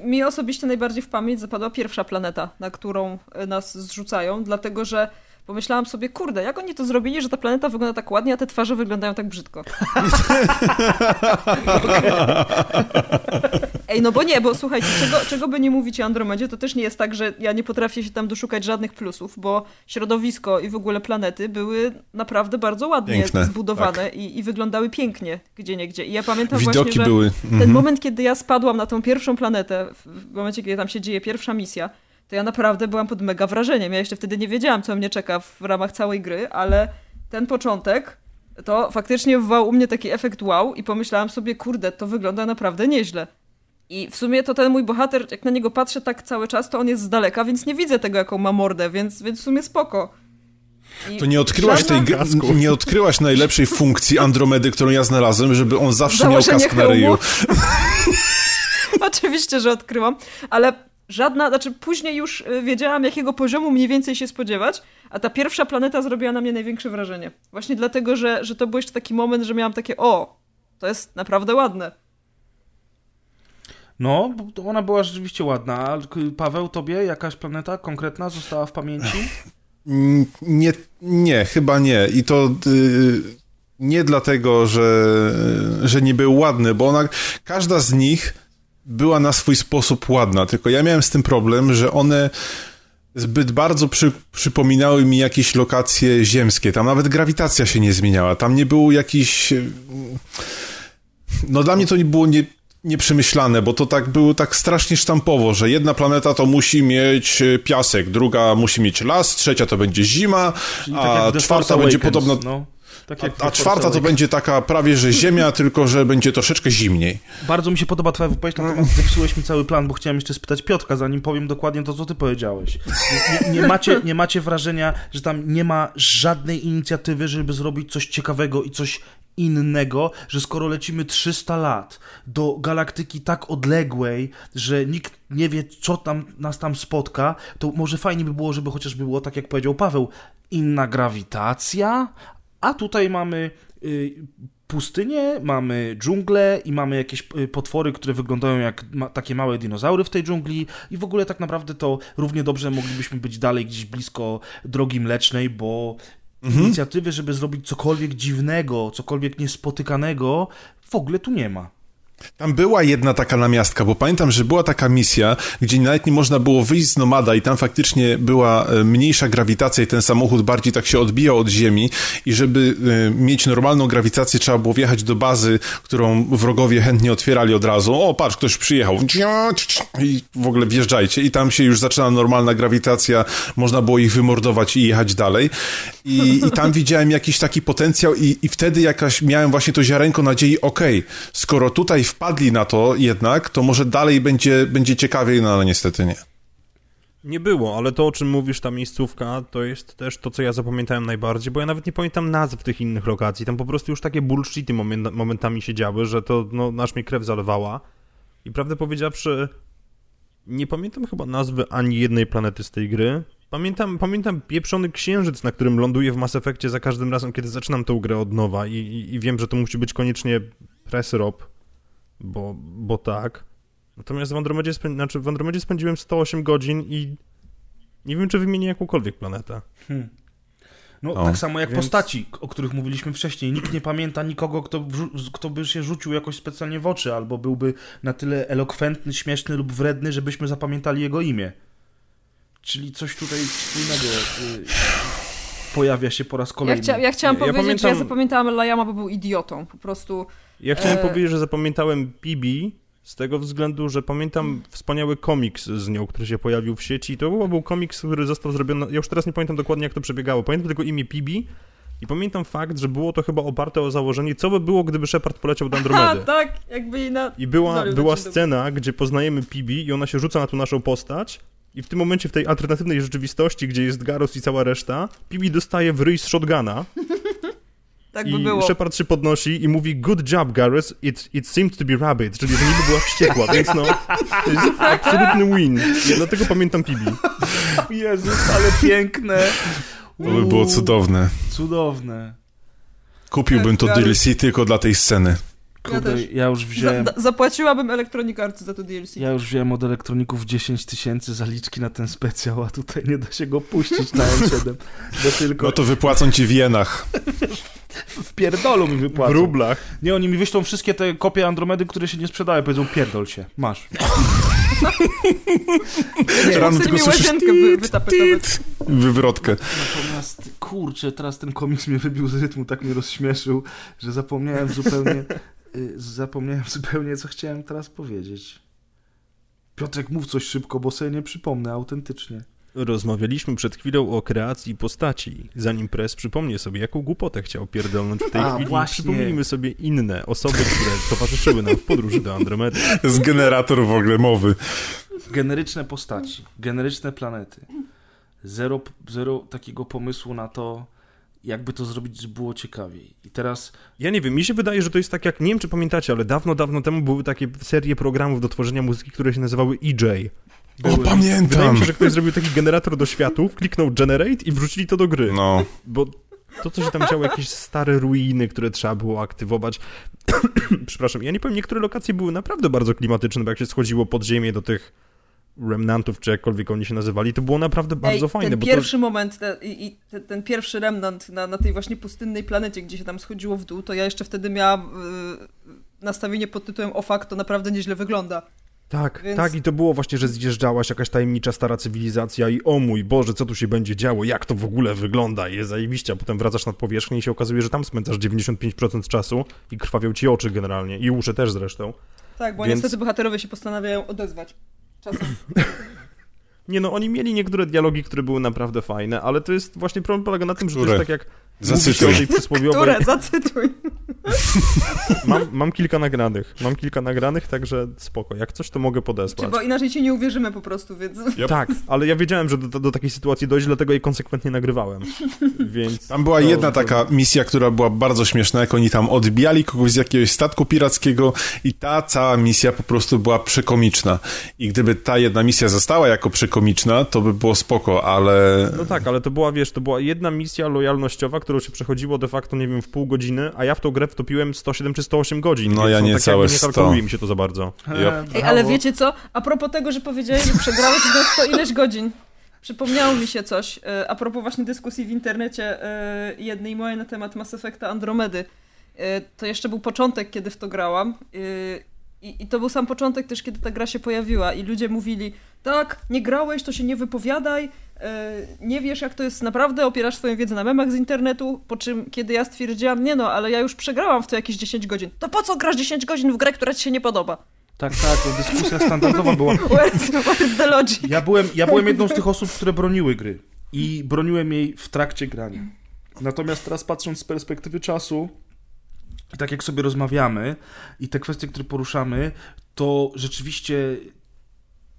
Mi osobiście najbardziej w pamięć zapadła pierwsza planeta, na którą e, nas zrzucają, dlatego że pomyślałam sobie, kurde, jak oni to zrobili, że ta planeta wygląda tak ładnie, a te twarze wyglądają tak brzydko. Ej, no bo nie, bo słuchajcie, czego, czego by nie mówić o Andromedzie, to też nie jest tak, że ja nie potrafię się tam doszukać żadnych plusów, bo środowisko i w ogóle planety były naprawdę bardzo ładnie
Piękne,
zbudowane i, i wyglądały pięknie gdzie niegdzie. I ja pamiętam
Widoki
właśnie, że
były.
ten
Mhm.
moment, kiedy ja spadłam na tą pierwszą planetę, w momencie, kiedy tam się dzieje pierwsza misja, to ja naprawdę byłam pod mega wrażeniem. Ja jeszcze wtedy nie wiedziałam, co mnie czeka w ramach całej gry, ale ten początek to faktycznie wywołał u mnie taki efekt wow i pomyślałam sobie, kurde, to wygląda naprawdę nieźle. I w sumie to ten mój bohater, jak na niego patrzę tak cały czas, to on jest z daleka, więc nie widzę tego, jaką ma mordę, więc, więc w sumie spoko. I
To nie odkryłaś tej gry, nie odkryłaś najlepszej funkcji Andromedy, którą ja znalazłem, żeby on zawsze miał
Założenie
kask na ryju.
Oczywiście, że odkryłam, ale żadna, znaczy później już y, wiedziałam, jakiego poziomu mniej więcej się spodziewać, a ta pierwsza planeta zrobiła na mnie największe wrażenie. Właśnie dlatego, że, że to był jeszcze taki moment, że miałam takie, o, to jest naprawdę ładne.
No, ona była rzeczywiście ładna. Paweł, tobie jakaś planeta konkretna została w pamięci?
Nie, nie, chyba nie. I to y, nie dlatego, że, że nie był ładny, bo ona, każda z nich była na swój sposób ładna, tylko ja miałem z tym problem, że one zbyt bardzo przy, przypominały mi jakieś lokacje ziemskie. Tam nawet grawitacja się nie zmieniała. Tam nie było jakiś... No dla mnie to nie było nie, nieprzemyślane, bo to tak było tak strasznie sztampowo, że jedna planeta to musi mieć e, piasek, druga musi mieć las, trzecia to będzie zima,
Czyli tak
a
The
czwarta będzie podobno...
No. Tak
A, a czwarta to będzie taka prawie, że ziemia, tylko że będzie troszeczkę zimniej.
Bardzo mi się podoba twoja wypowiedź, natomiast zepsułeś mi cały plan, bo chciałem jeszcze spytać Piotrka, zanim powiem dokładnie to, co ty powiedziałeś. Nie, nie, nie, macie, nie macie wrażenia, że tam nie ma żadnej inicjatywy, żeby zrobić coś ciekawego i coś innego, że skoro lecimy 300 lat do galaktyki tak odległej, że nikt nie wie, co tam nas tam spotka, to może fajnie by było, żeby chociażby było, tak jak powiedział Paweł, inna grawitacja, a tutaj mamy y, pustynię, mamy dżunglę i mamy jakieś y, potwory, które wyglądają jak ma, takie małe dinozaury w tej dżungli i w ogóle tak naprawdę to równie dobrze moglibyśmy być dalej gdzieś blisko drogi mlecznej, bo inicjatywy, żeby zrobić cokolwiek dziwnego, cokolwiek niespotykanego, w ogóle tu nie ma.
Tam była jedna taka namiastka, bo pamiętam, że była taka misja, gdzie nawet nie można było wyjść z Nomada i tam faktycznie była e, mniejsza grawitacja i ten samochód bardziej tak się odbijał od ziemi i żeby e, mieć normalną grawitację trzeba było wjechać do bazy, którą wrogowie chętnie otwierali od razu. O, patrz, ktoś przyjechał. I w ogóle wjeżdżajcie i tam się już zaczyna normalna grawitacja, można było ich wymordować i jechać dalej. I, i tam widziałem jakiś taki potencjał i, i wtedy jakaś miałem właśnie to ziarenko nadziei, okej, skoro tutaj wpadli na to jednak, to może dalej będzie, będzie ciekawiej, no ale niestety nie.
Nie było, ale to, o czym mówisz, ta miejscówka, to jest też to, co ja zapamiętałem najbardziej, bo ja nawet nie pamiętam nazw tych innych lokacji. Tam po prostu już takie bullshity moment, momentami się działy, że to, no, aż mnie krew zalewała. I prawdę powiedziawszy, nie pamiętam chyba nazwy ani jednej planety z tej gry. Pamiętam, pamiętam pieprzony księżyc, na którym ląduję w Mass Effectie za każdym razem, kiedy zaczynam tę grę od nowa i, i, i wiem, że to musi być koniecznie press rob, bo, bo tak. Natomiast w Andromedzie, spę... znaczy w Andromedzie spędziłem 108 godzin i nie wiem, czy wymienię jakąkolwiek planetę.
No,
O,
tak samo jak
więc-
postaci, o których mówiliśmy wcześniej. Nikt nie pamięta nikogo, kto, kto by się rzucił jakoś specjalnie w oczy, albo byłby na tyle elokwentny, śmieszny lub wredny, żebyśmy zapamiętali jego imię. Czyli coś tutaj wspólnego y, pojawia się po raz
Ja,
kolejny.
chcia, ja chciałam
Ja- ja
powiedzieć, że ja
pamiętam-
zapamiętałam Lajama, bo był idiotą. Po prostu
Ja chciałem
E-
powiedzieć, że zapamiętałem Bibi z tego względu, że pamiętam wspaniały komiks z nią, który się pojawił w sieci. I to chyba był komiks, który został zrobiony. Ja już teraz nie pamiętam dokładnie, jak to przebiegało. Pamiętam tylko imię Pibi. I pamiętam fakt, że było to chyba oparte o założenie, co by było, gdyby Shepard poleciał do Andromedy.
tak, jakby jej na...
I była, była scena, gdzie poznajemy Pibi i ona się rzuca na tą naszą postać. I w tym momencie, w tej alternatywnej rzeczywistości, gdzie jest Garus i cała reszta, Pibi dostaje w ryj z shotguna
Tak by
i
było.
Shepard się podnosi i mówi Good job, Garrus, it, it seemed to be rabbit, czyli że niby była wściekła, więc no, to jest absolutny win. Ja dlatego pamiętam Pibi.
Jezus, ale piękne.
To by było cudowne.
Cudowne.
Kupiłbym to DLC tylko dla tej sceny.
Kurde,
też.
ja już
Za,
wziąłem...
da, zapłaciłabym Electronic Arts za to DLC.
Ja już wziąłem od elektroników 10 tysięcy zaliczki na ten specjał, a tutaj nie da się go puścić na M7, bo tylko
No to wypłacą ci w jenach.
w pierdolu mi
W
wypłacą.
rublach.
Nie, oni mi wyślą wszystkie te kopie Andromedy, które się nie sprzedają, powiedzą pierdol się, masz.
Nie,
Rano tylko słyszysz tit, tit, wywrotkę.
Natomiast, kurczę, teraz ten komiks mnie wybił z rytmu, tak mnie rozśmieszył, że zapomniałem zupełnie, zapomniałem zupełnie, co chciałem teraz powiedzieć. Piotrek, mów coś szybko, bo sobie nie przypomnę autentycznie.
Rozmawialiśmy przed chwilą o kreacji postaci. Zanim Press przypomnie sobie, jaką głupotę chciał pierdolnąć w tej
A,
chwili,
właśnie.
przypomnijmy sobie inne osoby, które towarzyszyły nam w podróży do Andromedy.
Jest generator w ogóle mowy.
Generyczne postaci, generyczne planety. Zero, zero takiego pomysłu na to, jakby to zrobić, żeby było ciekawiej. I teraz
Ja nie wiem, mi się wydaje, że to jest tak jak, nie wiem czy pamiętacie, ale dawno, dawno temu były takie serie programów do tworzenia muzyki, które się nazywały EJ.
O,
Były-
Wydaje
pamiętam.
mi się, że ktoś zrobił taki generator do światów, kliknął generate i wrzucili to do gry.
No.
Bo to, co się tam działo, jakieś stare ruiny, które trzeba było aktywować. Przepraszam, ja nie powiem, niektóre lokacje były naprawdę bardzo klimatyczne, bo jak się schodziło pod ziemię do tych remnantów, czy jakkolwiek oni się nazywali, to było naprawdę bardzo
Ej,
fajne.
ten
bo
pierwszy moment te, i, ten, ten pierwszy remnant na, na tej właśnie pustynnej planecie, gdzie się tam schodziło w dół, to ja jeszcze wtedy miałam y, nastawienie pod tytułem o fakt, to naprawdę nieźle wygląda.
To, tak,
Więc-
tak, i to było właśnie, że zjeżdżałaś jakaś tajemnicza stara cywilizacja i o mój Boże, co tu się będzie działo, jak to w ogóle wygląda, jest zajebiście, a potem wracasz nad powierzchnię i się okazuje, że tam spędzasz 95% czasu i krwawią ci oczy generalnie, i uszy też zresztą.
Tak, bo
Więc-
niestety bohaterowie się postanawiają odezwać. Czasem.
Nie no, oni mieli niektóre dialogi, które były naprawdę fajne, ale to jest właśnie problem polega na tym, że to
Które?
jest tak jak
Zacytuj.
przysłowiowej...
Które? Zacytuj.
Mam, mam kilka nagranych, mam kilka nagranych, także spoko. Jak coś, to mogę
Czy,
podesłać.
bo inaczej ci nie uwierzymy po prostu, więc...
Yep.
Tak, ale ja wiedziałem, że do, do, do takiej sytuacji dojdzie, dlatego jej konsekwentnie nagrywałem. Więc...
Tam była
to-
jedna
to-
taka misja, która była bardzo śmieszna, jak oni tam odbijali kogoś z jakiegoś statku pirackiego i ta cała misja po prostu była przekomiczna. I gdyby ta jedna misja została jako przekomiczna, to by było spoko, ale...
No tak, ale to była, wiesz, to była jedna misja lojalnościowa, którą się przechodziło de facto, nie wiem, w pół godziny, a ja w tą grę wtopiłem 107 czy 108 godzin.
No ja niecałe
tak jakby nie
100.
kalkuluje mi się to za bardzo.
Yep.
Ej, ale wiecie co? A propos tego, że powiedziałeś, że przegrałeś na 100 ileś godzin. Przypomniało mi się coś, e, a propos właśnie dyskusji w internecie e, jednej mojej na temat Mass Effecta Andromedy. E, To jeszcze był początek, kiedy w to grałam. I, I to był sam początek też, kiedy ta gra się pojawiła i ludzie mówili, tak, nie grałeś, to się nie wypowiadaj, e, nie wiesz jak to jest naprawdę, opierasz swoją wiedzę na memach z internetu, po czym kiedy ja stwierdziłam, nie no, ale ja już przegrałam w to jakieś 10 godzin, to po co grasz 10 godzin w grę, która ci się nie podoba?
Tak, tak, to dyskusja standardowa była.
Where's, where's the logic?
Ja byłem, ja byłem jedną z tych osób, które broniły gry. I broniłem jej w trakcie grania. Natomiast teraz patrząc z perspektywy czasu, i tak jak sobie rozmawiamy, i te kwestie, które poruszamy, to rzeczywiście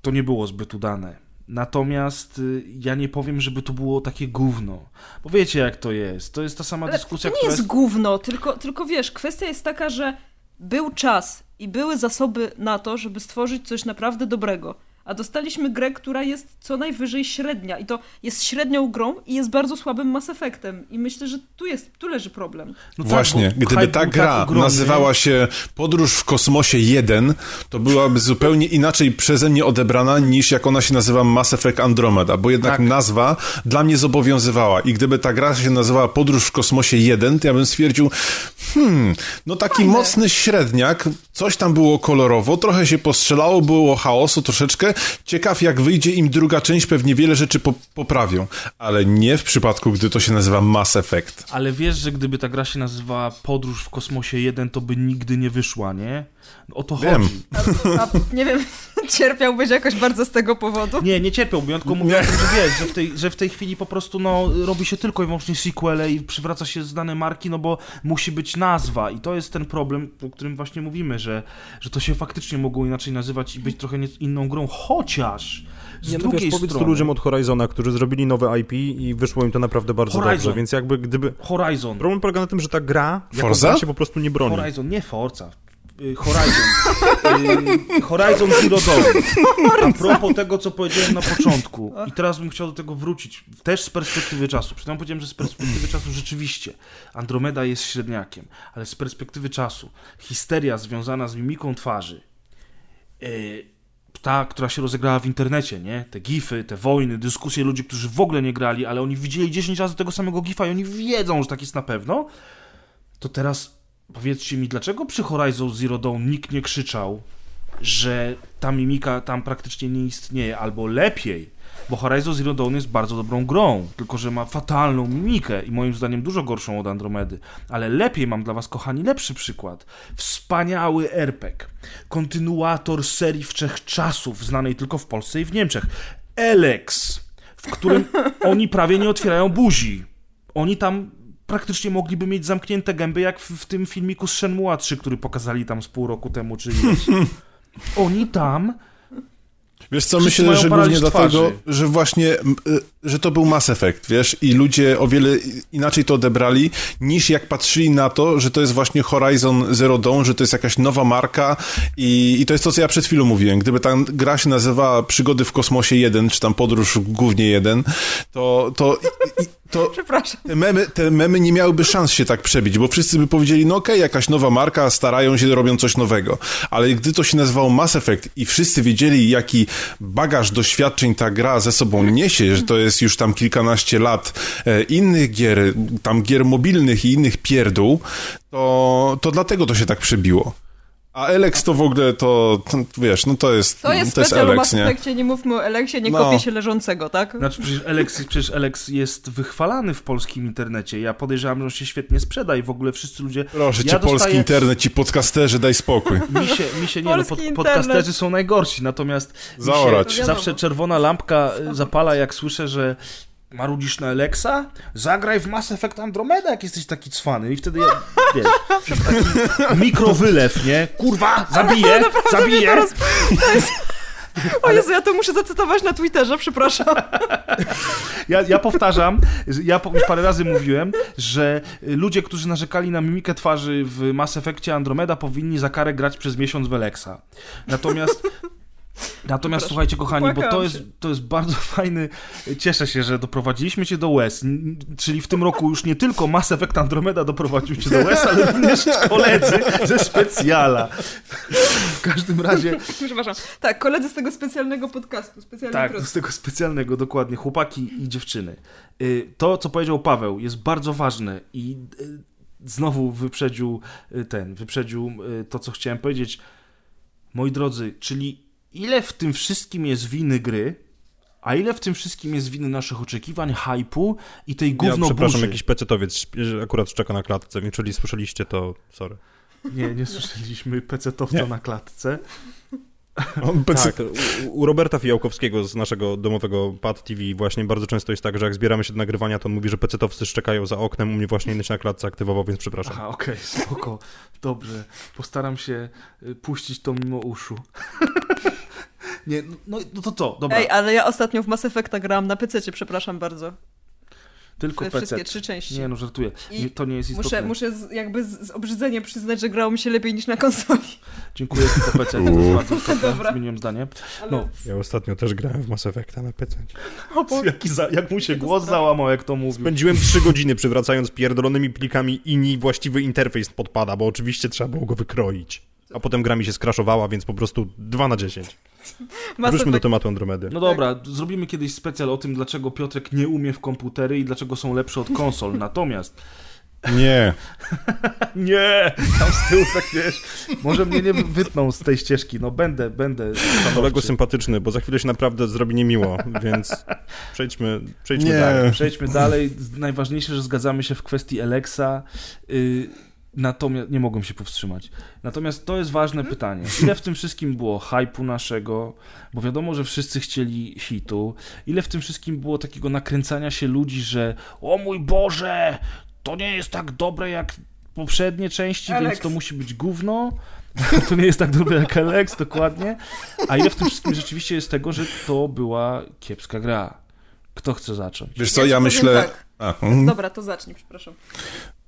to nie było zbyt udane. Natomiast y, ja nie powiem, żeby to było takie gówno. Bo wiecie, jak to jest. To jest ta sama
Ale
dyskusja,
to nie
która
jest gówno, tylko, tylko wiesz, kwestia jest taka, że był czas i były zasoby na to, żeby stworzyć coś naprawdę dobrego. A dostaliśmy grę, która jest co najwyżej średnia. I to jest średnią grą i jest bardzo słabym Mass Effectem. I myślę, że tu jest, tu leży problem.
No tak,
Właśnie,
bo
gdyby ta gra
tak ogromny.
nazywała się Podróż w kosmosie 1, to byłaby zupełnie inaczej przeze mnie odebrana niż jak ona się nazywa Mass Effect Andromeda, bo jednak
Tak.
nazwa dla mnie zobowiązywała i gdyby ta gra się nazywała Podróż w kosmosie 1, to ja bym stwierdził, hmm, no taki
Fajne.
mocny średniak, coś tam było kolorowo, trochę się postrzelało, było chaosu troszeczkę, ciekaw jak wyjdzie im druga część, pewnie wiele rzeczy po poprawią, ale nie w przypadku, gdy to się nazywa Mass Effect.
Ale wiesz, że gdyby ta gra się nazywała Podróż w kosmosie 1, to by nigdy nie wyszła, nie? O to
Wiem.
chodzi.
A, a nie wiem, cierpiałbyś jakoś bardzo z tego powodu?
Nie, nie cierpiałbym, ja tylko mówię o tym, że wiesz, że w, tej, że w tej chwili po prostu no, robi się tylko i wyłącznie sequele i przywraca się znane marki, no bo musi być nazwa i to jest ten problem, o którym właśnie mówimy, że, że to się faktycznie mogło inaczej nazywać i być trochę nie, inną grą, chociaż z
Nie, no
drugiej
wiesz, powiedz
strony
to ludziom od Horizona, którzy zrobili nowe IP i wyszło im to naprawdę bardzo
Horizon.
dobrze, więc jakby gdyby...
Horizon,
Problem polega na tym, że ta gra
Forza?
gra się po prostu nie broni.
Horizon, nie Forza. Y, Horizon. Y, Horizon Zero Dawn. A propos tego, co powiedziałem na początku. I teraz bym chciał do tego wrócić. Też z perspektywy czasu. Przed chwilą powiedziałem, że z perspektywy czasu rzeczywiście Andromeda jest średniakiem. Ale z perspektywy czasu histeria związana z mimiką twarzy y, ta, która się rozegrała w internecie, nie? Te gify, te wojny, dyskusje ludzi, którzy w ogóle nie grali, ale oni widzieli 10 razy tego samego gifa i oni wiedzą, że tak jest na pewno. To teraz powiedzcie mi, dlaczego przy Horizon Zero Dawn nikt nie krzyczał, że ta mimika tam praktycznie nie istnieje, albo lepiej, bo Horizon Zero Dawn jest bardzo dobrą grą, tylko że ma fatalną mimikę i moim zdaniem dużo gorszą od Andromedy. Ale lepiej mam dla was, kochani, lepszy przykład. Wspaniały RPG. Kontynuator serii Wszechczasów, znanej tylko w Polsce i w Niemczech. Elex, w którym oni prawie nie otwierają buzi. Oni tam praktycznie mogliby mieć zamknięte gęby, jak w, w tym filmiku z Shenmue 3, który pokazali tam z pół roku temu, czy ileś. Oni tam
Wiesz co,
Wszyscy
myślę, że głównie dlatego,
twarzy.
że właśnie, y, że to był Mass Effect, wiesz, i ludzie o wiele inaczej to odebrali, niż jak patrzyli na to, że to jest właśnie Horizon Zero Dawn, że to jest jakaś nowa marka i, i to jest to, co ja przed chwilą mówiłem. Gdyby ta gra się nazywała Przygody w kosmosie 1, czy tam Podróż głównie 1, to, to, i, i, to
Przepraszam.
te memy, te memy nie miałyby szans się tak przebić, bo wszyscy by powiedzieli, no okej, jakaś nowa marka, starają się, robią coś nowego. Ale gdy to się nazywało Mass Effect i wszyscy wiedzieli, jaki bagaż doświadczeń ta gra ze sobą niesie, że to jest już tam kilkanaście lat e, innych gier, tam gier mobilnych i innych pierdół, to, to dlatego to się tak przebiło. A Elex to w ogóle to, to wiesz, no to jest
To jest
to jest Elex, nie?
Nie mówmy o Eleksie, nie
No.
kopie się leżącego, tak?
Znaczy przecież Alex, przecież Alex jest wychwalany w polskim internecie. Ja podejrzewam, że on się świetnie sprzeda i w ogóle wszyscy ludzie...
Proszę
ja
cię, polski
dostaję-
internet, ci podcasterzy, daj spokój.
Mi się, mi się nie, no,
Polski
pod, podcasterzy są najgorsi, natomiast mi
Zaorać.
się zawsze czerwona lampka zapala, jak słyszę, że marudzisz na Alexa? Zagraj w Mass Effect Andromeda, jak jesteś taki cwany. I wtedy, ja, wiesz, mikrowylew, nie? Kurwa, zabiję, zabiję.
O Jezu, ja to muszę zacytować na Twitterze, przepraszam.
Ja, ja powtarzam, ja już parę razy mówiłem, że ludzie, którzy narzekali na mimikę twarzy w Mass Effectie Andromeda powinni za karę grać przez miesiąc w Alexa. Natomiast Natomiast słuchajcie, kochani, bo to jest, to jest bardzo fajny. Cieszę się, że doprowadziliśmy cię do łez. Czyli w tym roku już nie tylko Mass Effect Andromeda doprowadził cię do łez, ale również koledzy ze specjala. W każdym razie,
Przepraszam. Tak, koledzy z tego specjalnego podcastu,
tak,
prosto.
z tego specjalnego, dokładnie, chłopaki i dziewczyny. Y, To, co powiedział Paweł, jest bardzo ważne i y, znowu wyprzedził y, ten, wyprzedził to, co chciałem powiedzieć. Moi drodzy, czyli ile w tym wszystkim jest winy gry, a ile w tym wszystkim jest winy naszych oczekiwań, hypu i tej
Ja
gówno
przepraszam,
burzy.
jakiś pecetowiec akurat szczeka na klatce, więc jeżeli słyszeliście, to sorry.
Nie, nie słyszeliśmy pecetowca
Nie.
na klatce.
On.
Tak, u, u Roberta Fijałkowskiego z naszego domowego Pad TV właśnie bardzo często jest tak, że jak zbieramy się do nagrywania, to on mówi, że pecetowcy szczekają za oknem, u mnie właśnie inny się na klatce aktywował, więc przepraszam.
Aha, okej, spoko. Dobrze. Postaram się y, puścić to mimo uszu. Nie, no, no, no to co? Dobra,
Ej, ale ja ostatnio w Mass Effecta grałam na PC, przepraszam bardzo.
tylko
Te
PC.
wszystkie trzy części.
Nie no, żartuję. Nie, to nie jest istotne.
Muszę, muszę z, jakby z, z obrzydzeniem przyznać, że grało mi się lepiej niż na konsoli.
Dziękuję tylko PC, to jest bardzo istotne.
Dobra.
Zmieniłem zdanie.
Ale...
No,
Ja ostatnio też grałem w Mass Effecta na PC.
O, bo...
jaki za, jak mu się głos załamał, jak to mówił.
Spędziłem trzy godziny przywracając pierdolonymi plikami i ni właściwy interfejs podpada, bo oczywiście trzeba było go wykroić. A potem gra mi się skraszowała, więc po prostu 2 na 10.
Mass
Wróćmy do tematu Andromedy.
No dobra, zrobimy kiedyś specjal o tym, dlaczego Piotrek nie umie w komputery i dlaczego są lepsze od konsol. Natomiast
Nie.
nie, tam z tyłu tak wiesz, może mnie nie wytną z tej ścieżki. No będę, będę
Kolego sympatyczny, bo za chwilę się naprawdę zrobi niemiło, więc przejdźmy, przejdźmy
Nie.
dalej.
Przejdźmy dalej. Najważniejsze, że zgadzamy się w kwestii Alexa. Yy, natomiast nie mogłem się powstrzymać. Natomiast to jest ważne pytanie. Ile w tym wszystkim było hypu naszego? Bo wiadomo, że wszyscy chcieli hitu. Ile w tym wszystkim było takiego nakręcania się ludzi, że o mój Boże, to nie jest tak dobre jak poprzednie części,
Alex.
więc to musi być gówno. To nie jest tak dobre jak Alex, dokładnie. A ile w tym wszystkim rzeczywiście jest tego, że to była kiepska gra? Kto chce zacząć?
Wiesz co,
Ja
ja myślę...
tak.
Mhm.
Dobra, to zacznij, przepraszam.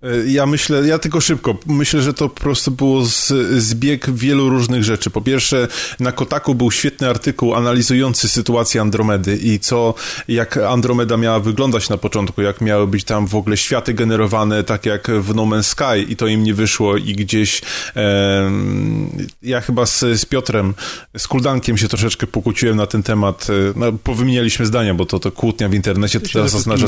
Y, Ja myślę, ja tylko szybko, myślę, że to po prostu było z, zbieg wielu różnych rzeczy. Po pierwsze, na Kotaku był świetny artykuł analizujący sytuację Andromedy i co, jak Andromeda miała wyglądać na początku, jak miały być tam w ogóle światy generowane, tak jak w No Man's Sky i to im nie wyszło i gdzieś em, ja chyba z, z Piotrem, z Kuldankiem się troszeczkę pokłóciłem na ten temat, y, no, powymienialiśmy zdania, bo to, to kłótnia w internecie, to teraz oznacza...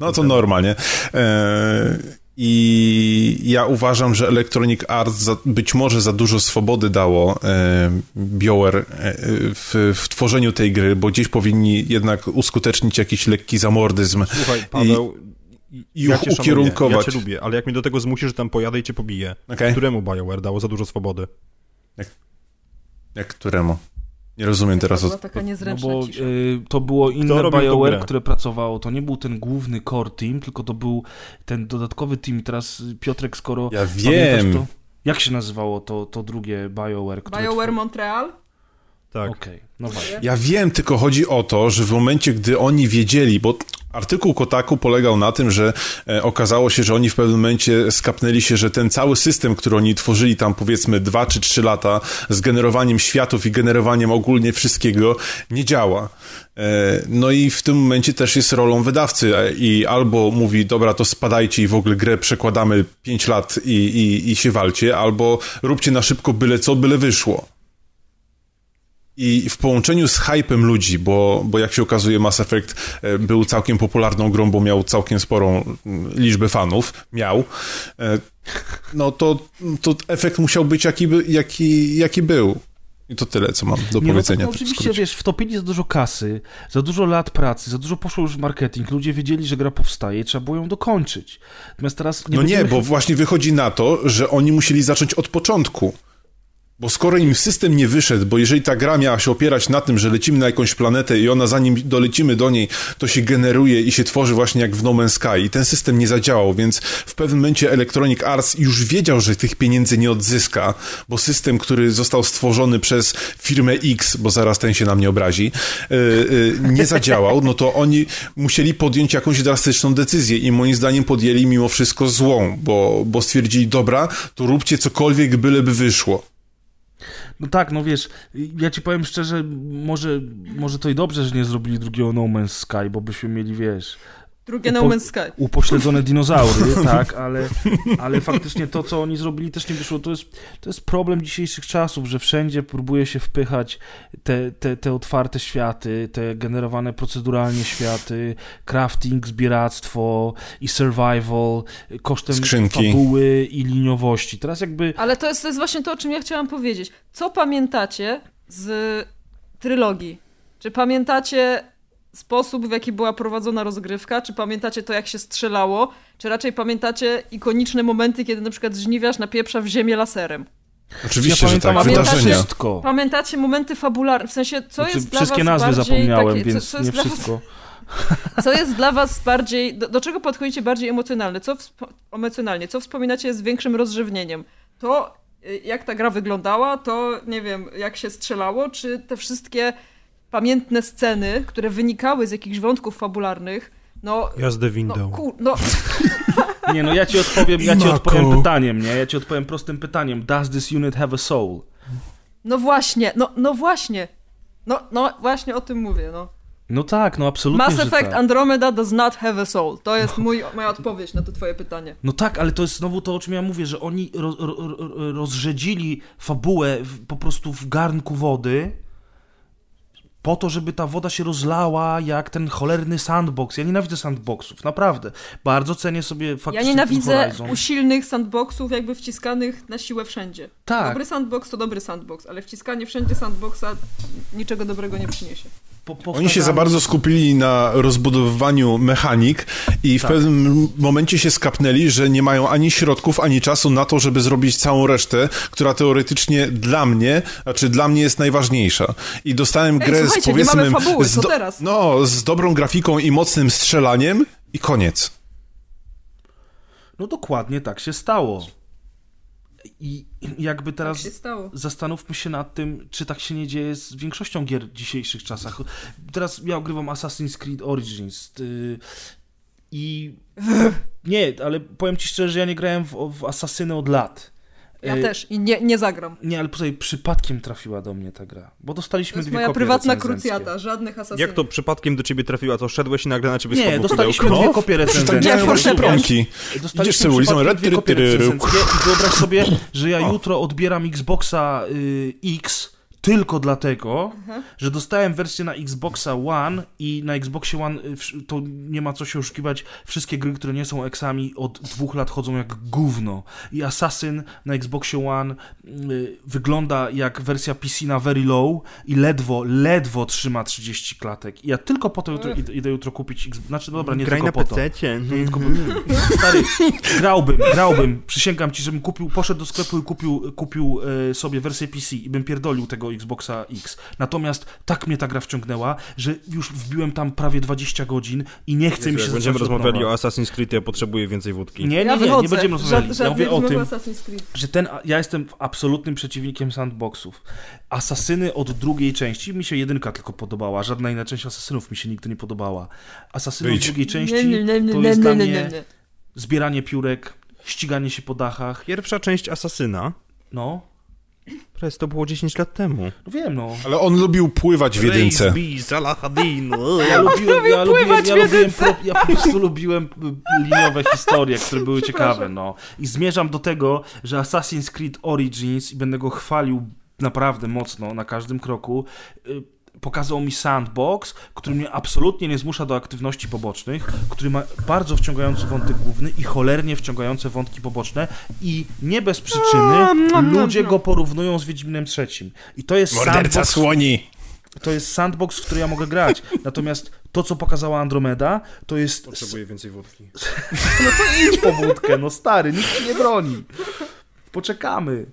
No to normalnie. E, I ja uważam, że Electronic Arts za, być może za dużo swobody dało e, BioWare e, w, w tworzeniu tej gry, bo gdzieś powinni jednak uskutecznić jakiś lekki zamordyzm.
Słuchaj, Paweł,
I
ja
uch-
cię szanuję,
ukierunkować.
Ja cię lubię, ale jak mnie do tego zmusisz, że tam pojadę i cię pobiję.
Okej.
Któremu BioWare dało za dużo swobody?
Jak któremu? Nie rozumiem teraz.
była
O...
taka
No
niezręczna
bo
cisza.
y, to było inne BioWare, które pracowało. To nie był ten główny core team, tylko to był ten dodatkowy team. I Teraz y, Piotrek, skoro
Ja wiem.
To, jak się nazywało to, to drugie BioWare? Które
BioWare
tw-
Montreal?
Tak.
Okej, no właśnie.
Ja wiem, tylko chodzi o to, że w momencie, gdy oni wiedzieli, bo artykuł Kotaku polegał na tym, że e, okazało się, że oni w pewnym momencie skapnęli się, że ten cały system, który oni tworzyli tam powiedzmy dwa czy trzy lata z generowaniem światów i generowaniem ogólnie wszystkiego nie działa. E, No i w tym momencie też jest rolą wydawcy i albo mówi, dobra, to spadajcie i w ogóle grę przekładamy pięć lat i, i, i się walcie, albo róbcie na szybko byle co, byle wyszło. I w połączeniu z hypem ludzi, bo, bo jak się okazuje Mass Effect e, był całkiem popularną grą, bo miał całkiem sporą liczbę fanów, miał, e, no to, to efekt musiał być jaki, jaki, jaki był. I to tyle, co mam do
Nie, no
powiedzenia.
tak, no oczywiście, wiesz, wtopili za dużo kasy, za dużo lat pracy, za dużo poszło już w marketing, ludzie wiedzieli, że gra powstaje trzeba było ją dokończyć. Natomiast teraz nie
no nie, bo właśnie wychodzi na to, że oni musieli zacząć od początku. Bo skoro im system nie wyszedł, bo jeżeli ta gra miała się opierać na tym, że lecimy na jakąś planetę i ona zanim dolecimy do niej, to się generuje i się tworzy właśnie jak w No Man's Sky i ten system nie zadziałał, więc w pewnym momencie Electronic Arts już wiedział, że tych pieniędzy nie odzyska, bo system, który został stworzony przez firmę X, bo zaraz ten się na mnie obrazi, yy, yy, nie zadziałał, no to oni musieli podjąć jakąś drastyczną decyzję i moim zdaniem podjęli mimo wszystko złą, bo, bo stwierdzili, dobra, to róbcie cokolwiek, byleby wyszło.
No tak, no wiesz, ja ci powiem szczerze, może, może to i dobrze, że nie zrobili drugiego No Man's Sky, bo byśmy mieli, wiesz,
Drugie No
Upo-
Man's Sky.
upośledzone dinozaury, tak, ale, ale faktycznie to, co oni zrobili, też nie wyszło. To jest, to jest problem dzisiejszych czasów, że wszędzie próbuje się wpychać te, te, te otwarte światy, te generowane proceduralnie światy, crafting, zbieractwo i survival kosztem
Skrzynki.
fabuły i liniowości. Teraz jakby...
Ale to jest, to jest właśnie to, o czym ja chciałam powiedzieć. Co pamiętacie z trylogii? Czy pamiętacie sposób, w jaki była prowadzona rozgrywka? Czy pamiętacie to, jak się strzelało? Czy raczej pamiętacie ikoniczne momenty, kiedy na przykład żniwiarz napieprza w ziemię laserem?
Oczywiście,
ja
że tak,
Pamiętacie-
wydarzenia.
wszystko.
Pamiętacie momenty fabularne? W sensie, co
Znaczy,
jest dla
wszystkie
was
nazwy
bardziej
zapomniałem,
takie,
więc
co, co jest
nie
dla was
wszystko.
Co jest dla was bardziej, do, do czego podchodzicie bardziej emocjonalnie? Co, emocjonalnie? Co wspominacie z większym rozrzewnieniem? To, y, jak ta gra wyglądała, to, nie wiem, jak się strzelało, czy te wszystkie pamiętne sceny, które wynikały z jakichś wątków fabularnych, no...
Jazdę
No,
windą.
kur, no,
Nie, no ja ci odpowiem, ja ci odpowiem pytaniem, nie? Ja ci odpowiem prostym pytaniem. Does this unit have a soul?
no właśnie, no, no właśnie. No, no właśnie o tym mówię, no.
No tak, no absolutnie,
Mass
że
Effect
tak.
Andromeda does not have a soul. To jest mój, moja odpowiedź na to twoje pytanie.
No tak, ale to jest znowu to, o czym ja mówię, że oni ro, ro, ro, rozrzedzili fabułę w, po prostu w garnku wody po to, żeby ta woda się rozlała jak ten cholerny sandbox. Ja nienawidzę sandboxów, naprawdę. Bardzo cenię sobie
Ja
faktycznie
nienawidzę
Horizon.
usilnych sandboxów, jakby wciskanych na siłę wszędzie.
Tak.
Dobry sandbox to dobry sandbox, ale wciskanie wszędzie sandboxa niczego dobrego nie przyniesie.
Po,
Oni się za bardzo skupili na rozbudowywaniu mechanik i w
Tak.
pewnym momencie się skapnęli, że nie mają ani środków, ani czasu na to, żeby zrobić całą resztę, która teoretycznie dla mnie, znaczy dla mnie jest najważniejsza. I dostałem
Ej,
grę z powiedzmy...
fabuły,
z
co teraz?
No, z dobrą grafiką i mocnym strzelaniem i koniec.
No dokładnie tak się stało. I jakby teraz
Tak się
zastanówmy się nad tym, czy tak się nie dzieje z większością gier w dzisiejszych czasach. Teraz ja ogrywam Assassin's Creed Origins yy, i nie, ale powiem ci szczerze, że ja nie grałem w, w Asasyny od lat.
Ja też i nie, nie zagram.
Nie, ale tutaj przypadkiem trafiła do mnie ta gra, bo
To
dostaliśmy
jest
dwie
moja prywatna krucjata, żadnych asasynów.
Jak to przypadkiem do ciebie trafiła? To szedłeś i nagle na ciebie
Nie, dostaliśmy
pudełko?
dwie kopie
tak
recenzenckie.
Nie,
właśnie
proszę
promki.
Dostaliśmy
Idziesz sobie ulicą,
przypadkiem dwie kopie recenzenckie i wyobraź sobie, że ja jutro odbieram Xboxa y, X tylko dlatego, że dostałem wersję na Xboxa One i na Xboxie One y, to nie ma co się oszukiwać. Wszystkie gry, które nie są eksami od dwóch lat chodzą jak gówno. I Assassin na Xboxie One y, wygląda jak wersja PC na very low i ledwo, ledwo trzyma 30 klatek. I ja tylko po to jutro, idę, idę jutro kupić Xbox. Znaczy, dobra, nie
Graj
tylko
na
po to.
PC-cie.
Tylko po- Stary, grałbym, grałbym. Przysięgam ci, żebym kupił, poszedł do sklepu i kupił, kupił e, sobie wersję PC i bym pierdolił tego Xboxa X. Natomiast tak mnie ta gra wciągnęła, że już wbiłem tam prawie 20 godzin i nie chce mi się
Jak będziemy rozmawiali o Assassin's Creed, ja potrzebuję więcej wódki.
Nie, nie, nie, nie
wychodzę.
będziemy rozmawiali. Ja mówię o tym, że ten, ja jestem absolutnym przeciwnikiem sandboxów. Asasyny od drugiej części, mi się jedynka tylko podobała, żadna inna część Asasynów mi się nigdy nie podobała. Asasyny od drugiej części
Nie, nie, nie, nie,
to
nie,
jest
nie,
dla
nie,
mnie
nie, nie.
zbieranie piórek, ściganie się po dachach,
Pierwsza część Asasyna,
no,
Prez, to było 10 lat temu.
no wiem, no.
Ale on lubił pływać w jedynce.
Salahadin.
Ja lubiłem, ja lubiłem,
pływać
ja
w
lubiłem, pro, ja po prostu lubiłem y, liniowe historie, które były ciekawe, no. I zmierzam do tego, że Assassin's Creed Origins i będę go chwalił naprawdę mocno na każdym kroku. Pokazał mi sandbox, który mnie absolutnie nie zmusza do aktywności pobocznych, który ma bardzo wciągający wątek główny i cholernie wciągające wątki poboczne i nie bez przyczyny ludzie go porównują z Wiedźminem trzecim. I to jest
Morderca
sandbox,
słoni!
to jest sandbox, w który ja mogę grać. Natomiast to, co pokazała Andromeda, to jest
Potrzebuję więcej wódki.
no to idź po wódkę, no stary, nikt ci nie broni. Poczekamy.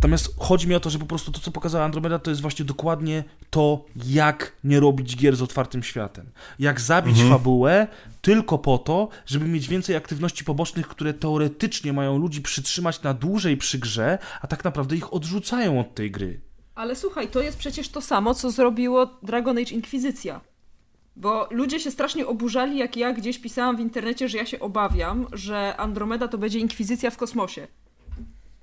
Natomiast chodzi mi o to, że po prostu to, co pokazała Andromeda, to jest właśnie dokładnie to, jak nie robić gier z otwartym światem. Jak zabić fabułę tylko po to, żeby mieć więcej aktywności pobocznych, które teoretycznie mają ludzi przytrzymać na dłużej przy grze, a tak naprawdę ich odrzucają od tej gry.
Ale słuchaj, to jest przecież to samo, co zrobiło Dragon Age Inkwizycja. Bo ludzie się strasznie oburzali, jak ja gdzieś pisałam w internecie, że ja się obawiam, że Andromeda to będzie Inkwizycja w kosmosie.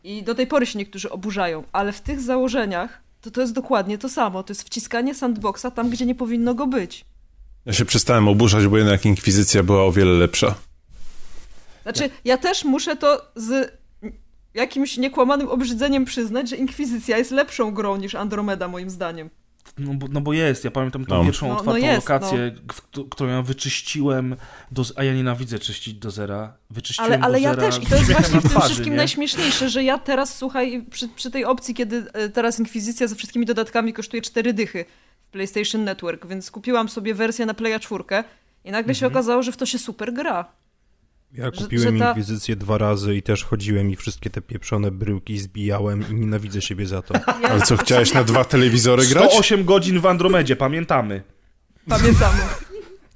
I do tej pory się niektórzy oburzają, ale w tych założeniach to to jest dokładnie to samo. To jest wciskanie sandboxa tam, gdzie nie powinno go być.
Ja się przestałem oburzać, bo jednak Inkwizycja była o wiele lepsza.
Znaczy, ja też muszę to z jakimś niekłamanym obrzydzeniem przyznać, że Inkwizycja jest lepszą grą niż Andromeda, moim zdaniem.
No bo, no bo jest, ja pamiętam tą
No.
pierwszą
No, no
otwartą
jest,
lokację, któ- którą ja wyczyściłem, do, a ja nienawidzę czyścić do zera. Wyczyściłem
Ale, ale
do
ja
zera
też i to jest właśnie w tym
twarzy,
wszystkim
nie?
najśmieszniejsze, że ja teraz, słuchaj, przy, przy tej opcji, kiedy e, teraz Inkwizycja ze wszystkimi dodatkami kosztuje 4 dychy w PlayStation Network, więc kupiłam sobie wersję na Playa 4 i nagle się
Mhm.
okazało, że w to się super gra.
Ja
Że-
kupiłem
że ta-
Inkwizycję dwa razy i też chodziłem i wszystkie te pieprzone bryłki zbijałem i nienawidzę siebie za to.
Ja
Ale co, chciałeś na dwa telewizory grać?
108 godzin w Andromedzie, pamiętamy.
pamiętamy.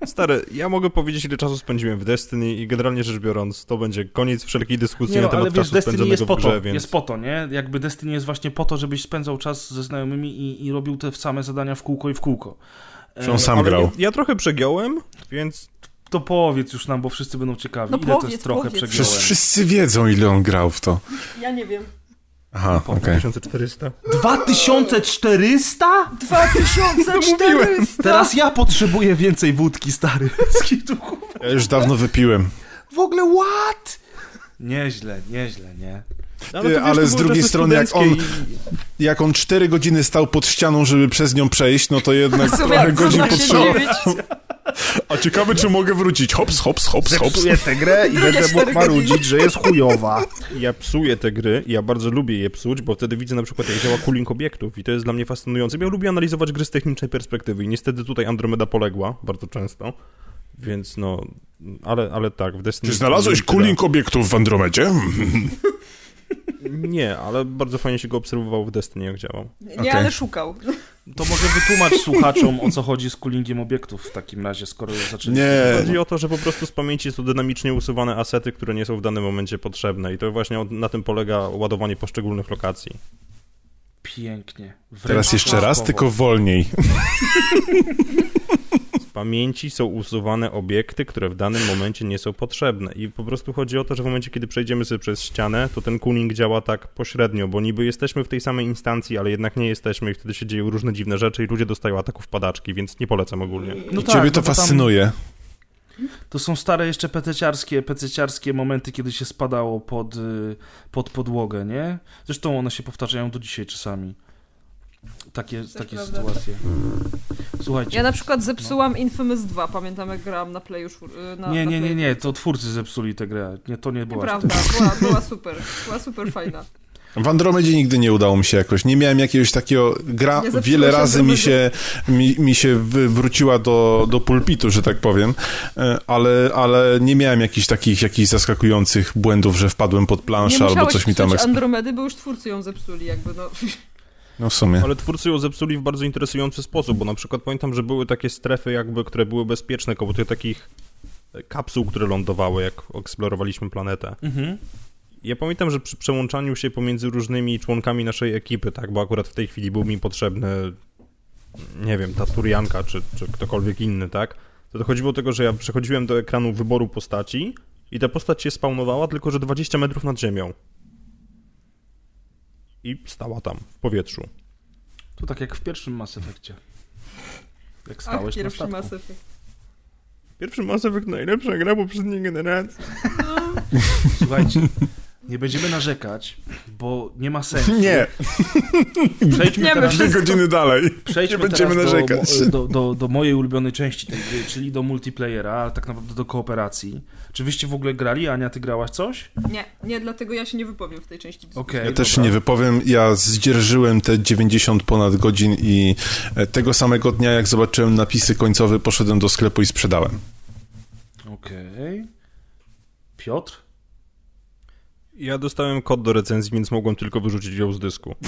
Stary, ja mogę powiedzieć, ile czasu spędziłem w Destiny i generalnie rzecz biorąc, to będzie koniec wszelkiej dyskusji
Nie
na
no, ale
temat
wiesz,
czasu
Destiny
spędzonego
jest po
w grze,
to,
więc...
jest po to, nie? Jakby Destiny jest właśnie po to, żebyś spędzał czas ze znajomymi i, i robił te same zadania w kółko i w kółko. E,
Czy on sam
Ale
grał?
Ja, ja trochę przegiąłem, więc
To powiedz już nam, bo wszyscy będą ciekawi.
No
Ile to
powiedz,
jest trochę
powiedz.
przegiąłem?
Przecież wszyscy wiedzą, ile on grał w to.
Ja nie wiem.
Aha, okej.
1400.
2400?
2400!
Teraz ja potrzebuję więcej wódki, stary.
Ja już dawno wypiłem.
W ogóle what? Nieźle, nieźle, nie?
No,
Ty,
to
ale
to
z drugiej strony, jak
studenckie
Jak on cztery godziny stał pod ścianą, żeby przez nią przejść, no to jednak trochę godzin
dziwić.
A ciekawe, czy mogę wrócić. Hops, hops, hops, hops.
Zepsuję tę grę i będę mógł marudzić, że jest chujowa.
ja psuję te gry i ja bardzo lubię je psuć, bo wtedy widzę na przykład, jak działa cooling obiektów i to jest dla mnie fascynujące. Ja lubię analizować gry z technicznej perspektywy i niestety tutaj Andromeda poległa bardzo często, więc no, ale, ale tak, w Destiny...
Czy znalazłeś cooling obiektów w Andromedzie?
Nie, ale bardzo fajnie się go obserwowało w Destiny, jak działał.
Nie,
Okej.
ale szukał.
To może wytłumacz słuchaczom, o co chodzi z coolingiem obiektów w takim razie, skoro zaczęliśmy.
Nie.
Chodzi o to, że po prostu z pamięci są dynamicznie usuwane asety, które nie są w danym momencie potrzebne i to właśnie na tym polega ładowanie poszczególnych lokacji.
Pięknie. Wręcz
Teraz jeszcze raz, tylko wolniej.
Pamięci są usuwane obiekty, które w danym momencie nie są potrzebne i po prostu chodzi o to, że w momencie, kiedy przejdziemy sobie przez ścianę, to ten cooling działa tak pośrednio, bo niby jesteśmy w tej samej instancji, ale jednak nie jesteśmy i wtedy się dzieją różne dziwne rzeczy i ludzie dostają ataków padaczki, więc nie polecam ogólnie.
No
I
tak,
ciebie
no
to
tam-
fascynuje.
To są stare jeszcze pececiarskie, pececiarskie momenty, kiedy się spadało pod, y, pod podłogę, nie? Zresztą one się powtarzają do dzisiaj czasami. Takie, takie
prawda.
sytuacje. Słuchajcie.
Ja na przykład zepsułam Infamous 2, pamiętam jak grałam na Playu czwór- na,
nie,
na
nie, nie,
Playu.
nie, to twórcy zepsuli tę grę. Nie, to nie była.
Nieprawda, była, była super. Była super fajna.
W Andromedzie nigdy nie udało mi się jakoś. Nie miałem jakiegoś takiego... Gra
Nie
wiele
się
razy mi się, mi, mi się wróciła do, do pulpitu, że tak powiem, E, ale, ale nie miałem jakichś takich jakichś zaskakujących błędów, że wpadłem pod
Nie
planszę albo coś mi tam... Eksp...
Andromedy, bo już twórcy ją zepsuli jakby, no.
No w sumie.
Ale twórcy ją zepsuli w bardzo interesujący sposób, bo na przykład pamiętam, że były takie strefy jakby, które były bezpieczne koło tych takich e, kapsuł, które lądowały, jak eksplorowaliśmy planetę.
Mhm.
Ja pamiętam, że przy przełączaniu się pomiędzy różnymi członkami naszej ekipy, tak, bo akurat w tej chwili był mi potrzebny, nie wiem, ta Turianka, czy, czy ktokolwiek inny, tak, to dochodziło do tego, że ja przechodziłem do ekranu wyboru postaci i ta postać się spawnowała tylko, że 20 metrów nad ziemią. I stała tam, w powietrzu.
To tak jak w pierwszym Mass Effectie. Jak
Ach,
stałeś na
pierwszy
statku.
Mass Effect.
Pierwszy Mass Effect najlepsza gra poprzedniej generacji.
Słuchajcie, nie będziemy narzekać, bo nie ma sensu.
Nie,
Przejdźmy
Nie,
teraz,
dwie godziny dalej.
przejdźmy
nie będziemy
teraz
narzekać.
Do, do, do, do mojej ulubionej części tej gry, czyli do multiplayera, ale tak naprawdę do kooperacji. Czy wyście w ogóle grali? Ania, ty grałaś coś?
Nie, nie, dlatego ja się nie wypowiem w tej części.
Okej.
Ja też się
dobra.
nie wypowiem. Ja zdzierżyłem te 90 ponad godzin i e, tego samego dnia, jak zobaczyłem napisy końcowe, poszedłem do sklepu i sprzedałem.
Okej. Piotr?
Ja dostałem kod do recenzji, więc mogłem tylko wyrzucić ją z dysku.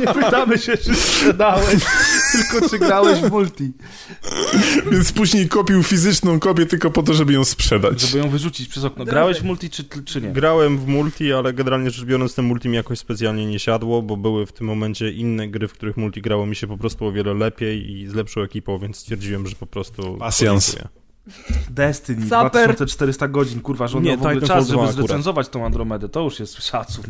Nie pytamy się, czy sprzedałeś, tylko czy grałeś w multi.
Więc później kopił fizyczną kopię tylko po to, żeby ją sprzedać.
Żeby ją wyrzucić przez okno. Grałeś w multi, czy, czy nie?
Grałem w multi, ale generalnie rzecz biorąc ten multi mi jakoś specjalnie nie siadło, bo były w tym momencie inne gry, w których multi grało mi się po prostu o wiele lepiej i z lepszą ekipą, więc stwierdziłem, że po prostu...
Pasjans.
podziękuję.
Destiny,
Saper.
2400 godzin, kurwa, że on
Nie,
miał w ogóle
Titanfall
czas,
2
żeby zrecenzować tą Andromedę, to już jest szacun.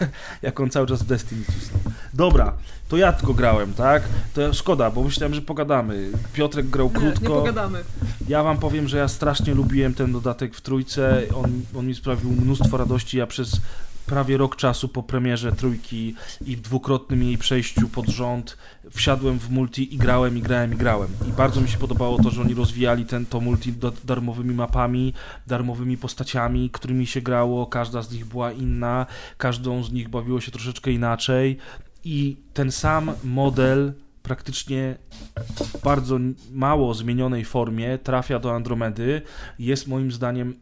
Jak on cały czas w Destiny cisnął. Dobra, to ja tylko grałem, tak? To szkoda, bo myślałem, że pogadamy. Piotrek grał
Nie, nie
krótko.
pogadamy.
Ja wam powiem, że ja strasznie lubiłem ten dodatek w trójce. On, on mi sprawił mnóstwo radości. Ja przez prawie rok czasu po premierze trójki i dwukrotnym jej przejściu pod rząd wsiadłem w multi i grałem, i grałem, i grałem. I bardzo mi się podobało to, że oni rozwijali ten, to multi darmowymi mapami, darmowymi postaciami, którymi się grało. Każda z nich była inna, każdą z nich bawiło się troszeczkę inaczej. I ten sam model praktycznie w bardzo mało zmienionej formie trafia do Andromedy jest moim zdaniem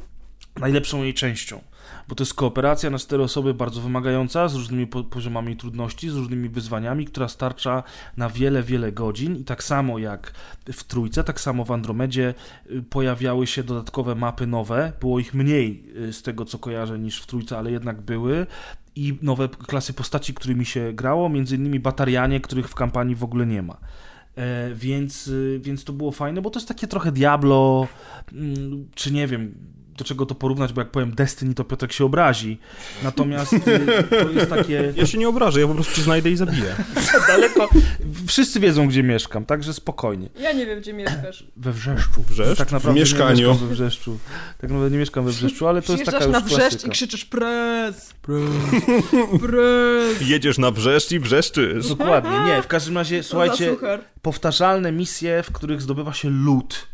najlepszą jej częścią. Bo to jest kooperacja na cztery osoby bardzo wymagająca, z różnymi po poziomami trudności, z różnymi wyzwaniami, która starcza na wiele, wiele godzin. I tak samo jak w trójce, tak samo w Andromedzie y, pojawiały się dodatkowe mapy nowe. Było ich mniej y, z tego, co kojarzę, niż w trójce, ale jednak były. I nowe klasy postaci, którymi się grało, między innymi Batarianie, których w kampanii w ogóle nie ma. E, więc, y, więc to było fajne, bo to jest takie trochę Diablo, mm, czy nie wiem, do czego to porównać, bo jak powiem Destiny, to Piotrek się obrazi. Natomiast y, to jest takie
Ja się nie obrażę, ja po prostu cię znajdę i zabiję.
daleko. Wszyscy wiedzą, gdzie mieszkam, także spokojnie.
Ja nie wiem, gdzie mieszkasz.
We Wrzeszczu.
Wrzeszcz?
Tak naprawdę
W mieszkaniu.
nie we Wrzeszczu. Tak naprawdę nie mieszkam we Wrzeszczu, ale to jest taka już
na wrzeszcz
klasyka.
i krzyczysz prez, prez.
Jedziesz na wrzeszcz i wrzeszczysz.
Dokładnie, nie, w każdym razie, słuchajcie, powtarzalne misje, w których zdobywa się loot.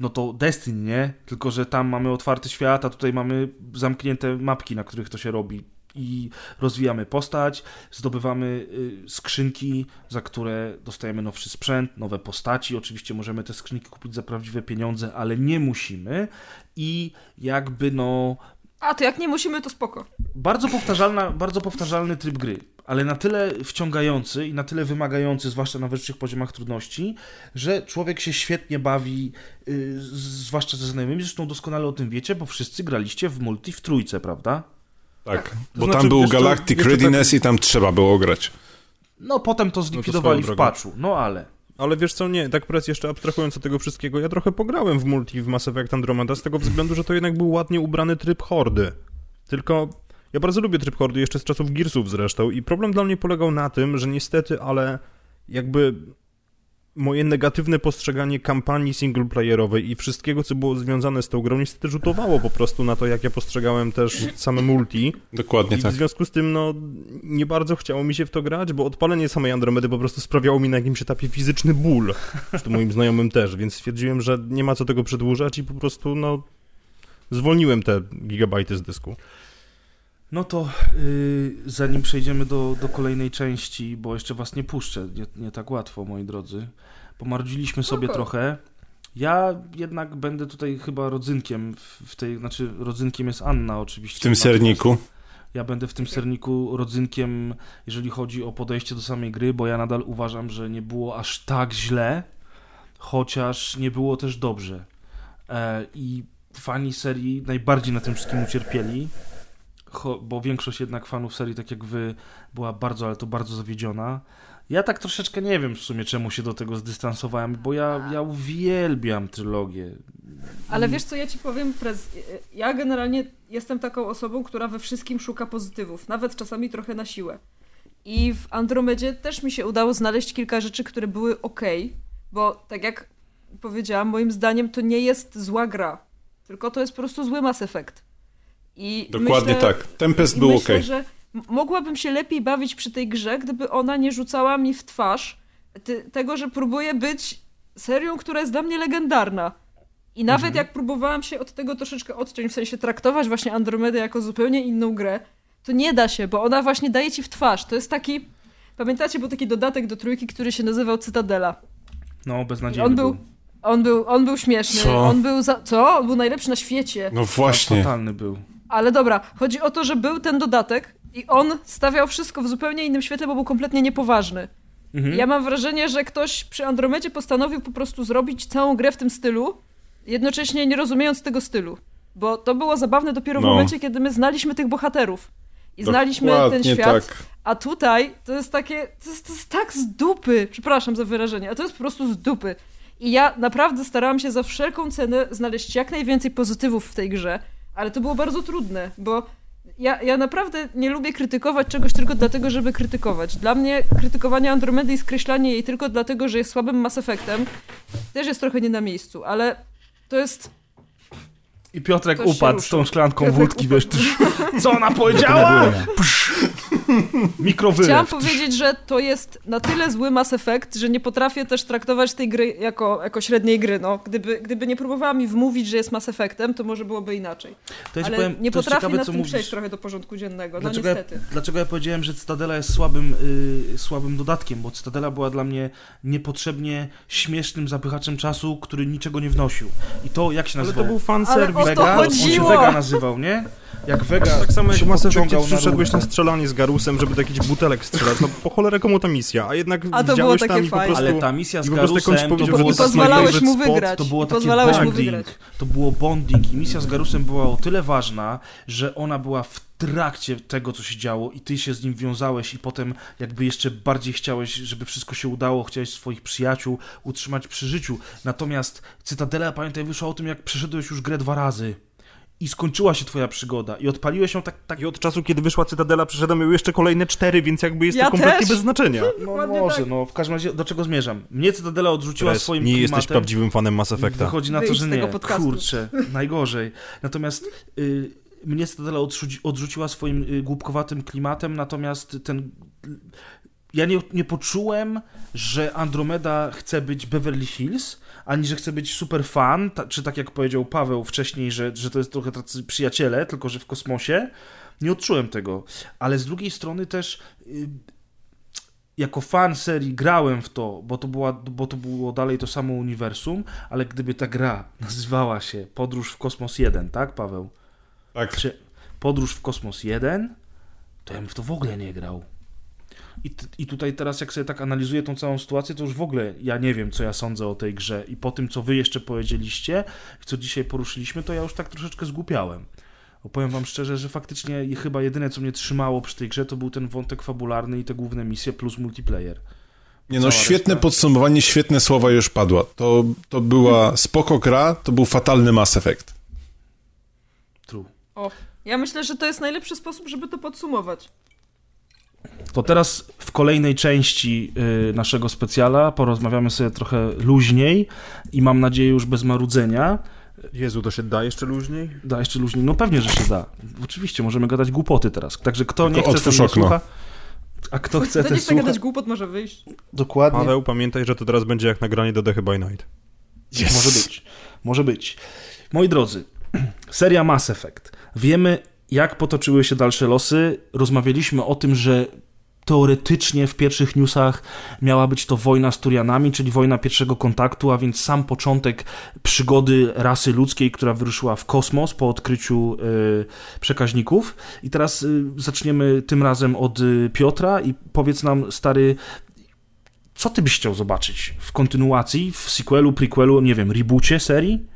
No to Destiny, nie? Tylko, że tam mamy otwarty świat, a tutaj mamy zamknięte mapki, na których to się robi. I rozwijamy postać, zdobywamy y, skrzynki, za które dostajemy nowszy sprzęt, nowe postaci. Oczywiście możemy te skrzynki kupić za prawdziwe pieniądze, ale nie musimy. I jakby no
A, to jak nie musimy, to spoko.
bardzo, powtarzalna, bardzo powtarzalny tryb gry, ale na tyle wciągający i na tyle wymagający, zwłaszcza na wyższych poziomach trudności, że człowiek się świetnie bawi, yy, zwłaszcza ze znajomymi. Zresztą doskonale o tym wiecie, bo wszyscy graliście w multi w trójce, prawda?
Tak,
To
bo
znaczy,
tam był
co,
Galactic
co,
Readiness i tam trzeba było grać.
No potem to zlikwidowali
swoją
w
drogą.
patchu, no ale...
Ale wiesz co, nie, tak teraz jeszcze abstrahując od tego wszystkiego, ja trochę pograłem w multi w Mass Effect Andromeda z tego względu, że to jednak był ładnie ubrany tryb hordy. Tylko ja bardzo lubię tryb hordy, jeszcze z czasów Gearsów zresztą i problem dla mnie polegał na tym, że niestety, ale jakby moje negatywne postrzeganie kampanii singleplayerowej i wszystkiego, co było związane z tą grą, niestety rzutowało po prostu na to, jak ja postrzegałem też same multi.
Dokładnie
I
tak.
w związku z tym, no, nie bardzo chciało mi się w to grać, bo odpalenie samej Andromedy po prostu sprawiało mi na jakimś etapie fizyczny ból. Zresztą moim znajomym też, więc stwierdziłem, że nie ma co tego przedłużać i po prostu, no, zwolniłem te gigabajty z dysku.
No to yy, zanim przejdziemy do, do kolejnej części, bo jeszcze was nie puszczę, nie, nie tak łatwo, moi drodzy. Pomardziliśmy sobie
Spoko.
trochę. Ja jednak będę tutaj chyba rodzynkiem w, tej, znaczy rodzynkiem jest Anna oczywiście.
W tym
Natomiast
serniku.
Ja będę w tym serniku rodzynkiem, jeżeli chodzi o podejście do samej gry, bo ja nadal uważam, że nie było aż tak źle, chociaż nie było też dobrze. E, I fani serii najbardziej na tym wszystkim ucierpieli, bo większość jednak fanów serii, tak jak wy, była bardzo, ale to bardzo zawiedziona. Ja tak troszeczkę nie wiem w sumie, czemu się do tego zdystansowałem, bo ja, ja uwielbiam trylogię.
Ale wiesz co, ja ci powiem, prez... ja generalnie jestem taką osobą, która we wszystkim szuka pozytywów, nawet czasami trochę na siłę. I w Andromedzie też mi się udało znaleźć kilka rzeczy, które były ok, bo tak jak powiedziałam, moim zdaniem to nie jest zła gra. tylko to jest po prostu zły Mass Effect. I
Dokładnie
myślę,
tak. Tempest
i
był
myślę,
ok.
że mogłabym się lepiej bawić przy tej grze, gdyby ona nie rzucała mi w twarz ty, tego, że próbuję być serią, która jest dla mnie legendarna. I nawet
Mhm.
jak próbowałam się od tego troszeczkę odciąć, w sensie traktować właśnie Andromedę jako zupełnie inną grę, to nie da się, bo ona właśnie daje ci w twarz. To jest taki... Pamiętacie, był taki dodatek do trójki, który się nazywał Cytadela.
No, beznadziejny
On był, on był, on był śmieszny.
Co?
On był za... Co? On był najlepszy na świecie.
No właśnie.
Totalny był.
Ale dobra, chodzi o to, że był ten dodatek i on stawiał wszystko w zupełnie innym świetle, bo był kompletnie niepoważny.
Mhm.
Ja mam wrażenie, że ktoś przy Andromedzie postanowił po prostu zrobić całą grę w tym stylu, jednocześnie nie rozumiejąc tego stylu. Bo to było zabawne dopiero w
No.
momencie, kiedy my znaliśmy tych bohaterów. I znaliśmy ten
Dokładnie
świat.
tak.
A tutaj to jest takie. To jest, to jest tak z dupy. Przepraszam za wyrażenie, a to jest po prostu z dupy. I ja naprawdę starałam się za wszelką cenę znaleźć jak najwięcej pozytywów w tej grze, ale to było bardzo trudne, bo ja, ja naprawdę nie lubię krytykować czegoś tylko dlatego, żeby krytykować. Dla mnie krytykowanie Andromedy i skreślanie jej tylko dlatego, że jest słabym Mass Effectem też jest trochę nie na miejscu, ale to jest.
I Piotrek
Ktoś
upadł z tą szklanką
Piotrek
wódki,
upadł.
wiesz, co ona powiedziała? Psz. Mikrowylew.
Chciałam powiedzieć, że to jest na tyle zły Mass Effect, że nie potrafię też traktować tej gry jako, jako średniej gry. No, gdyby, gdyby nie próbowała mi wmówić, że jest Mass Effectem, to może byłoby inaczej.
To ja
Ale
powiem,
nie
to
potrafię
ciekawe,
nad
co
tym
mówisz.
przejść trochę do porządku dziennego. No
Dlaczego ja,
niestety.
dlaczego ja powiedziałem, że Cytadela jest słabym, y, słabym dodatkiem? Bo Cytadela była dla mnie niepotrzebnie śmiesznym zapychaczem czasu, który niczego nie wnosił. I to jak się
Ale
nazywał?
to był fan
Ale
serwis.
o to
Vega? On się! Vega nazywał, nie? Jak Vega
Tak samo jak Mass Effectie przyszedłeś na strzelanie z Garusem, żeby do jakichś butelek strzelać. No po cholerę komu ta misja? A jednak
A to było
widziałeś
takie
tam i po
fajne.
prostu...
Ale ta misja z Garusem to było
pozwalałeś mu wygrać.
To było takie
pozwalałeś mu
bonding.
wygrać.
To było bonding i misja z Garusem była o tyle ważna, że ona była w trakcie tego, co się działo i ty się z nim wiązałeś i potem jakby jeszcze bardziej chciałeś, żeby wszystko się udało, chciałeś swoich przyjaciół utrzymać przy życiu. Natomiast Cytadela, pamiętaj, wyszła o tym, jak przeszedłeś już grę dwa razy. I skończyła się twoja przygoda. I odpaliłeś ją tak, tak
I od czasu, kiedy wyszła Cytadela, przeszedłem ją jeszcze kolejne cztery, więc jakby jest
Ja
to kompletnie
też.
bez znaczenia.
No
Dokładnie
może,
tak.
no w każdym razie do czego zmierzam? Mnie Cytadela odrzuciła swoim
nie
klimatem.
jesteś prawdziwym fanem Mass Effecta.
Wychodzi na to, że nie. Kurczę, najgorzej. Natomiast y, mnie Cytadela odrzuci, odrzuciła swoim y, głupkowatym klimatem, natomiast ten... Ja nie, nie poczułem, że Andromeda chce być Beverly Hills, ani że chce być super fan, ta, czy tak jak powiedział Paweł wcześniej, że, że to jest trochę tacy przyjaciele, tylko że w kosmosie. Nie odczułem tego. Ale z drugiej strony też y, jako fan serii grałem w to, bo to, była, bo to było dalej to samo uniwersum, ale gdyby ta gra nazywała się Podróż w Kosmos 1, tak Paweł?
Tak.
Czy Podróż w Kosmos 1, to ja bym w to w ogóle nie grał. I, I tutaj teraz jak sobie tak analizuję tą całą sytuację, to już w ogóle ja nie wiem, co ja sądzę o tej grze i po tym, co wy jeszcze powiedzieliście i co dzisiaj poruszyliśmy, to ja już tak troszeczkę zgłupiałem. Bo powiem wam szczerze, że faktycznie chyba jedyne, co mnie trzymało przy tej grze, to był ten wątek fabularny i te główne misje plus multiplayer.
Nie no,
Cała
świetne
reszta.
podsumowanie, świetne słowa już padła. To, to była spoko gra, to był fatalny Mass Effect.
True.
O, ja myślę, że to jest najlepszy sposób, żeby to podsumować.
To teraz w kolejnej części y, naszego specjala porozmawiamy sobie trochę luźniej i mam nadzieję już bez marudzenia.
Jezu, to się da jeszcze luźniej?
Da jeszcze luźniej. No pewnie, że się da. Oczywiście, możemy gadać głupoty teraz. Także kto nie
Tylko
chce, ten nie słucha. A kto chce, ten
nie chce
słucha.
gadać głupot, może wyjść.
Dokładnie.
Paweł, pamiętaj, że to teraz będzie jak nagranie do Dechy by Night.
Może być. Może być. Moi drodzy, seria Mass Effect. Wiemy, jak potoczyły się dalsze losy. Rozmawialiśmy o tym, że teoretycznie w pierwszych newsach miała być to wojna z Turianami, czyli wojna pierwszego kontaktu, a więc sam początek przygody rasy ludzkiej, która wyruszyła w kosmos po odkryciu y, przekaźników. I teraz y, zaczniemy tym razem od y, Piotra i powiedz nam, stary, co ty byś chciał zobaczyć w kontynuacji, w sequelu, prequelu, nie wiem, reboocie serii?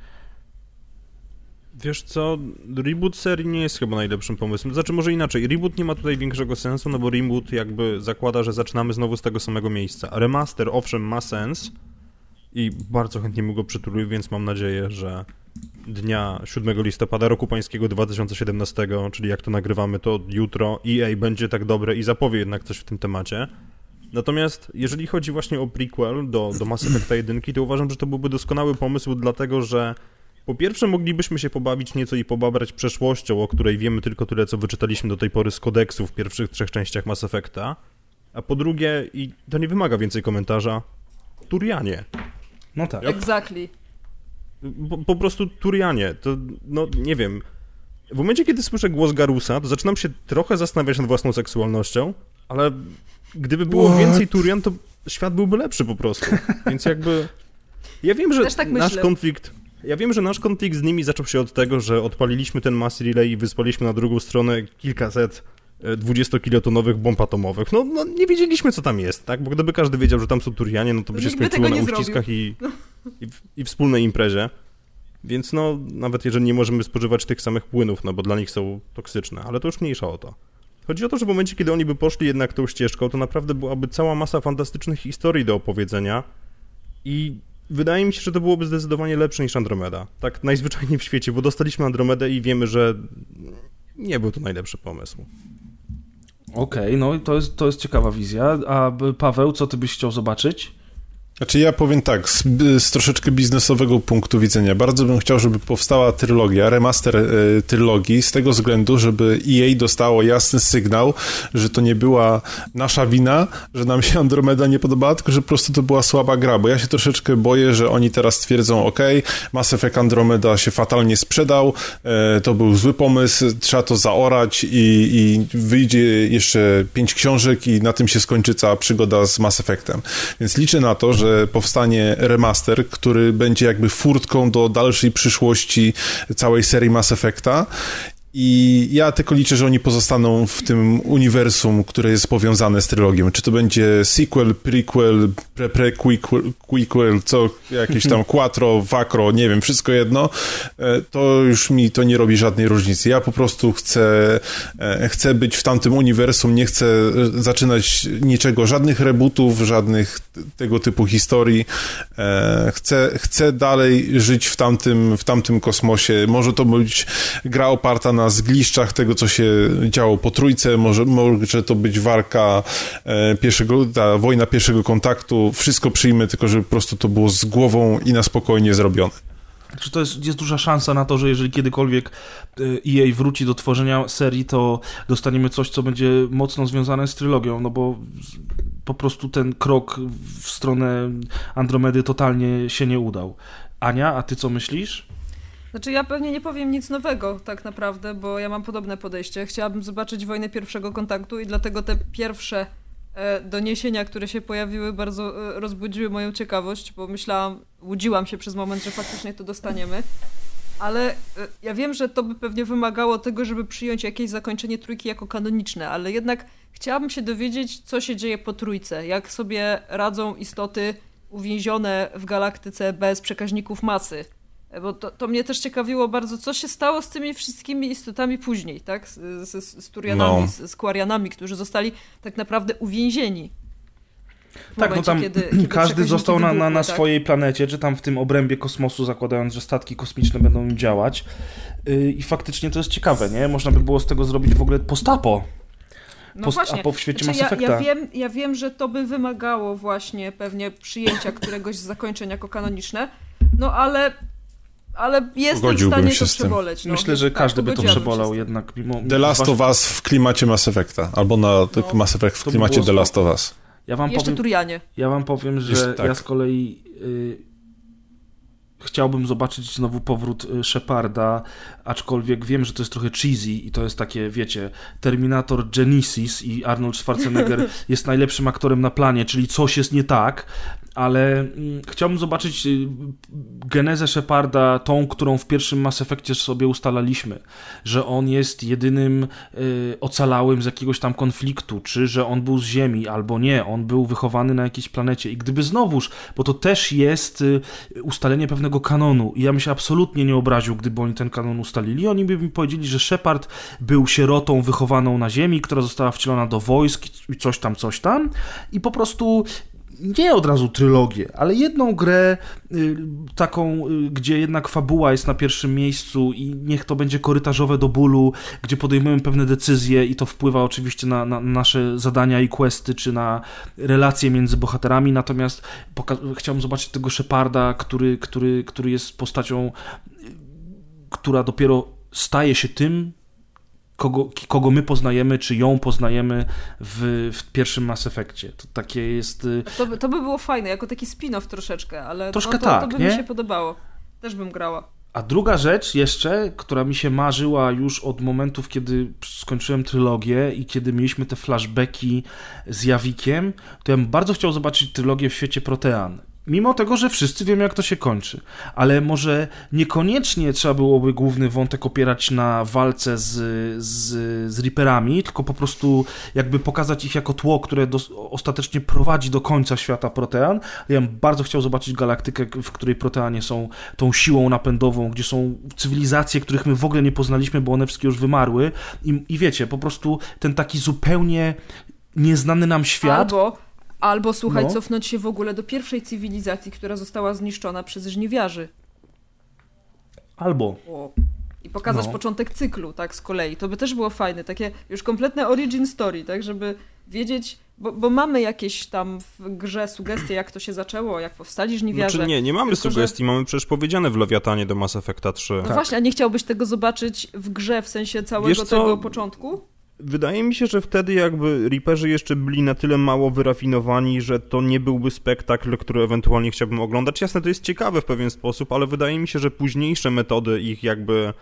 Wiesz co, reboot serii nie jest chyba najlepszym pomysłem. Znaczy może inaczej, reboot nie ma tutaj większego sensu, no bo reboot jakby zakłada, że zaczynamy znowu z tego samego miejsca. Remaster owszem ma sens i bardzo chętnie mu go przytuluję, więc mam nadzieję, że dnia 7 listopada roku pańskiego 2017, czyli jak to nagrywamy, to jutro EA będzie tak dobre i zapowie jednak coś w tym temacie. Natomiast jeżeli chodzi właśnie o prequel do, do Mass Effecta 1, to uważam, że to byłby doskonały pomysł, dlatego że Po pierwsze, moglibyśmy się pobawić nieco i pobabrać przeszłością, o której wiemy tylko tyle, co wyczytaliśmy do tej pory z kodeksu w pierwszych trzech częściach Mass Effecta. A po drugie, i to nie wymaga więcej komentarza, Turianie.
No tak.
Exactly.
Po, po prostu Turianie. To, no, nie wiem. W momencie, kiedy słyszę głos Garusa, to zaczynam się trochę zastanawiać nad własną seksualnością, ale gdyby było
What?
więcej Turian, to świat byłby lepszy po prostu. Więc jakby... Ja wiem, że
tak
nasz
myślę.
konflikt... Ja wiem, że nasz konflikt z nimi zaczął się od tego, że odpaliliśmy ten mass relay i wysłaliśmy na drugą stronę kilkaset e, 20-kilotonowych bomb atomowych. No, no nie wiedzieliśmy, co tam jest, tak? Bo gdyby każdy wiedział, że tam są Turianie, no to by się
Nikt by
skończyło na uściskach i, i, w- i wspólnej imprezie. Więc no, nawet jeżeli nie możemy spożywać tych samych płynów, no bo dla nich są toksyczne, ale to już mniejsza o to. Chodzi o to, że w momencie, kiedy oni by poszli jednak tą ścieżką, to naprawdę byłaby cała masa fantastycznych historii do opowiedzenia i wydaje mi się, że to byłoby zdecydowanie lepsze niż Andromeda. Tak najzwyczajniej w świecie, bo dostaliśmy Andromedę i wiemy, że nie był to najlepszy pomysł.
Okej, no i to jest, to jest ciekawa wizja. A Paweł, co ty byś chciał zobaczyć?
Znaczy ja powiem tak, z, z troszeczkę biznesowego punktu widzenia. Bardzo bym chciał, żeby powstała trylogia, remaster e, trylogii, z tego względu, żeby EA dostało jasny sygnał, że to nie była nasza wina, że nam się Andromeda nie podobała, tylko że po prostu to była słaba gra, bo ja się troszeczkę boję, że oni teraz twierdzą, ok, Mass Effect Andromeda się fatalnie sprzedał, e, to był zły pomysł, trzeba to zaorać i, i wyjdzie jeszcze pięć książek i na tym się skończy cała przygoda z Mass Effectem. Więc liczę na to, że powstanie remaster, który będzie jakby furtką do dalszej przyszłości całej serii Mass Effecta. I ja tylko liczę, że oni pozostaną w tym uniwersum, które jest powiązane z trylogią. Czy to będzie sequel, prequel, pre, pre quiquel, quiquel, co jakieś tam quattro, vacro, nie wiem, wszystko jedno, e, to już mi to nie robi żadnej różnicy. Ja po prostu chcę, e, chcę być w tamtym uniwersum, nie chcę e, zaczynać niczego, żadnych rebootów, żadnych tego typu historii. Chcę, chcę dalej żyć w tamtym, w tamtym kosmosie. Może to być gra oparta na zgliszczach tego, co się działo po trójce, może, może to być walka e, pierwszego, ta wojna pierwszego kontaktu. Wszystko przyjmę, tylko żeby po prostu to było z głową i na spokojnie zrobione.
Czy to jest, jest duża szansa na to, że jeżeli kiedykolwiek EA wróci do tworzenia serii, to dostaniemy coś, co będzie mocno związane z trylogią, no bo po prostu ten krok w stronę Andromedy totalnie się nie udał. Ania, a ty co myślisz?
Znaczy ja pewnie nie powiem nic nowego tak naprawdę, bo ja mam podobne podejście. Chciałabym zobaczyć wojnę pierwszego kontaktu i dlatego te pierwsze e, doniesienia, które się pojawiły, bardzo e, rozbudziły moją ciekawość, bo myślałam, łudziłam się przez moment, że faktycznie to dostaniemy. Ale e, ja wiem, że to by pewnie wymagało tego, żeby przyjąć jakieś zakończenie trójki jako kanoniczne, ale jednak chciałabym się dowiedzieć, co się dzieje po trójce, jak sobie radzą istoty uwięzione w galaktyce bez przekaźników masy. Bo to, to mnie też ciekawiło bardzo, co się stało z tymi wszystkimi istotami później, tak? Z, z, z Turianami,
No.
z, z Quarianami, którzy zostali tak naprawdę uwięzieni. W
Tak, no
momencie,
tam
kiedy, kiedy
każdy został na, na, na
wybuchły, tak?
swojej planecie, czy tam w tym obrębie kosmosu, zakładając, że statki kosmiczne będą im działać. Yy, I faktycznie to jest ciekawe, nie? Można by było z tego zrobić w ogóle postapo.
No
post-
właśnie.
a po w świecie
Znaczy,
Mass
ja, ja,
Effecta.
wiem, ja wiem, że to by wymagało właśnie pewnie przyjęcia któregoś z zakończeń jako kanoniczne, no ale, ale jestem w stanie
się
to
z tym.
przeboleć. No.
Myślę, że
Tak,
każdy by to przebolał jednak. Mimo,
The Last of Us w klimacie Mass Effecta, albo na tylko Mass Effect w klimacie The Last of Us.
Ja wam
Jeszcze
powiem,
Turianie.
Ja wam powiem, że
tak.
ja z kolei y, chciałbym zobaczyć znowu powrót y, Sheparda, aczkolwiek wiem, że to jest trochę cheesy i to jest takie, wiecie, Terminator Genesis i Arnold Schwarzenegger jest najlepszym aktorem na planie, czyli coś jest nie tak, ale mm, chciałbym zobaczyć y, genezę Sheparda, tą, którą w pierwszym Mass Effectie sobie ustalaliśmy, że on jest jedynym y, ocalałym z jakiegoś tam konfliktu, czy że on był z Ziemi, albo nie, on był wychowany na jakiejś planecie. I gdyby znowuż, bo to też jest y, ustalenie pewnego kanonu. I ja bym się absolutnie nie obraził, gdyby oni ten kanon ustalili, oni by mi powiedzieli, że Shepard był sierotą wychowaną na Ziemi, która została wcielona do wojsk i coś tam, coś tam. I po prostu nie od razu trylogię, ale jedną grę y, taką, y, gdzie jednak fabuła jest na pierwszym miejscu i niech to będzie korytarzowe do bólu, gdzie podejmujemy pewne decyzje i to wpływa oczywiście na, na nasze zadania i questy, czy na relacje między bohaterami, natomiast chciałbym zobaczyć tego Sheparda, który, który, który jest postacią, y, która dopiero staje się tym, kogo, kogo my poznajemy, czy ją poznajemy w, w pierwszym Mass Effectie. To takie jest... Y,
to, by, to by było fajne, jako taki spin-off troszeczkę, ale
Troszkę
no, to,
tak,
to by
nie?
mi się podobało. Też bym grała.
A druga rzecz jeszcze, która mi się marzyła już od momentów, kiedy skończyłem trylogię i kiedy mieliśmy te flashbacki z Jawikiem, to ja bym bardzo chciał zobaczyć trylogię w świecie Protean. Mimo tego, że wszyscy wiemy, jak to się kończy. Ale może niekoniecznie trzeba byłoby główny wątek opierać na walce z, z, z Reaperami, tylko po prostu jakby pokazać ich jako tło, które do, ostatecznie prowadzi do końca świata Protean. Ja bym bardzo chciał zobaczyć galaktykę, w której Proteanie są tą siłą napędową, gdzie są cywilizacje, których my w ogóle nie poznaliśmy, bo one wszystkie już wymarły. I, i wiecie, po prostu ten taki zupełnie nieznany nam świat.
Albo Albo słuchaj, no. cofnąć się w ogóle do pierwszej cywilizacji, która została zniszczona przez żniwiarzy.
Albo.
O. I pokazać no. początek cyklu, tak, z kolei. To by też było fajne, takie już kompletne origin story, tak, żeby wiedzieć, bo, bo mamy jakieś tam w grze sugestie, jak to się zaczęło, jak powstali żniwiarze.
Znaczy nie, nie mamy Tylko, sugestii, że... mamy przecież powiedziane w Lewiatanie do Mass Effecta 3.
No tak. właśnie, a nie chciałbyś tego zobaczyć w grze, w sensie całego tego początku?
Wydaje mi się, że wtedy jakby Reaperzy jeszcze byli na tyle mało wyrafinowani, że to nie byłby spektakl, który ewentualnie chciałbym oglądać. Jasne, to jest ciekawe w pewien sposób, ale wydaje mi się, że późniejsze metody ich jakby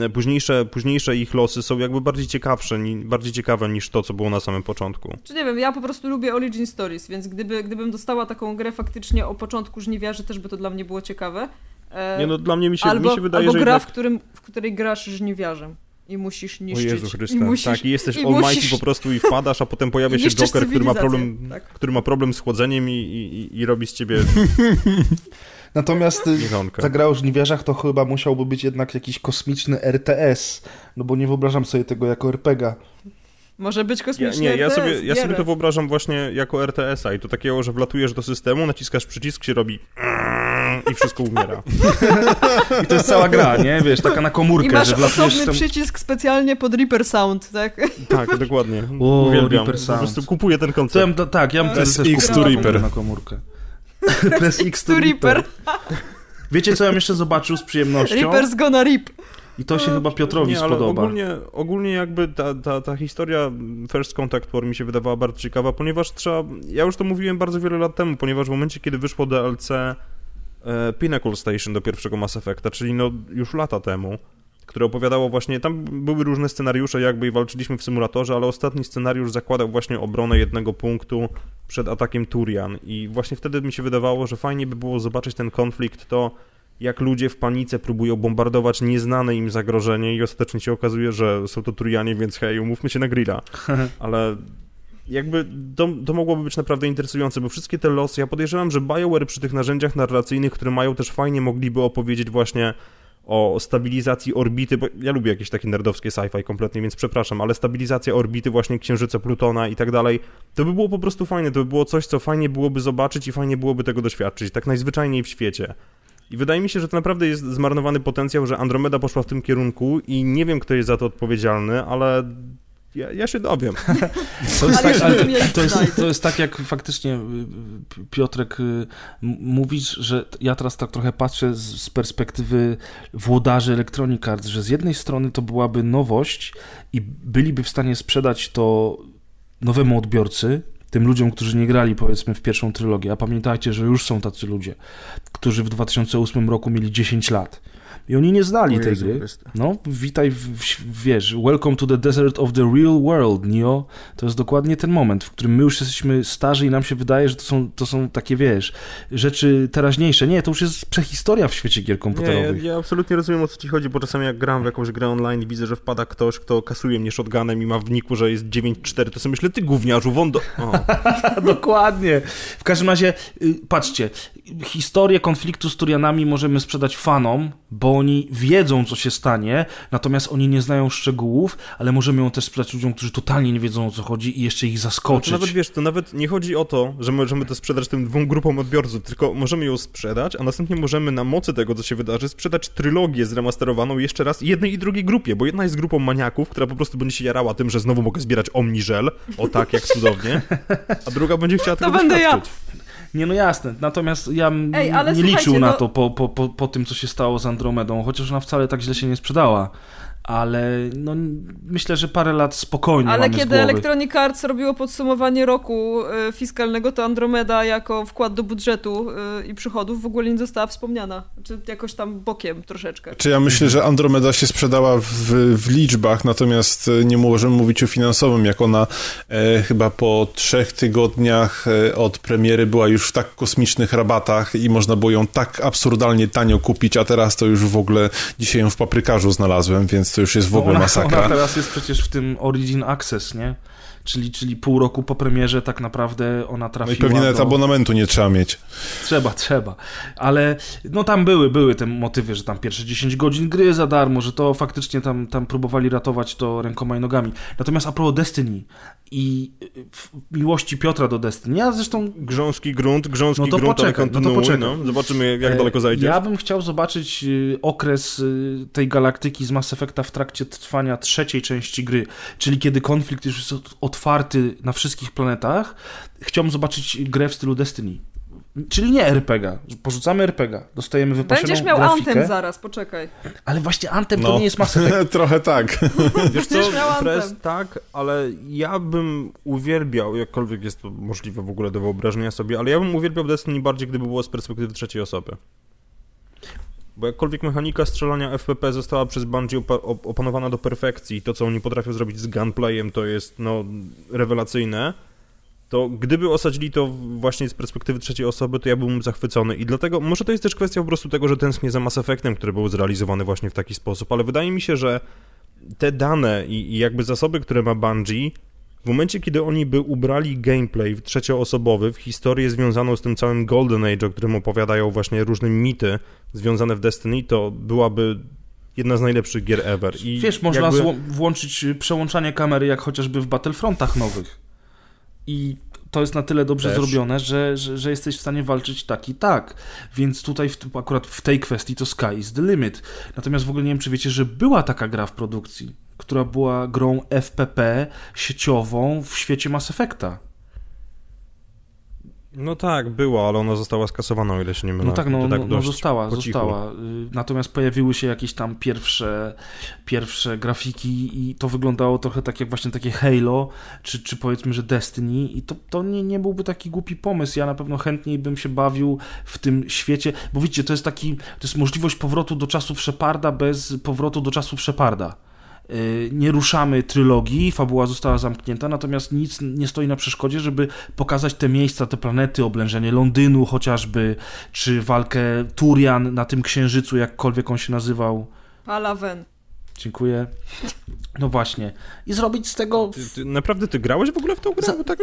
e, późniejsze, późniejsze ich losy są jakby bardziej ciekawsze, bardziej ciekawe niż to, co było na samym początku.
Czy nie wiem, ja po prostu lubię Origin Stories, więc gdyby, gdybym dostała taką grę faktycznie o początku żniwiarzy, też by to dla mnie było ciekawe.
E, nie no, dla mnie mi się,
albo,
mi się wydaje,
albo
że
gra,
jednak...
w, którym, w której grasz żniwiarzem i musisz niszczyć.
O Jezu Chryste,
I musisz,
tak, i jesteś
i
Almighty
musisz...
po prostu i wpadasz, a potem pojawia się Joker, który ma problem, tak. który ma problem z chłodzeniem i, i, i robi z ciebie...
Natomiast ta gra o żniwiarzach to chyba musiałby być jednak jakiś kosmiczny RTS, no bo nie wyobrażam sobie tego jako RPGa.
Może być kosmiczny
ja,
nie,
RTS, ja sobie, ja sobie to wyobrażam właśnie jako RTS-a i to takiego, że wlatujesz do systemu, naciskasz przycisk, się robi i wszystko umiera.
I to jest cała gra, nie? Wiesz, taka na komórkę,
I masz
że
osobny tam... przycisk specjalnie pod Reaper Sound, tak?
Tak, dokładnie. O, Uwielbiam. Reaper Sound. Po prostu kupuję ten koncept.
Ja, tak, ja bym
też X to Reaper.
na komórkę. Press X to Reaper. Wiecie, co ja jeszcze zobaczył z przyjemnością?
Reaper's gonna rip.
I to się chyba Piotrowi
nie,
spodoba.
Ogólnie, ogólnie jakby ta, ta, ta historia First Contact War mi się wydawała bardzo ciekawa, ponieważ trzeba, ja już to mówiłem bardzo wiele lat temu, ponieważ w momencie, kiedy wyszło DLC Pinnacle Station do pierwszego Mass Effecta, czyli no już lata temu, które opowiadało właśnie, tam były różne scenariusze jakby i walczyliśmy w symulatorze, ale ostatni scenariusz zakładał właśnie obronę jednego punktu przed atakiem Turian i właśnie wtedy mi się wydawało, że fajnie by było zobaczyć ten konflikt, to jak ludzie w panice próbują bombardować nieznane im zagrożenie i ostatecznie się okazuje, że są to Turianie, więc hej, umówmy się na grilla. Ale jakby to, to mogłoby być naprawdę interesujące, bo wszystkie te losy, ja podejrzewam, że BioWare przy tych narzędziach narracyjnych, które mają też fajnie mogliby opowiedzieć właśnie o stabilizacji orbity, bo ja lubię jakieś takie nerdowskie sci-fi kompletnie, więc przepraszam, ale stabilizacja orbity właśnie Księżyca Plutona i tak dalej, to by było po prostu fajne, to by było coś, co fajnie byłoby zobaczyć i fajnie byłoby tego doświadczyć, tak najzwyczajniej w świecie. I wydaje mi się, że to naprawdę jest zmarnowany potencjał, że Andromeda poszła w tym kierunku i nie wiem, kto jest za to odpowiedzialny, ale ja, ja się dowiem.
To jest, tak, ale to, jest, to jest tak, jak faktycznie y, Piotrek y, mówisz, że ja teraz tak trochę patrzę z perspektywy włodarzy Electronic Arts, że z jednej strony to byłaby nowość i byliby w stanie sprzedać to nowemu odbiorcy, tym ludziom, którzy nie grali powiedzmy w pierwszą trylogię, a pamiętajcie, że już są tacy ludzie, którzy w 2008 roku mieli 10 lat i oni nie znali tej gry. No, witaj, w, w, wiesz, welcome to the desert of the real world, Neo. To jest dokładnie ten moment, w którym my już jesteśmy starzy i nam się wydaje, że to są, to są takie, wiesz, rzeczy teraźniejsze. Nie, to już jest prehistoria w świecie gier komputerowych.
Nie, ja, ja absolutnie rozumiem, o co ci chodzi, bo czasami jak gram w jakąś grę online i widzę, że wpada ktoś, kto kasuje mnie shotgunem i ma w niku, że jest 9-4, to sobie myślę, ty gówniarzu, wondo...
Dokładnie. W każdym razie, y, patrzcie, historię konfliktu z Turianami możemy sprzedać fanom, bo oni wiedzą, co się stanie, natomiast oni nie znają szczegółów, ale możemy ją też sprzedać ludziom, którzy totalnie nie wiedzą, o co chodzi i jeszcze ich zaskoczyć.
No to nawet wiesz, to nawet nie chodzi o to, że możemy to sprzedać tym dwóm grupom odbiorców, tylko możemy ją sprzedać, a następnie możemy na mocy tego, co się wydarzy, sprzedać trylogię zremasterowaną jeszcze raz jednej i drugiej grupie, bo jedna jest grupą maniaków, która po prostu będzie się jarała tym, że znowu mogę zbierać omniżel, o tak, jak cudownie, a druga będzie chciała
To
tego
będę ja.
Nie, no jasne. Natomiast ja
Ej,
nie liczył
słuchajcie,
na
no-
to po, po, po, po tym, co się stało z Andromedą, chociaż ona wcale tak źle się nie sprzedała. Ale no, myślę, że parę lat spokojnie
Ale
mamy z
kiedy
głowy.
Electronic Arts robiło podsumowanie roku y, fiskalnego, to Andromeda jako wkład do budżetu y, i przychodów w ogóle nie została wspomniana. Czy jakoś tam bokiem troszeczkę.
Czy ja myślę, że Andromeda się sprzedała w, w liczbach, natomiast e, nie możemy mówić o finansowym, jak ona e, chyba po trzech tygodniach e, od premiery była już w tak kosmicznych rabatach i można było ją tak absurdalnie tanio kupić, a teraz to już w ogóle dzisiaj ją w paprykarzu znalazłem, więc to już jest w ogóle
ona,
masakra.
Ona teraz jest przecież w tym Origin Access, nie? Czyli, czyli pół roku po premierze tak naprawdę ona
No
trafiła
i pewnie nawet
do...
abonamentu nie trzeba mieć.
Trzeba, trzeba. Ale no tam były, były te motywy, że tam pierwsze 10 godzin gry za darmo, że to faktycznie tam, tam próbowali ratować to rękoma i nogami. Natomiast a propos Destiny i miłości Piotra do Destiny, ja zresztą
Grząski grunt, grząski
No to
grunt, ale
poczekaj, no to
kontynuuj,
poczekaj.
no. Zobaczymy, jak
E,
daleko zajdziesz.
Ja bym chciał zobaczyć y, okres y, tej galaktyki z Mass Effecta w trakcie trwania trzeciej części gry, czyli kiedy konflikt już jest ot- otwarty na wszystkich planetach. Chciałbym zobaczyć grę w stylu Destiny. Czyli nie RPG. Porzucamy RPG. Dostajemy wypasioną
Będziesz miał
grafikę.
Anthem zaraz, poczekaj.
Ale właśnie Anthem to nie jest Mass Effect.
Trochę tak.
Wiesz co, Press, tak, ale ja bym uwielbiał, jakkolwiek jest to możliwe w ogóle do wyobrażenia sobie, ale ja bym uwielbiał Destiny bardziej, gdyby było z perspektywy trzeciej osoby. Bo jakkolwiek mechanika strzelania FPP została przez Bungie opa- op- opanowana do perfekcji i to, co oni potrafią zrobić z gunplayem, to jest, no, rewelacyjne, to gdyby osadzili to właśnie z perspektywy trzeciej osoby, to ja byłbym zachwycony. I dlatego, może to jest też kwestia po prostu tego, że tęsknię za Mass Effectem, który był zrealizowany właśnie w taki sposób, ale wydaje mi się, że te dane i, i jakby zasoby, które ma Bungie, w momencie, kiedy oni by ubrali gameplay w trzecioosobowy, w historię związaną z tym całym Golden Age, o którym opowiadają właśnie różne mity związane w Destiny, to byłaby jedna z najlepszych gier ever. I
Wiesz, można
jakby...
włączyć y, przełączanie kamery, jak chociażby w Battlefrontach nowych. I to jest na tyle dobrze
Też.
zrobione, że, że, że jesteś w stanie walczyć tak i tak. Więc tutaj w, akurat w tej kwestii to sky is the limit. Natomiast w ogóle nie wiem, czy wiecie, że była taka gra w produkcji, która była grą FPP sieciową w świecie Mass Effecta.
No tak, była, ale ona została skasowana, o ile się nie mylę.
No tak, no,
To
no, no została,
po
została. Y, Natomiast pojawiły się jakieś tam pierwsze, pierwsze grafiki i to wyglądało trochę tak jak właśnie takie Halo, czy, czy powiedzmy, że Destiny i to, to nie, nie byłby taki głupi pomysł. Ja na pewno chętniej bym się bawił w tym świecie, bo widzicie, to jest taki, to jest możliwość powrotu do czasów Sheparda bez powrotu do czasów Sheparda. Y, Nie ruszamy trylogii, fabuła została zamknięta, natomiast nic nie stoi na przeszkodzie, żeby pokazać te miejsca, te planety, oblężenie Londynu chociażby, czy walkę Turian na tym księżycu, jakkolwiek on się nazywał.
Palaven.
Dziękuję. No właśnie. I zrobić z tego.
Ty, ty, naprawdę ty grałeś w ogóle w tą grę?
Za-
tak...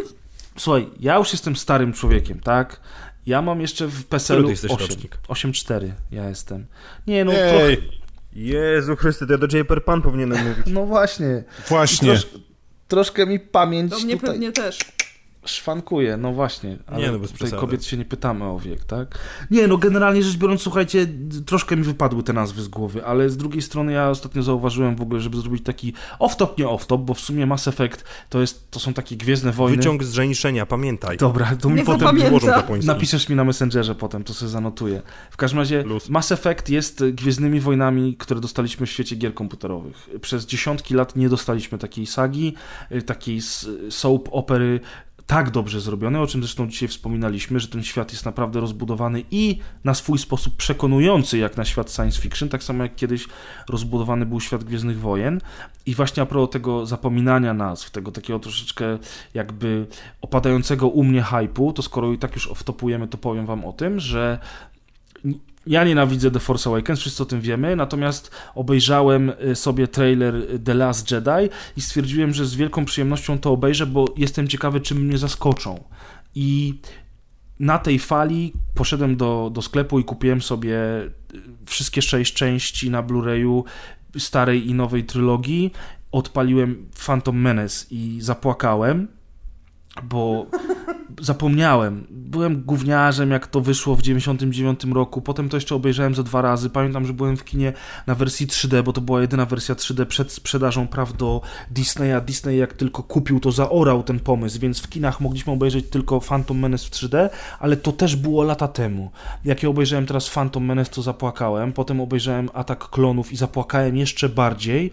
Słuchaj, ja już jestem starym człowiekiem, tak? Ja mam jeszcze w PESEL-u
ty jesteś
8.
rocznik?
8.4 ja jestem. Nie no, trochę...
Jezu Chryste, to ja do per pan powinienem mówić.
No właśnie.
właśnie.
Trosz, troszkę mi pamięć
Do mnie
tutaj
pewnie też.
Szwankuje, no właśnie. Ale
Nie, no bez
tutaj kobiet się nie pytamy o wiek, tak? Nie, no generalnie rzecz biorąc, słuchajcie, troszkę mi wypadły te nazwy z głowy, ale z drugiej strony ja ostatnio zauważyłem w ogóle, żeby zrobić taki off-top, nie off-top, bo w sumie Mass Effect to, jest, to są takie Gwiezdne Wojny.
Wyciąg z żeniszenia, pamiętaj.
Dobra, to mi
Nie
potem.
Złożą japoński.
Napiszesz mi na Messengerze potem, to sobie zanotuję. W każdym razie
Plus.
Mass Effect jest Gwiezdnymi Wojnami, które dostaliśmy w świecie gier komputerowych. Przez dziesiątki lat nie dostaliśmy takiej sagi, y, takiej soap opery tak dobrze zrobionej, o czym zresztą dzisiaj wspominaliśmy, że ten świat jest naprawdę rozbudowany i na swój sposób przekonujący jak na świat science fiction, tak samo jak kiedyś rozbudowany był świat Gwiezdnych Wojen. I właśnie a propos tego zapominania nazw, tego takiego troszeczkę jakby opadającego u mnie hypu, to skoro i tak już wtopujemy, to powiem wam o tym, że ja nienawidzę The Force Awakens, wszyscy o tym wiemy, natomiast obejrzałem y, sobie trailer The Last Jedi i stwierdziłem, że z wielką przyjemnością to obejrzę, bo jestem ciekawy, czym mnie zaskoczą. I na tej fali poszedłem do, do sklepu i kupiłem sobie wszystkie sześć części na Blu-rayu starej i nowej trylogii. Odpaliłem Phantom Menace i zapłakałem, bo zapomniałem. Byłem gówniarzem, jak to wyszło w 99 roku. Potem to jeszcze obejrzałem ze dwa razy. Pamiętam, że byłem w kinie na wersji 3D, bo to była jedyna wersja 3D przed sprzedażą praw do Disneya. Disney jak tylko kupił, to zaorał ten pomysł, więc w kinach mogliśmy obejrzeć tylko Phantom Menace w 3D, ale to też było lata temu. Jak ja obejrzałem teraz Phantom Menace, to zapłakałem. Potem obejrzałem Atak Klonów i zapłakałem jeszcze bardziej.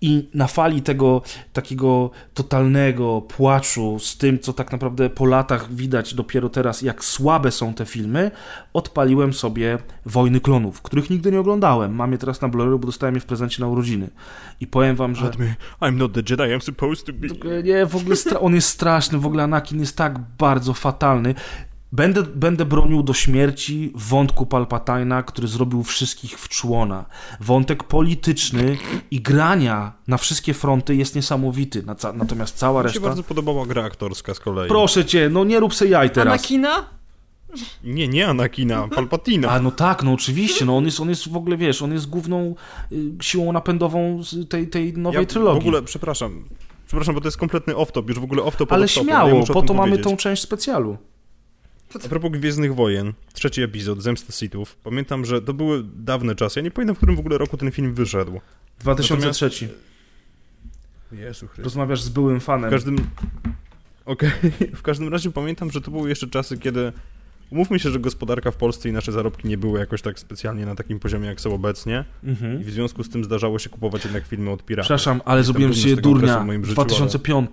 I na fali tego takiego totalnego płaczu z tym, co tak naprawdę po latach widać dopiero teraz, jak słabe są te filmy, odpaliłem sobie Wojny Klonów, których nigdy nie oglądałem. Mam je teraz na Blu-rayu, bo dostałem je w prezencie na urodziny. I powiem wam, że...
I'm not the Jedi I'm supposed to be.
Nie, w ogóle on jest straszny, w ogóle Anakin jest tak bardzo fatalny. Będę, będę bronił do śmierci wątku Palpatina, który zrobił wszystkich w człona. Wątek polityczny i grania na wszystkie fronty jest niesamowity. Natomiast cała
Mi
reszta...
się bardzo podobała gra aktorska z kolei.
Proszę cię, no nie rób se jaj teraz.
Anakina?
Nie, nie Anakina, Palpatina.
A no tak, no oczywiście, no on jest, on jest w ogóle, wiesz, on jest główną y, siłą napędową z tej, tej nowej
ja
trylogii.
w ogóle, przepraszam, przepraszam, bo to jest kompletny off-top, już w ogóle off-top
Ale
off
śmiało, po to mamy tą część specjalu.
A propos Gwiezdnych Wojen, trzeci epizod, Zemsta Sithów. Pamiętam, że to były dawne czasy. Ja nie pamiętam, w którym w ogóle roku ten film wyszedł.
2003.
Natomiast... Jezu Chryste.
Rozmawiasz z byłym fanem.
W każdym... Okej. Okay. W każdym razie pamiętam, że to były jeszcze czasy, kiedy... Umówmy się, że gospodarka w Polsce i nasze zarobki nie były jakoś tak specjalnie na takim poziomie, jak są obecnie.
Mhm.
I w związku z tym zdarzało się kupować jednak filmy od piratów.
Przepraszam, ale zrobiłem się durnia.
w moim życiu,
2005.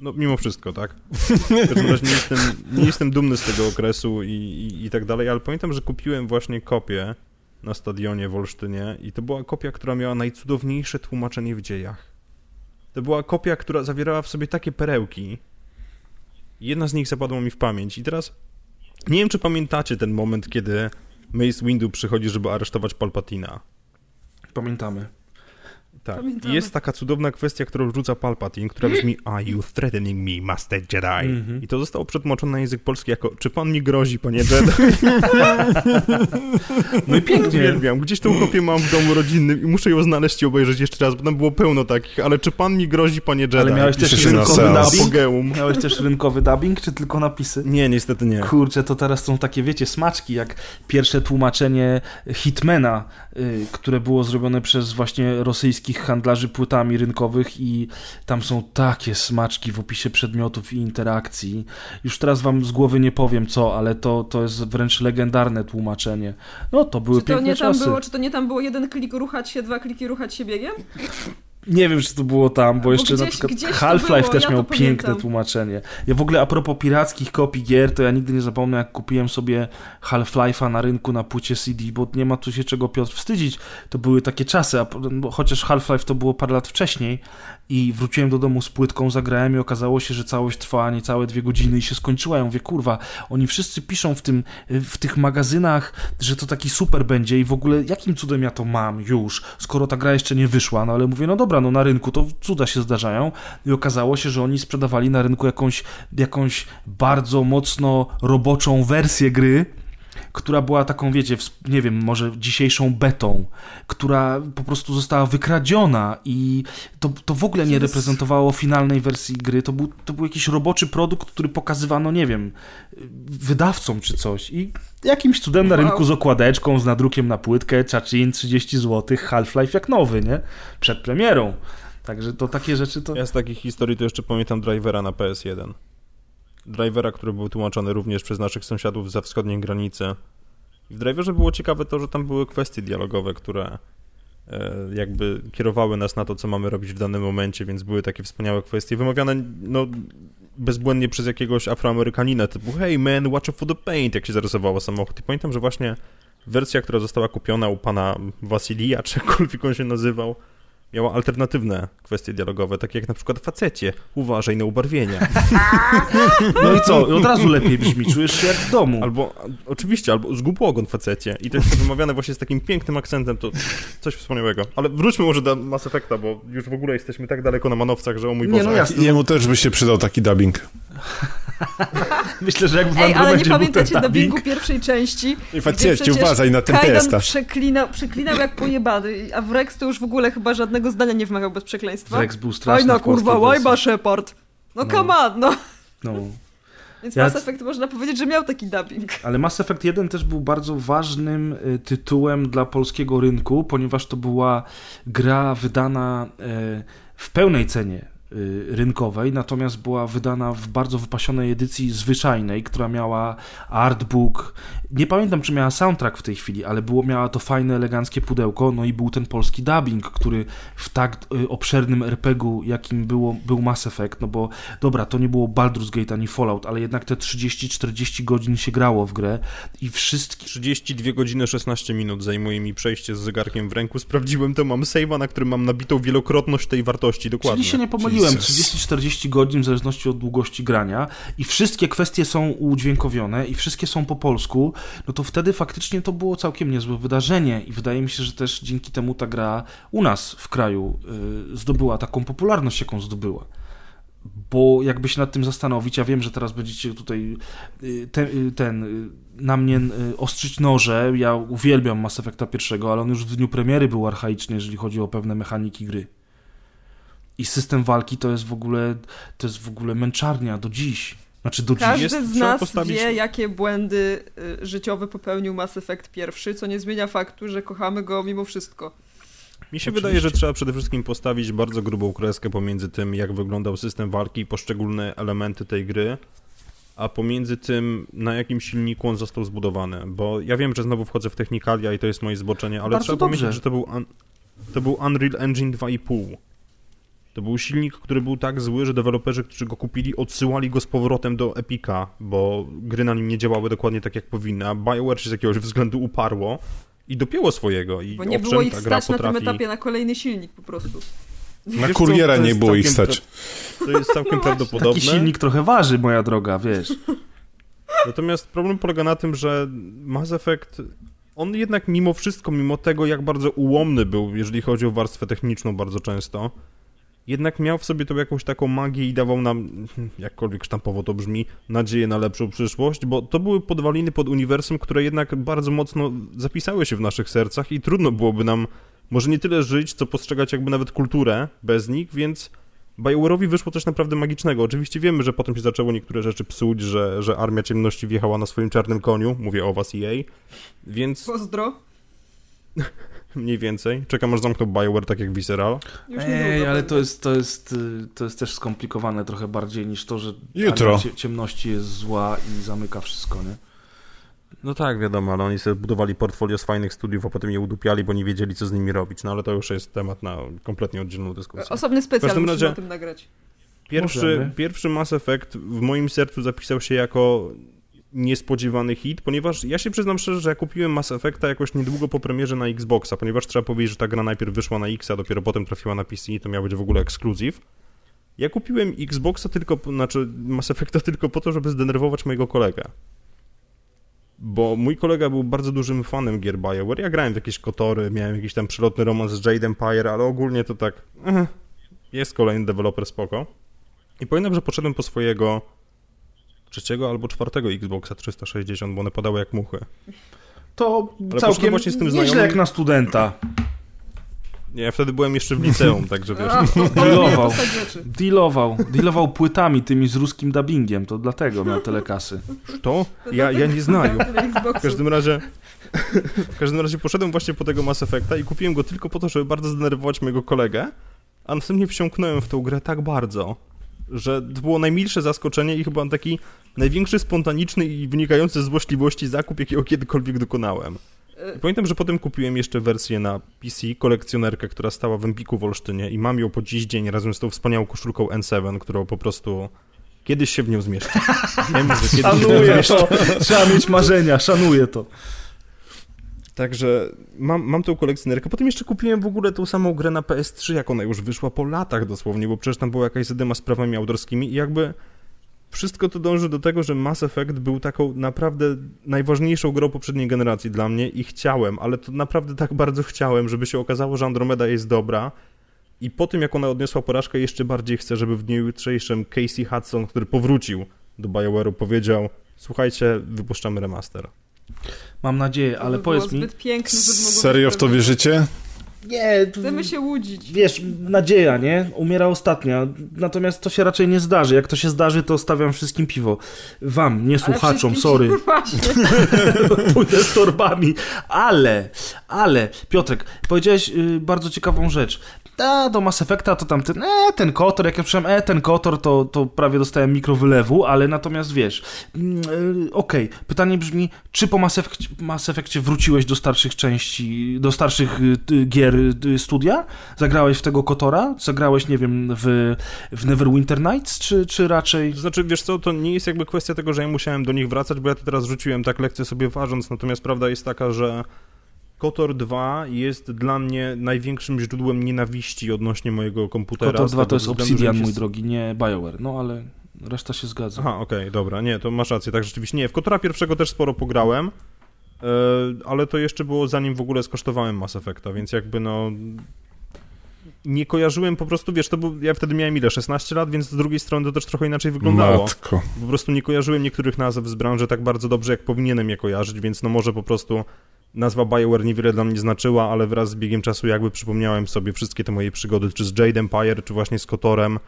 No, mimo wszystko, tak? Razie nie jestem, nie jestem dumny z tego okresu i, i, i tak dalej, ale pamiętam, że kupiłem właśnie kopię na stadionie w Olsztynie i to była kopia, która miała najcudowniejsze tłumaczenie w dziejach. To była kopia, która zawierała w sobie takie perełki. Jedna z nich zapadła mi w pamięć i teraz nie wiem, czy pamiętacie ten moment, kiedy Mace Windu przychodzi, żeby aresztować Palpatina.
Pamiętamy.
Tak.
Pamiętamy.
Jest taka cudowna kwestia, którą rzuca Palpatine, która brzmi Are you threatening me, Master Jedi?
Mhm.
I to zostało przetłumaczone na język polski jako Czy pan mi grozi, panie Jedi?
No i pięknie.
Uwielbiam. Gdzieś tą kopię mam w domu rodzinnym i muszę ją znaleźć i obejrzeć jeszcze raz, bo tam było pełno takich, ale czy pan mi grozi, panie Jedi?
Ale miałeś też rynkowy dubbing? Miałeś też rynkowy dubbing, czy tylko napisy?
Nie, niestety nie.
Kurczę, to teraz są takie, wiecie, smaczki, jak pierwsze tłumaczenie Hitmana, y, które było zrobione przez właśnie rosyjskich handlarzy płytami rynkowych i tam są takie smaczki w opisie przedmiotów i interakcji. Już teraz wam z głowy nie powiem co, ale to, to jest wręcz legendarne tłumaczenie. No, to były
Czy to,
piękne
nie tam
czasy.
było, czy to nie tam było jeden klik ruchać się, dwa kliki ruchać się biegiem?
Nie wiem, czy to było tam, bo
Bo
jeszcze na
gdzieś-
przykład
gdzieś to
Half-Life też
ja
miał piękne
pamiętam.
tłumaczenie. Ja w ogóle a propos pirackich kopii gier, to ja nigdy nie zapomnę, jak kupiłem sobie Half-Life'a na rynku na płycie CD, bo nie ma tu się czego Piotr wstydzić. To były takie czasy, a, bo chociaż Half-Life to było parę lat wcześniej i wróciłem do domu z płytką, zagrałem i okazało się, że całość trwała niecałe dwie godziny i się skończyła. Ja mówię, kurwa, oni wszyscy piszą w, tym, w tych magazynach, że to taki super będzie i w ogóle jakim cudem ja to mam już, skoro ta gra jeszcze nie wyszła, no ale mówię, no dobra, no na rynku to cuda się zdarzają. I okazało się, że oni sprzedawali na rynku jakąś, jakąś bardzo mocno roboczą wersję gry, która była taką, wiecie, nie wiem, może dzisiejszą betą, która po prostu została wykradziona i to, to w ogóle nie reprezentowało finalnej wersji gry. To był, to był jakiś roboczy produkt, który pokazywano, nie wiem, wydawcom czy coś. I jakimś cudem na rynku z okładeczką, z nadrukiem na płytkę, czacin, 30 zł, Half-Life jak nowy, nie? Przed premierą. Także to takie rzeczy to...
Ja z takich historii to jeszcze pamiętam Drivera na PS1. Drivera, który był tłumaczony również przez naszych sąsiadów za wschodniej granicy. W Driverze było ciekawe to, że tam były kwestie dialogowe, które e, jakby kierowały nas na to, co mamy robić w danym momencie, więc były takie wspaniałe kwestie, wymawiane no, bezbłędnie przez jakiegoś afroamerykanina, typu hey man, watch out for the paint, jak się zarysowało samochód. I pamiętam, że właśnie wersja, która została kupiona u pana Wasilija, czy jakkolwiek on się nazywał, miała alternatywne kwestie dialogowe, takie jak na przykład facecie, uważaj na ubarwienia.
No i co? I od razu lepiej brzmi, czujesz się jak w domu.
Albo, oczywiście, albo zgub ogon facecie. I to jest wymawiane właśnie z takim pięknym akcentem, to coś wspaniałego. Ale wróćmy może do Mass Effecta, bo już w ogóle jesteśmy tak daleko na manowcach, że o mój
Nie,
Boże.
no jasne.
Jemu też by się przydał taki dubbing.
Myślę, że jak w
Ej, ale nie pamiętacie
dubbing,
dubbingu pierwszej części?
I facecie, uważaj na ten testa.
przeklinał, przeklinał jak pojebany, a w Rex to już w ogóle chyba żadnego zdania nie wymawiał bez przekleństwa.
Rex był straszny
Fajna kurwa, łajba Shepard. No,
No.
come on, no.
No.
Więc
Ja-
Mass Effect można powiedzieć, że miał taki dubbing.
Ale Mass Effect 1 też był bardzo ważnym y, tytułem dla polskiego rynku, ponieważ to była gra wydana e, w pełnej cenie rynkowej, natomiast była wydana w bardzo wypasionej edycji zwyczajnej, która miała artbook. Nie pamiętam, czy miała soundtrack w tej chwili, ale było, miała to fajne, eleganckie pudełko, no i był ten polski dubbing, który w tak y, obszernym RPG-u, jakim było, był Mass Effect, no bo dobra, to nie było Baldur's Gate ani Fallout, ale jednak te 30-40 godzin się grało w grę i wszystkie
32 godziny 16 minut zajmuje mi przejście z zegarkiem w ręku. Sprawdziłem to, mam save'a, na którym mam nabitą wielokrotność tej wartości, dokładnie.
Czyli się nie pomyliłem,
Jesus.
30-40 godzin w zależności od długości grania i wszystkie kwestie są udźwiękowione i wszystkie są po polsku, no to wtedy faktycznie to było całkiem niezłe wydarzenie i wydaje mi się, że też dzięki temu ta gra u nas w kraju y, zdobyła taką popularność, jaką zdobyła. Bo jakby się nad tym zastanowić, ja wiem, że teraz będziecie tutaj y, y, ten y, na mnie ostrzyć noże. Ja uwielbiam Mass Effecta pierwszego, ale on już w dniu premiery był archaiczny, jeżeli chodzi o pewne mechaniki gry. I system walki to jest w ogóle to jest w ogóle męczarnia do dziś. Znaczy do.
Każdy
jest-
z nas
postawić-
wie, jakie błędy y, życiowe popełnił Mass Effect pierwszy, co nie zmienia faktu, że kochamy go mimo wszystko.
Mi się
Oczywiście.
wydaje, że trzeba przede wszystkim postawić bardzo grubą kreskę pomiędzy tym, jak wyglądał system walki i poszczególne elementy tej gry, a pomiędzy tym, na jakim silniku on został zbudowany. Bo ja wiem, że znowu wchodzę w technikalia i to jest moje zboczenie, ale
Bardzo
trzeba
dobrze.
pamiętać, że to był, un... to był Unreal Engine 2,5. To był silnik, który był tak zły, że deweloperzy, którzy go kupili, odsyłali go z powrotem do Epica, bo gry na nim nie działały dokładnie tak, jak powinny, a BioWare się z jakiegoś względu uparło i dopięło swojego. I
Bo nie
owszem,
było ich
ta gra
stać na tym
potrafi...
etapie na kolejny silnik po prostu.
Na
Wiesz
kuriera nie było ich stać.
To jest całkiem
No
prawdopodobne.
Taki silnik trochę waży, moja droga, wiesz.
Natomiast problem polega na tym, że Mass Effect, on jednak mimo wszystko, mimo tego, jak bardzo ułomny był, jeżeli chodzi o warstwę techniczną bardzo często, jednak miał w sobie tą jakąś taką magię i dawał nam, jakkolwiek sztampowo to brzmi, nadzieję na lepszą przyszłość, bo to były podwaliny pod uniwersum, które jednak bardzo mocno zapisały się w naszych sercach i trudno byłoby nam może nie tyle żyć, co postrzegać jakby nawet kulturę bez nich, więc BioWare'owi wyszło coś naprawdę magicznego. Oczywiście wiemy, że potem się zaczęło niektóre rzeczy psuć, że, że Armia Ciemności wjechała na swoim czarnym koniu, mówię o was EA, więc
Pozdro.
mniej więcej. Czekam aż zamkną BioWare tak jak Visceral.
Ej, ale to jest, to, jest, y, to jest też skomplikowane trochę bardziej niż to, że
Jutro.
ciemności jest zła i zamyka wszystko, nie?
No tak, wiadomo, ale oni sobie budowali portfolio z fajnych studiów, a potem je udupiali, bo nie wiedzieli, co z nimi robić. No ale to już jest temat na kompletnie oddzielną dyskusję.
Osobny specjal musimy
razie-
o tym nagrać.
Pierwszy,
Możemy.
pierwszy Mass Effect w moim sercu zapisał się jako niespodziewany hit, ponieważ ja się przyznam szczerze, że ja kupiłem Mass Effecta jakoś niedługo po premierze na Xboxa, ponieważ trzeba powiedzieć, że ta gra najpierw wyszła na X, a dopiero potem trafiła na PC i to miał być w ogóle ekskluzyw. Ja kupiłem Xboxa tylko, znaczy Mass Effecta tylko po to, żeby zdenerwować mojego kolegę. Bo mój kolega był bardzo dużym fanem gier BioWare. Ja grałem w jakieś kotory, miałem jakiś tam przylotny romans z Jade Empire, ale ogólnie to tak... eh, jest kolejny deweloper, spoko. I pamiętam, że poszedłem po swojego trzeciego albo czwartego Xboxa 360, bo one padały jak muchy.
To
poszedłem
całkiem
właśnie z tym
nieźle
znajomym-
jak na studenta.
Nie, ja wtedy byłem jeszcze w liceum, także wiesz...
A, to
Dealował. Dealował. Dealował płytami tymi z ruskim dubbingiem, to dlatego miał tyle kasy.
To? Ja, ja nie
dlatego
W każdym razie... W każdym razie poszedłem właśnie po tego Mass Effecta i kupiłem go tylko po to, żeby bardzo zdenerwować mojego kolegę, a następnie wsiąknąłem w tą grę tak bardzo, że to było najmilsze zaskoczenie i chyba taki największy spontaniczny i wynikający z złośliwości zakup, jakiego kiedykolwiek dokonałem.
E,
I pamiętam, że potem kupiłem jeszcze wersję na PC, kolekcjonerkę, która stała w Empiku w Olsztynie i mam ją po dziś dzień razem z tą wspaniałą koszulką N7, którą po prostu kiedyś się w nią zmieszczę. Wiem, że kiedyś
Szanuję to. Trzeba mieć marzenia, szanuję to.
Także mam, mam tą kolekcjonerkę. Potem jeszcze kupiłem w ogóle tą samą grę na PS3, jak ona już wyszła po latach dosłownie, bo przecież tam była jakaś zadyma z prawami autorskimi i jakby wszystko to dąży do tego, że Mass Effect był taką naprawdę najważniejszą grą poprzedniej generacji dla mnie i chciałem, ale to naprawdę tak bardzo chciałem, żeby się okazało, że Andromeda jest dobra i po tym, jak ona odniosła porażkę, jeszcze bardziej chcę, żeby w dniu jutrzejszym Casey Hudson, który powrócił do BioWare'u powiedział słuchajcie, wypuszczamy remaster.
Mam nadzieję, ale
by
powiedz mi...
piękne,
Serio w to wierzycie?
Nie,
Chcemy się łudzić.
Wiesz, nadzieja, nie? Umiera ostatnia. Natomiast to się raczej nie zdarzy. Jak to się zdarzy, to stawiam wszystkim piwo. Wam, nie słuchaczom, sorry.
Właśnie.
Pójdę z torbami. Ale, ale, Piotrek, powiedziałeś y, bardzo ciekawą rzecz. A, do Mass Effecta to tam ten, e, ten kotor, jak ja przyszedłem, e, ten kotor, to, to prawie dostałem mikrowylewu, ale natomiast wiesz, mm, y, okej, pytanie brzmi, czy po Mass, Effect, Mass Effectie wróciłeś do starszych części, do starszych y, y, gier y, studia? Zagrałeś w tego kotora? Zagrałeś, nie wiem, w, w Neverwinter Nights, czy, czy raczej...
To znaczy, wiesz co, to nie jest jakby kwestia tego, że ja musiałem do nich wracać, bo ja to teraz rzuciłem tak lekcję sobie ważąc, natomiast prawda jest taka, że KOTOR 2 jest dla mnie największym źródłem nienawiści odnośnie mojego komputera.
Kotor
z
2
tego
to jest
względu,
Obsidian,
się
mój drogi, nie BioWare, no ale reszta się zgadza.
Aha, okej, dobra, nie, to masz rację, tak rzeczywiście. Nie, w Kotora pierwszego też sporo pograłem, ale to jeszcze było zanim w ogóle skosztowałem Mass Effecta, więc jakby no... Nie kojarzyłem po prostu, wiesz, to był, ja wtedy miałem ile, 16 lat, więc z drugiej strony to też trochę inaczej wyglądało.
Matko.
Po prostu nie kojarzyłem niektórych nazw z branży tak bardzo dobrze, jak powinienem je kojarzyć, więc no może po prostu nazwa BioWare niewiele dla mnie znaczyła, ale wraz z biegiem czasu jakby przypomniałem sobie wszystkie te moje przygody, czy z Jade Empire, czy właśnie z Kotorem,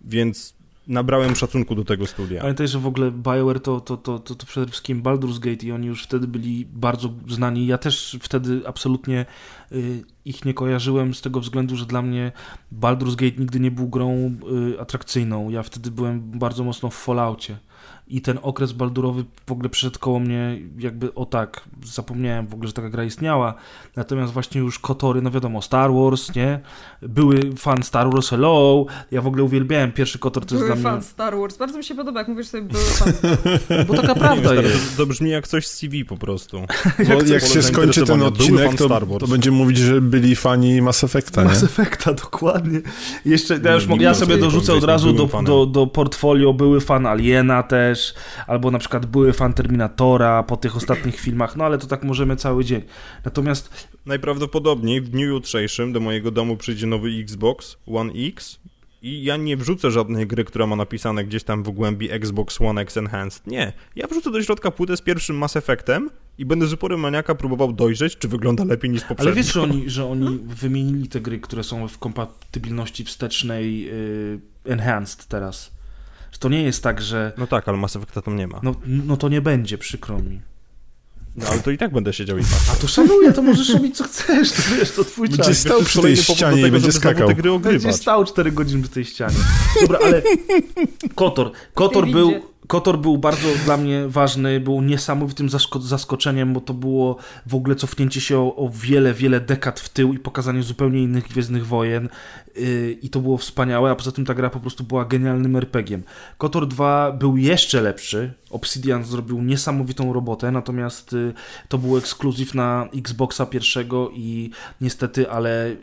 więc nabrałem szacunku do tego studia.
Pamiętaj, że w ogóle BioWare to, to, to, to, to przede wszystkim Baldur's Gate i oni już wtedy byli bardzo znani. Ja też wtedy absolutnie y, ich nie kojarzyłem z tego względu, że dla mnie Baldur's Gate nigdy nie był grą y, atrakcyjną. Ja wtedy byłem bardzo mocno w Falloutie. I ten okres baldurowy w ogóle przyszedł koło mnie jakby o tak, zapomniałem w ogóle, że taka gra istniała. Natomiast właśnie już Kotory, no wiadomo, Star Wars, nie? Były fan Star Wars Hello. Ja w ogóle uwielbiałem pierwszy Kotor, to jest
Były
dla
fan
mnie...
Star Wars. Bardzo mi się podoba, jak mówisz sobie, były fan Star Wars.
Bo taka prawda jest.
to, to brzmi jak coś z CV po prostu.
Jak
pole
się skończy ten odcinek,
fan
to,
Star Wars.
to będzie mówić, że byli fani Mass Effecta, nie?
Mass Effecta, dokładnie. Jeszcze, ja, już
Nie,
mogę,
nie
ja sobie dorzucę od razu do, do, do portfolio były fan Aliena też, albo na przykład były fan Terminatora po tych ostatnich filmach, no ale to tak możemy cały dzień. Natomiast
Najprawdopodobniej w dniu jutrzejszym do mojego domu przyjdzie nowy Xbox One X i ja nie wrzucę żadnej gry, która ma napisane gdzieś tam w głębi Xbox One X Enhanced. Nie. Ja wrzucę do środka płytę z pierwszym Mass Effectem i będę z uporem maniaka próbował dojrzeć, czy wygląda lepiej niż poprzednio.
Ale wiesz, że oni, że oni wymienili te gry, które są w kompatybilności wstecznej y, Enhanced teraz. To nie jest tak, że
No tak, ale Mass Effecta tam nie ma.
no, no to nie będzie, przykro mi.
No, ale to i tak będę siedział i patrzył.
A to szanuję, to możesz robić co chcesz, to wiesz, to twój
Będzie
czas.
stał przy tej ścianie i
tego,
będzie
żeby znowu
skakał.
te gry
Będzie stał 4 godziny przy tej ścianie. Dobra, ale Kotor. Kotor był. Kotor był bardzo dla mnie ważny, był niesamowitym zasko- zaskoczeniem, bo to było w ogóle cofnięcie się o, o wiele, wiele dekad w tył i pokazanie zupełnie innych Gwiezdnych Wojen yy, i to było wspaniałe, a poza tym ta gra po prostu była genialnym RPG-iem. Kotor 2 był jeszcze lepszy, Obsidian zrobił niesamowitą robotę, natomiast y, to był ekskluzyw na Xboxa pierwszego i niestety, ale y,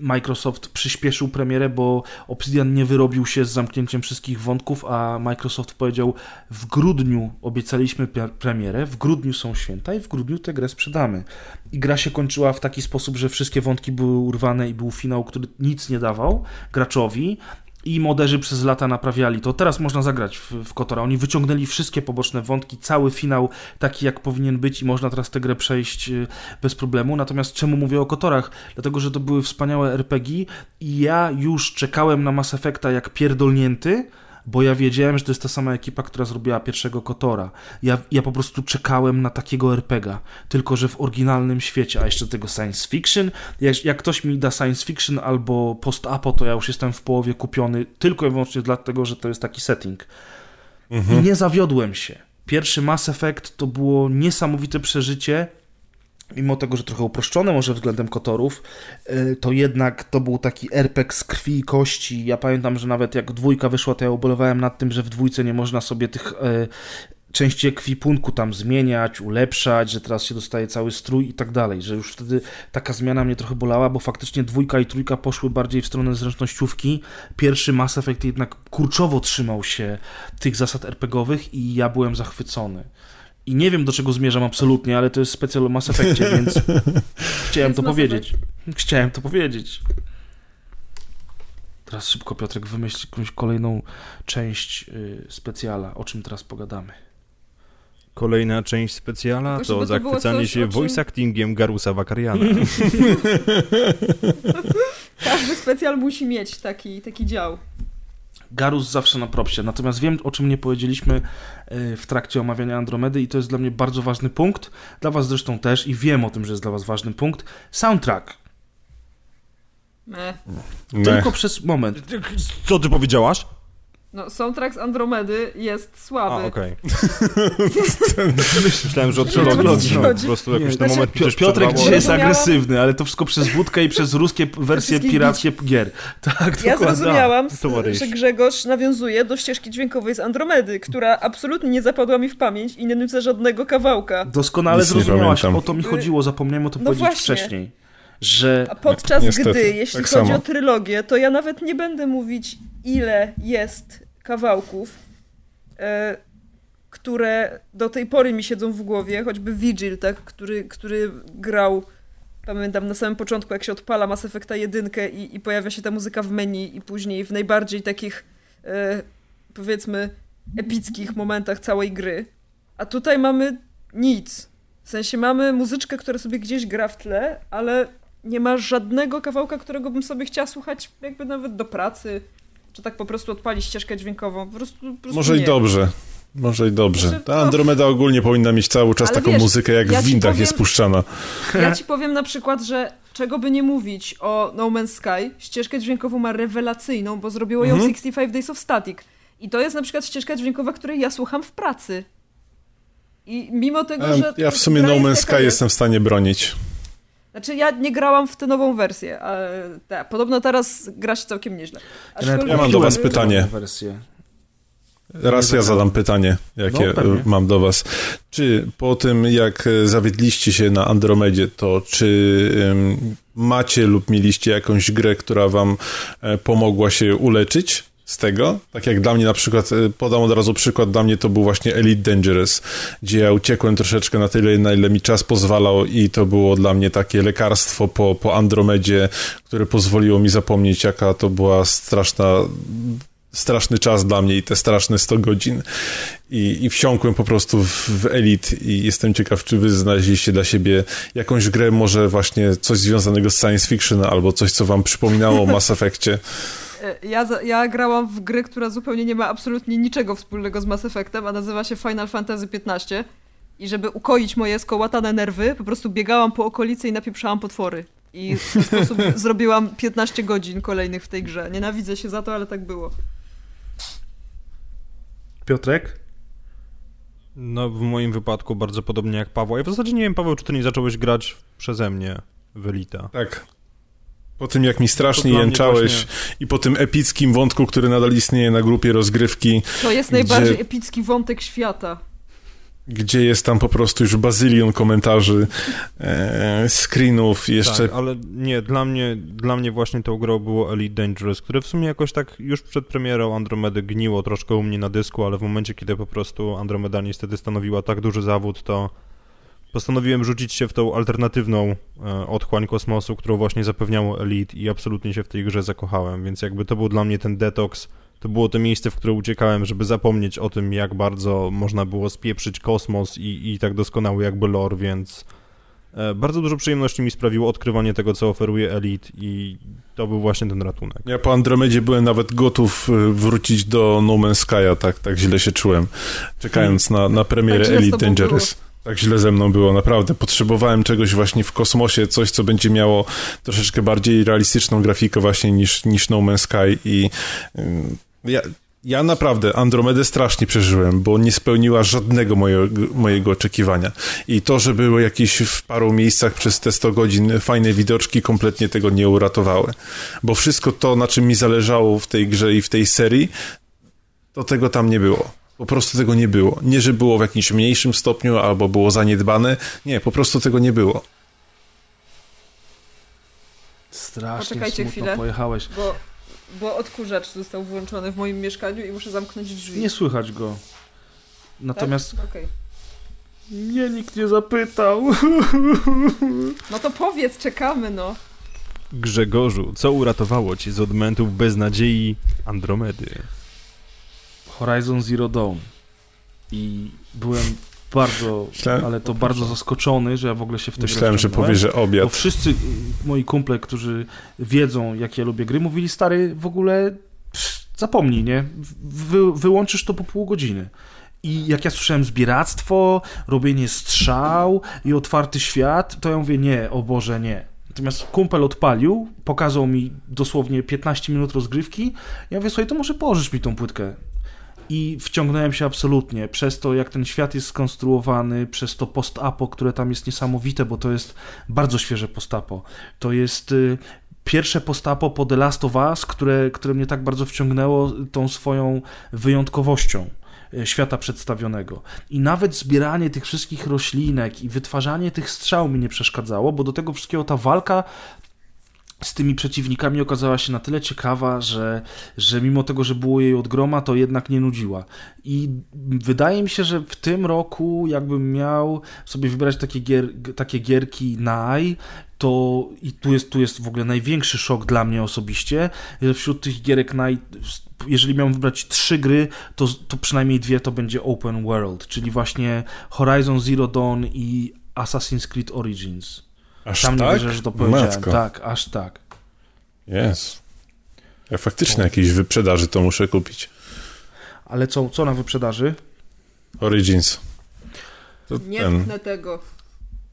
Microsoft przyspieszył premierę, bo Obsidian nie wyrobił się z zamknięciem wszystkich wątków, a Microsoft powiedział w grudniu obiecaliśmy pre- premierę, w grudniu są święta i w grudniu tę grę sprzedamy. I gra się kończyła w taki sposób, że wszystkie wątki były urwane i był finał, który nic nie dawał graczowi. I moderzy przez lata naprawiali to. Teraz można zagrać w, w Kotora. Oni wyciągnęli wszystkie poboczne wątki, cały finał taki, jak powinien być, i można teraz tę grę przejść y, bez problemu. Natomiast czemu mówię o Kotorach? Dlatego, że to były wspaniałe RPG i ja już czekałem na Mass Effecta jak pierdolnięty, bo ja wiedziałem, że to jest ta sama ekipa, która zrobiła pierwszego Kotora. Ja, ja po prostu czekałem na takiego RPGa, tylko że w oryginalnym świecie, a jeszcze do tego science fiction. Jak, jak ktoś mi da science fiction albo post-apo, to ja już jestem w połowie kupiony tylko i wyłącznie dlatego, że to jest taki setting. I nie zawiodłem się. Pierwszy Mass Effect to było niesamowite przeżycie. Mimo tego, że trochę uproszczone może względem Kotorów, y, to jednak to był taki RPG z krwi i kości. Ja pamiętam, że nawet jak dwójka wyszła, to ja ubolewałem nad tym, że w dwójce nie można sobie tych e, części ekwipunku tam zmieniać, ulepszać, że teraz się dostaje cały strój i tak dalej, że już wtedy taka zmiana mnie trochę bolała, bo faktycznie dwójka i trójka poszły bardziej w stronę zręcznościówki. Pierwszy Mass Effect jednak kurczowo trzymał się tych zasad RPGowych i ja byłem zachwycony. I nie wiem, do czego zmierzam absolutnie, ale to jest specjal o Mass Effectie, więc chciałem to powiedzieć. Chciałem to powiedzieć. Teraz szybko, Piotrek, wymyśl jakąś kolejną część y, specjala. O czym teraz pogadamy?
Kolejna część specjala to
to
zachwycanie
coś,
się
czym-
voice actingiem Garusa Wakariana.
Każdy specjal musi mieć taki, taki dział.
Garus zawsze na propsie. Natomiast wiem, o czym nie powiedzieliśmy y, w trakcie omawiania Andromedy i to jest dla mnie bardzo ważny punkt. Dla was zresztą też i wiem o tym, że jest dla was ważny punkt. Soundtrack.
Meh.
Nie.
Tylko przez moment.
Co ty powiedziałaś?
No, soundtrack z Andromedy jest słaby.
A, okej. Myślałem, że o
Nie
trylogii
wiem, o co
no, po prostu jakoś
Nie.
ten
Znaczy,
moment
Piotrek
przerwało.
dzisiaj jest agresywny, ale to wszystko przez wódkę i przez ruskie wersje pirackie gier. Tak,
Ja
dokładnie.
zrozumiałam,
Da,
że Grzegorz nawiązuje do ścieżki dźwiękowej z Andromedy, która absolutnie nie zapadła mi w pamięć i nie nucę żadnego kawałka.
Doskonale
Nic
zrozumiałaś, o to mi chodziło, zapomniałem o tym
No
powiedzieć
właśnie.
wcześniej. Że
A podczas
Niestety,
gdy, jeśli
tak
chodzi
samo.
o trylogię, to ja nawet nie będę mówić, ile jest kawałków, e, które do tej pory mi siedzą w głowie, choćby Vigil, tak, który, który grał, pamiętam na samym początku, jak się odpala Mass Effecta 1 i, i pojawia się ta muzyka w menu i później w najbardziej takich, e, powiedzmy, epickich momentach całej gry. A tutaj mamy nic. W sensie mamy muzyczkę, która sobie gdzieś gra w tle, ale nie ma żadnego kawałka, którego bym sobie chciała słuchać jakby nawet do pracy, czy tak po prostu odpalić ścieżkę dźwiękową. Po prostu, po prostu
Może
nie.
i dobrze. Może i dobrze.
Znaczy,
Ta
no-
Andromeda ogólnie powinna mieć cały czas
Ale
taką
wiesz,
muzykę, jak
ja
w windach
powiem-
jest puszczana.
Ja ci powiem na przykład, że czego by nie mówić o No Man's Sky, ścieżkę dźwiękową ma rewelacyjną, bo zrobiło ją
Mhm.
65 Days of Static. I to jest na przykład ścieżka dźwiękowa, której ja słucham w pracy. I mimo tego, że.
ja w sumie No Man's Sky
jest-
jestem w stanie bronić.
Znaczy, ja nie grałam w tę nową wersję. Ale ta, podobno teraz gra się całkiem nieźle. Aczkolwiek-
Ja mam do was pytanie. Raz ja zadam pytanie, jakie
No,
mam do was. Czy po tym, jak e, zawiedliście się na Andromedzie, to czy macie lub mieliście jakąś grę, która wam e, pomogła się uleczyć z tego? Tak jak dla mnie na przykład, e, podam od razu przykład, dla mnie to był właśnie Elite Dangerous, gdzie ja uciekłem troszeczkę na tyle, na ile mi czas pozwalał i to było dla mnie takie lekarstwo po, po Andromedzie, które pozwoliło mi zapomnieć, jaka to była straszna straszny czas dla mnie i te straszne 100 godzin. I, i wsiąkłem po prostu w, w Elite i jestem ciekaw, czy wy znaleźliście dla siebie jakąś grę, może właśnie coś związanego z science fiction, albo coś, co wam przypominało o Mass Effectie.
E, Ja, ja grałam w grę, która zupełnie nie ma absolutnie niczego wspólnego z Mass Effectem, a nazywa się Final Fantasy XV. I żeby ukoić moje skołatane nerwy, po prostu biegałam po okolicy i napieprzałam potwory. I w ten sposób zrobiłam 15 godzin kolejnych w tej grze. Nienawidzę się za to, ale tak było.
Piotrek?
No, w moim wypadku bardzo podobnie jak Paweł. Ja w zasadzie nie wiem, Paweł, czy ty nie zacząłeś grać przeze mnie w Elita.
Tak. Po tym, jak mi strasznie jęczałeś
właśnie-
i po tym epickim wątku, który nadal istnieje na grupie rozgrywki,
To jest
Gdzie-
najbardziej epicki wątek świata.
gdzie jest tam po prostu już bazylion komentarzy, e, screenów, jeszcze
Tak, ale nie, dla mnie, dla mnie właśnie tą grą było Elite Dangerous, które w sumie jakoś tak już przed premierą Andromedy gniło troszkę u mnie na dysku, ale w momencie, kiedy po prostu Andromeda niestety stanowiła tak duży zawód, to postanowiłem rzucić się w tą alternatywną e, otchłań kosmosu, którą właśnie zapewniało Elite i absolutnie się w tej grze zakochałem, więc jakby to był dla mnie ten detoks, to było to miejsce, w które uciekałem, żeby zapomnieć o tym, jak bardzo można było spieprzyć kosmos i, i tak doskonały jakby lore, więc e, bardzo dużo przyjemności mi sprawiło odkrywanie tego, co oferuje Elite i to był właśnie ten ratunek.
Ja po Andromedzie byłem nawet gotów y, wrócić do No Man's Sky'a, tak, tak źle się czułem, czekając na, na premierę Elite Dangerous. Tak źle ze mną było, naprawdę. Potrzebowałem czegoś właśnie w kosmosie, coś, co będzie miało troszeczkę bardziej realistyczną grafikę właśnie niż, niż No Man's Sky i ja, ja naprawdę Andromedę strasznie przeżyłem, bo nie spełniła żadnego mojego, mojego oczekiwania. I to, że były jakieś w paru miejscach przez te 100 godzin fajne widoczki, kompletnie tego nie uratowały. Bo wszystko to, na czym mi zależało w tej grze i w tej serii, to tego tam nie było. Po prostu tego nie było. Nie, że było w jakimś mniejszym stopniu albo było zaniedbane. Nie, po prostu tego nie było.
Strasznie
Poczekajcie
smutno
chwilę.
pojechałeś.
Bo, bo odkurzacz został włączony w moim mieszkaniu i muszę zamknąć drzwi.
Nie słychać go.
Tak?
Natomiast
Okej.
mnie nikt nie zapytał.
No to powiedz, czekamy, no.
Grzegorzu, co uratowało cię z odmętów beznadziei Andromedy?
Horizon Zero Dawn. I byłem bardzo,
Myślałem-
ale to bardzo zaskoczony, że ja w ogóle się w tym
Myślałem, że powie, że
Bo
obiad.
wszyscy y, moi kumple, którzy wiedzą, jak ja lubię gry, mówili, stary, w ogóle zapomnij, nie? Wy, wyłączysz to po pół godziny. I jak ja słyszałem zbieractwo, robienie strzał i otwarty świat, to ja mówię, nie, o Boże, nie. Natomiast kumpel odpalił, pokazał mi dosłownie 15 minut rozgrywki. Ja mówię, słuchaj, to może położysz mi tą płytkę. I wciągnąłem się absolutnie przez to, jak ten świat jest skonstruowany, przez to post-apo, które tam jest niesamowite, bo to jest bardzo świeże post-apo. To jest y, pierwsze post-apo po The Last of Us, które, które mnie tak bardzo wciągnęło tą swoją wyjątkowością y, świata przedstawionego. I nawet zbieranie tych wszystkich roślinek i wytwarzanie tych strzał mi nie przeszkadzało, bo do tego wszystkiego ta walka z tymi przeciwnikami okazała się na tyle ciekawa, że, że mimo tego, że było jej od groma, to jednak nie nudziła. I wydaje mi się, że w tym roku, jakbym miał sobie wybrać takie, gier, takie gierki naj, to i tu jest, tu jest w ogóle największy szok dla mnie osobiście, że wśród tych gierek naj, jeżeli miałem wybrać trzy gry, to, to przynajmniej dwie to będzie open world, czyli właśnie Horizon Zero Dawn i Assassin's Creed Origins.
Aż
Sam nie
tak?
wierzę, że to powiedziałem.
Matko.
Tak, aż tak.
Jest. Ja faktycznie jakiejś wyprzedaży to muszę kupić.
Ale co, co na wyprzedaży?
Origins. To
Nie
ten.
tknę tego.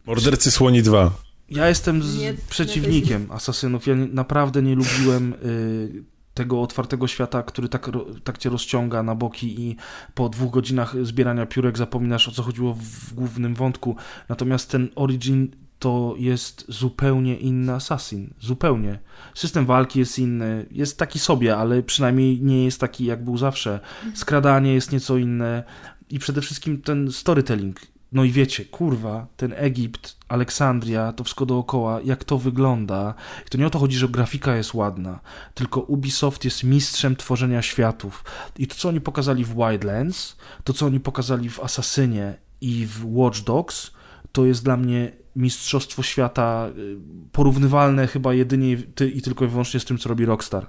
Mordercy Słoni 2.
Ja jestem z
Nie,
przeciwnikiem asasynów. Ja nie, naprawdę nie lubiłem y, tego otwartego świata, który tak, ro, tak cię rozciąga na boki i po dwóch godzinach zbierania piórek zapominasz o co chodziło w głównym wątku. Natomiast ten Origin to jest zupełnie inny Assassin. Zupełnie. System walki jest inny. Jest taki sobie, ale przynajmniej nie jest taki jak był zawsze. Skradanie jest nieco inne i przede wszystkim ten storytelling. No i wiecie, kurwa, ten Egipt, Aleksandria, to wszystko dookoła, jak to wygląda. I to nie o to chodzi, że grafika jest ładna, tylko Ubisoft jest mistrzem tworzenia światów. I to, co oni pokazali w Wildlands, to, co oni pokazali w Assassinie i w Watch Dogs, to jest dla mnie mistrzostwo świata y, porównywalne chyba jedynie ty i tylko i wyłącznie z tym, co robi Rockstar.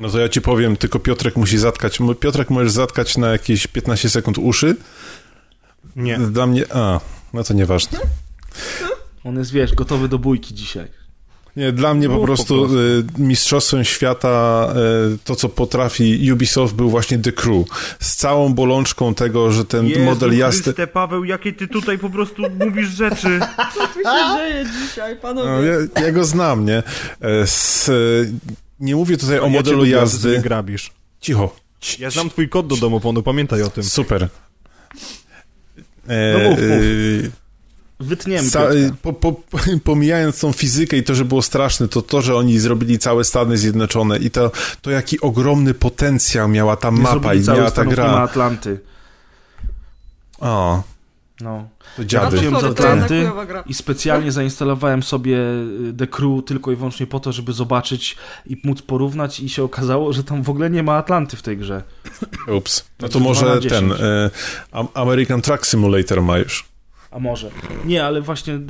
No to ja ci powiem, tylko Piotrek musi zatkać. Piotrek możesz zatkać na jakieś 15 sekund uszy.
Nie.
Dla mnie. A, no to nieważne.
On jest, wiesz, gotowy do bójki dzisiaj.
Nie, dla mnie po
Mów po
prostu,
prostu.
y, mistrzostwem świata y, to, co potrafi Ubisoft, był właśnie The Crew. Z całą bolączką tego, że ten model jazdy.
Chryste, Paweł, jakie ty tutaj po prostu mówisz rzeczy.
Co tu się dzieje dzisiaj, panowie?
No, ja, ja go znam, nie? E, Z, e, nie mówię tutaj o
Ja cię
modelu
lubię, a ty
jazdy.
sobie grabisz.
Cicho. Ci-
Ja znam twój kod do domofonu, pamiętaj o tym.
Super. E,
No mów, mów. Wytniemy Piotrka.
po, po, pomijając tą fizykę i to, że było straszne, to to, że oni zrobili całe Stany Zjednoczone i to, to jaki ogromny potencjał miała ta
Nie
mapa i miała ta
Stanów, Nie ma
gra.
Atlanty.
O,
No.
to
Ja
dziady.
wróciłem z Atlanty
gra.
i specjalnie zainstalowałem sobie y, The Crew tylko i wyłącznie po to, żeby zobaczyć i móc porównać i się okazało, że tam w ogóle nie ma Atlanty w tej grze.
Ups. No to
Znaczy
może ten
10.
Am- American Truck Simulator ma już.
A może. Nie, ale właśnie y,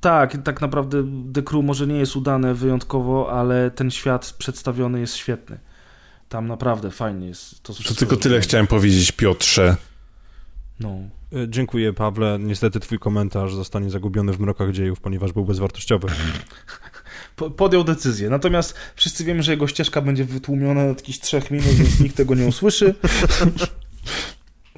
tak, tak naprawdę The Crew może nie jest udane wyjątkowo, ale ten świat przedstawiony jest świetny. Tam naprawdę fajnie jest. To,
To tylko tyle chciałem powiedzieć, Piotrze.
No.
E, Dziękuję, Pawle. Niestety twój komentarz zostanie zagubiony w mrokach dziejów, ponieważ był bezwartościowy.
Po- podjął decyzję. Natomiast wszyscy wiemy, że jego ścieżka będzie wytłumiona na jakichś trzech minut, więc nikt tego nie usłyszy.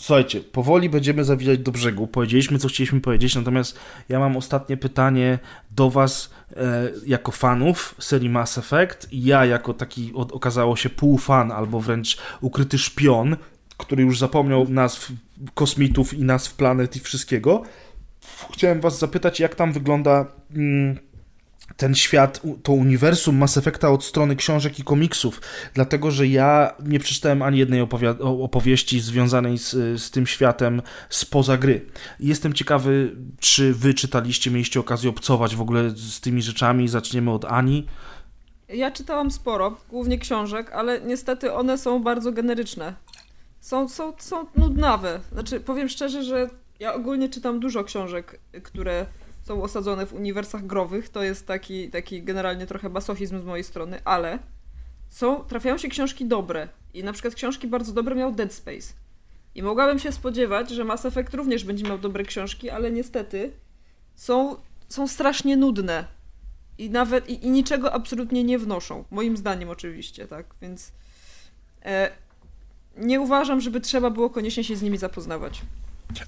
Słuchajcie, powoli będziemy zawijać do brzegu. Powiedzieliśmy, co chcieliśmy powiedzieć, natomiast ja mam ostatnie pytanie do Was e, jako fanów serii Mass Effect ja jako taki o, okazało się półfan albo wręcz ukryty szpion, który już zapomniał nazw kosmitów i nazw planet i wszystkiego. Chciałem Was zapytać, jak tam wygląda mm, ten świat, to uniwersum Mass Effecta od strony książek i komiksów, dlatego że ja nie przeczytałem ani jednej opowieści związanej z, z tym światem spoza gry. Jestem ciekawy, czy wy czytaliście, mieliście okazję obcować w ogóle z tymi rzeczami. Zaczniemy od Ani.
Ja czytałam sporo, głównie książek, ale niestety one są bardzo generyczne. Są, są, są nudnawe. Znaczy, powiem szczerze, że ja ogólnie czytam dużo książek, które są osadzone w uniwersach growych. To jest taki, taki generalnie trochę masochizm z mojej strony, ale są, trafiają się książki dobre. I na przykład książki bardzo dobre miał Dead Space. I mogłabym się spodziewać, że Mass Effect również będzie miał dobre książki, ale niestety są, są strasznie nudne. I nawet i, i niczego absolutnie nie wnoszą. Moim zdaniem oczywiście, tak? Więc e, nie uważam, żeby trzeba było koniecznie się z nimi zapoznawać.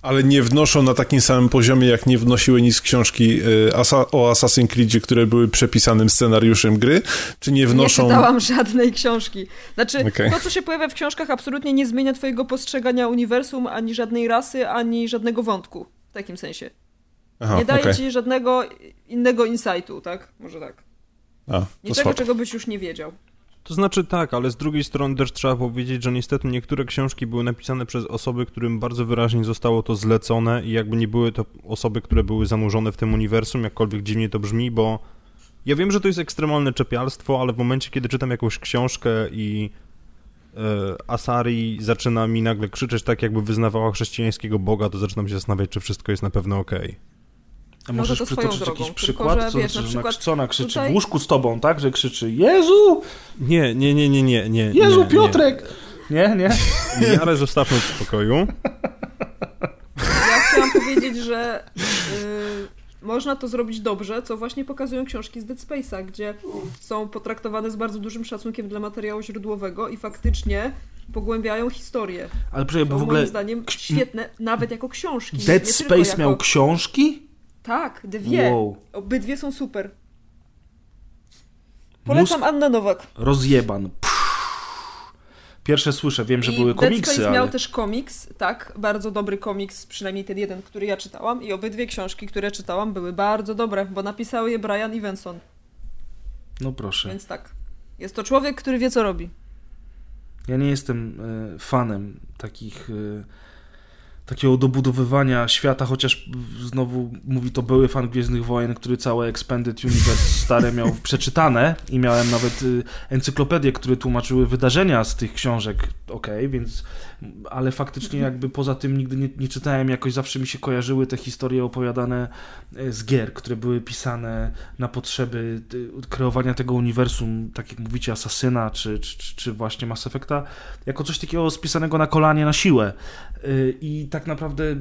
Ale nie wnoszą na takim samym poziomie, jak nie wnosiły nic książki Asa o Assassin's Creed, które były przepisanym scenariuszem gry, czy nie wnoszą...
Nie czytałam żadnej książki. Znaczy,
Okej.
to, co się pojawia w książkach, absolutnie nie zmienia twojego postrzegania uniwersum, ani żadnej rasy, ani żadnego wątku. W takim sensie.
Aha,
nie daje
okej.
ci żadnego innego insightu, tak? Może tak.
A,
Niczego,
spoko.
czego byś już nie wiedział.
To znaczy tak, ale z drugiej strony też trzeba powiedzieć, że niestety niektóre książki były napisane przez osoby, którym bardzo wyraźnie zostało to zlecone i jakby nie były to osoby, które były zanurzone w tym uniwersum, jakkolwiek dziwnie to brzmi, bo ja wiem, że to jest ekstremalne czepialstwo, ale w momencie, kiedy czytam jakąś książkę i e, Asari zaczyna mi nagle krzyczeć tak, jakby wyznawała chrześcijańskiego Boga, to zaczynam się zastanawiać, czy wszystko jest na pewno okej.
A
No
możesz
to swoją
przytoczyć
drogą,
jakiś
tylko
przykład?
że,
co,
wiesz,
znaczy,
na
że
przykład
co ona krzyczy?
tutaj-
W łóżku z tobą, tak? Że krzyczy Jezu!
Nie, nie, nie, nie, nie, nie.
Jezu,
nie,
Piotrek! Nie, nie.
Nie, ale zostawmy w spokoju.
Ja chciałam powiedzieć, że y, można to zrobić dobrze, co właśnie pokazują książki z Dead Space'a, gdzie są potraktowane z bardzo dużym szacunkiem dla materiału źródłowego i faktycznie pogłębiają historię.
Ale przecież, w ogóle
moim zdaniem świetne, nawet jako książki.
Dead
nie
Space
jako...
miał książki?
Tak, dwie.
Wow.
Obydwie są super. Polecam
Mózg
Anna Nowak.
rozjeban. Pff. Pierwsze słyszę, wiem, że
I
były
Dead
komiksy,
Space
ale...
miał też komiks, tak, bardzo dobry komiks, przynajmniej ten jeden, który ja czytałam i obydwie książki, które czytałam były bardzo dobre, bo napisały je Brian Evenson,
No proszę.
więc tak. Jest to człowiek, który wie co robi.
Ja nie jestem e, fanem takich e, takiego dobudowywania świata, chociaż znowu mówi to były fan Gwiezdnych Wojen, który całe Expanded Universe stare miał przeczytane i miałem nawet y, encyklopedię, które tłumaczyły wydarzenia z tych książek, okej, więc ale faktycznie jakby poza tym nigdy nie, nie czytałem, jakoś zawsze mi się kojarzyły te historie opowiadane e, z gier, które były pisane na potrzeby y, kreowania tego uniwersum, tak jak mówicie, Asasyna, czy, czy, czy właśnie Mass Effecta, jako coś takiego spisanego na kolanie, na siłę. Y, I tak naprawdę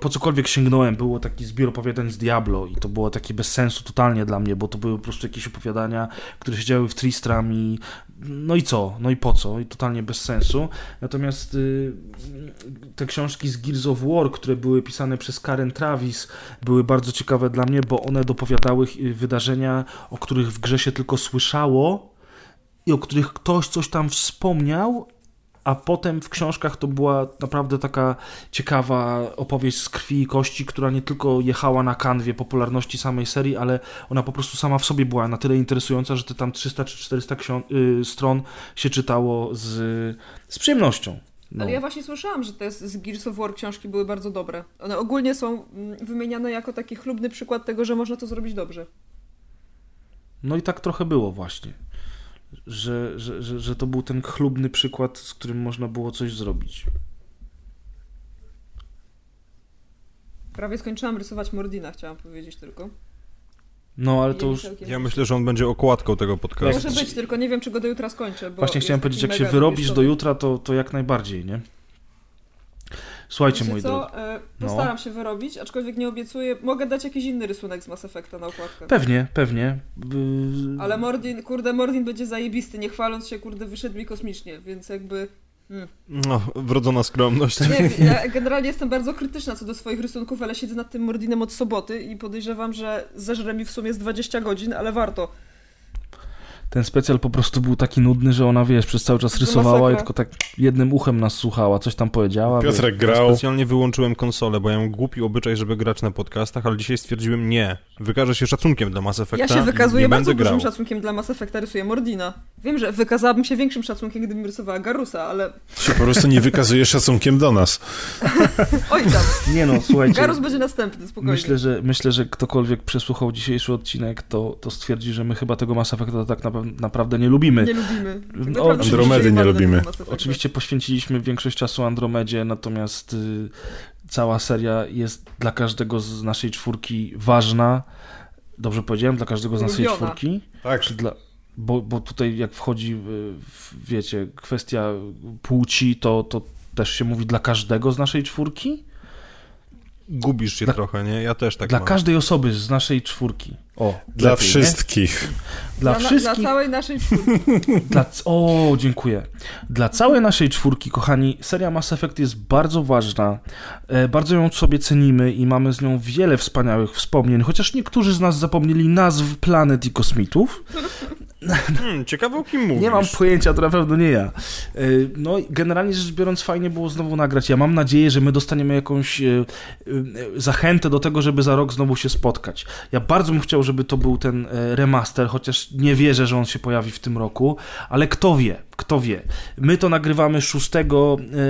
po cokolwiek sięgnąłem, było taki zbiór opowiadań z Diablo i to było takie bez sensu totalnie dla mnie, bo to były po prostu jakieś opowiadania, które się działy w Tristram i no i co, no i po co, i totalnie bez sensu. Natomiast y, te książki z Gears of War, które były pisane przez Karen Travis, były bardzo ciekawe dla mnie, bo one dopowiadały y, wydarzenia, o których w grze się tylko słyszało i o których ktoś coś tam wspomniał, a potem w książkach to była naprawdę taka ciekawa opowieść z krwi i kości, która nie tylko jechała na kanwie popularności samej serii, ale ona po prostu sama w sobie była na tyle interesująca, że te tam 300 czy 400 ksią- y, stron się czytało z, z przyjemnością. No.
Ale ja właśnie słyszałam, że te z- z Gears of War książki były bardzo dobre. One ogólnie są mm, wymieniane jako taki chlubny przykład tego, że można to zrobić dobrze.
no i tak trochę było właśnie. Że, że, że, że to był ten chlubny przykład, z którym można było coś zrobić.
Prawie skończyłam rysować Mordina, chciałam powiedzieć tylko.
No ale to już
Ja myślę, że on będzie okładką tego podcastu.
Może być, tylko nie wiem, czy go do jutra skończę. Bo
właśnie chciałem powiedzieć, jak się wyrobisz do jutra, to, to jak najbardziej, nie? Słuchajcie,
Wiecie
moi
co?
drodzy.
E,
No.
Postaram się wyrobić, aczkolwiek nie obiecuję. Mogę dać jakiś inny rysunek z Mass Effecta na okładkę.
Pewnie, pewnie. Yy,
Ale Mordin, kurde, Mordin będzie zajebisty, nie chwaląc się, kurde, wyszedł mi kosmicznie, więc jakby...
No, wrodzona skromność.
Nie, ja generalnie jestem bardzo krytyczna co do swoich rysunków, ale siedzę nad tym Mordinem od soboty i podejrzewam, że zeżre mi w sumie z 20 godzin, ale warto.
Ten specjal po prostu był taki nudny, że ona, wiesz, przez cały czas rysowała i tylko tak jednym uchem nas słuchała, coś tam powiedziała. wiesz.
Piotrek
Ja
grał.
specjalnie wyłączyłem konsolę, bo ja mam głupi obyczaj, żeby grać na podcastach, ale dzisiaj stwierdziłem nie. Wykażę się szacunkiem dla Mass Effecta
Ja się wykazuję
nie
bardzo
grał.
dużym szacunkiem dla Mass Effecta, rysuję Mordina. Wiem, że wykazałabym się większym szacunkiem, gdybym rysowała Garusa, ale
Się po prostu nie wykazuje szacunkiem do nas.
oj tam,
Nie no, słuchajcie.
Garus będzie następny, spokojnie.
Myślę że, myślę, że ktokolwiek przesłuchał dzisiejszy odcinek, to, to stwierdzi, że my chyba tego Mass Effecta tak na, naprawdę nie lubimy.
Nie lubimy. Tak
No,
naprawdę
Andromedy
nie lubimy.
Oczywiście poświęciliśmy większość czasu Andromedzie, natomiast y, cała seria jest dla każdego z naszej czwórki ważna. Dobrze powiedziałem? Dla każdego z naszej czwórki?
Tak.
Czy dla, bo, bo tutaj jak wchodzi, w, w, wiecie, kwestia płci, to, to też się mówi dla każdego z naszej czwórki?
Gubisz się
Dla-
trochę, nie? Ja też tak
dla
mam.
każdej osoby z naszej czwórki. O,
Dla
lepiej, nie?
wszystkich.
Dla
Dla,
wszystkich.
dla całej naszej czwórki.
Dla, o, dziękuję. Dla całej naszej czwórki, kochani, seria Mass Effect jest bardzo ważna. E, bardzo ją sobie cenimy i mamy z nią wiele wspaniałych wspomnień, chociaż niektórzy z nas zapomnieli nazw planet i kosmitów.
Hmm, ciekawe o kim mówisz.
Nie mam pojęcia, to na pewno nie ja. E, No, generalnie rzecz biorąc, fajnie było znowu nagrać. Ja mam nadzieję, że my dostaniemy jakąś e, e, zachętę do tego, żeby za rok znowu się spotkać. Ja bardzo bym chciał, żeby to był ten remaster, chociaż nie wierzę, że on się pojawi w tym roku, ale kto wie, kto wie. My to nagrywamy 6 e,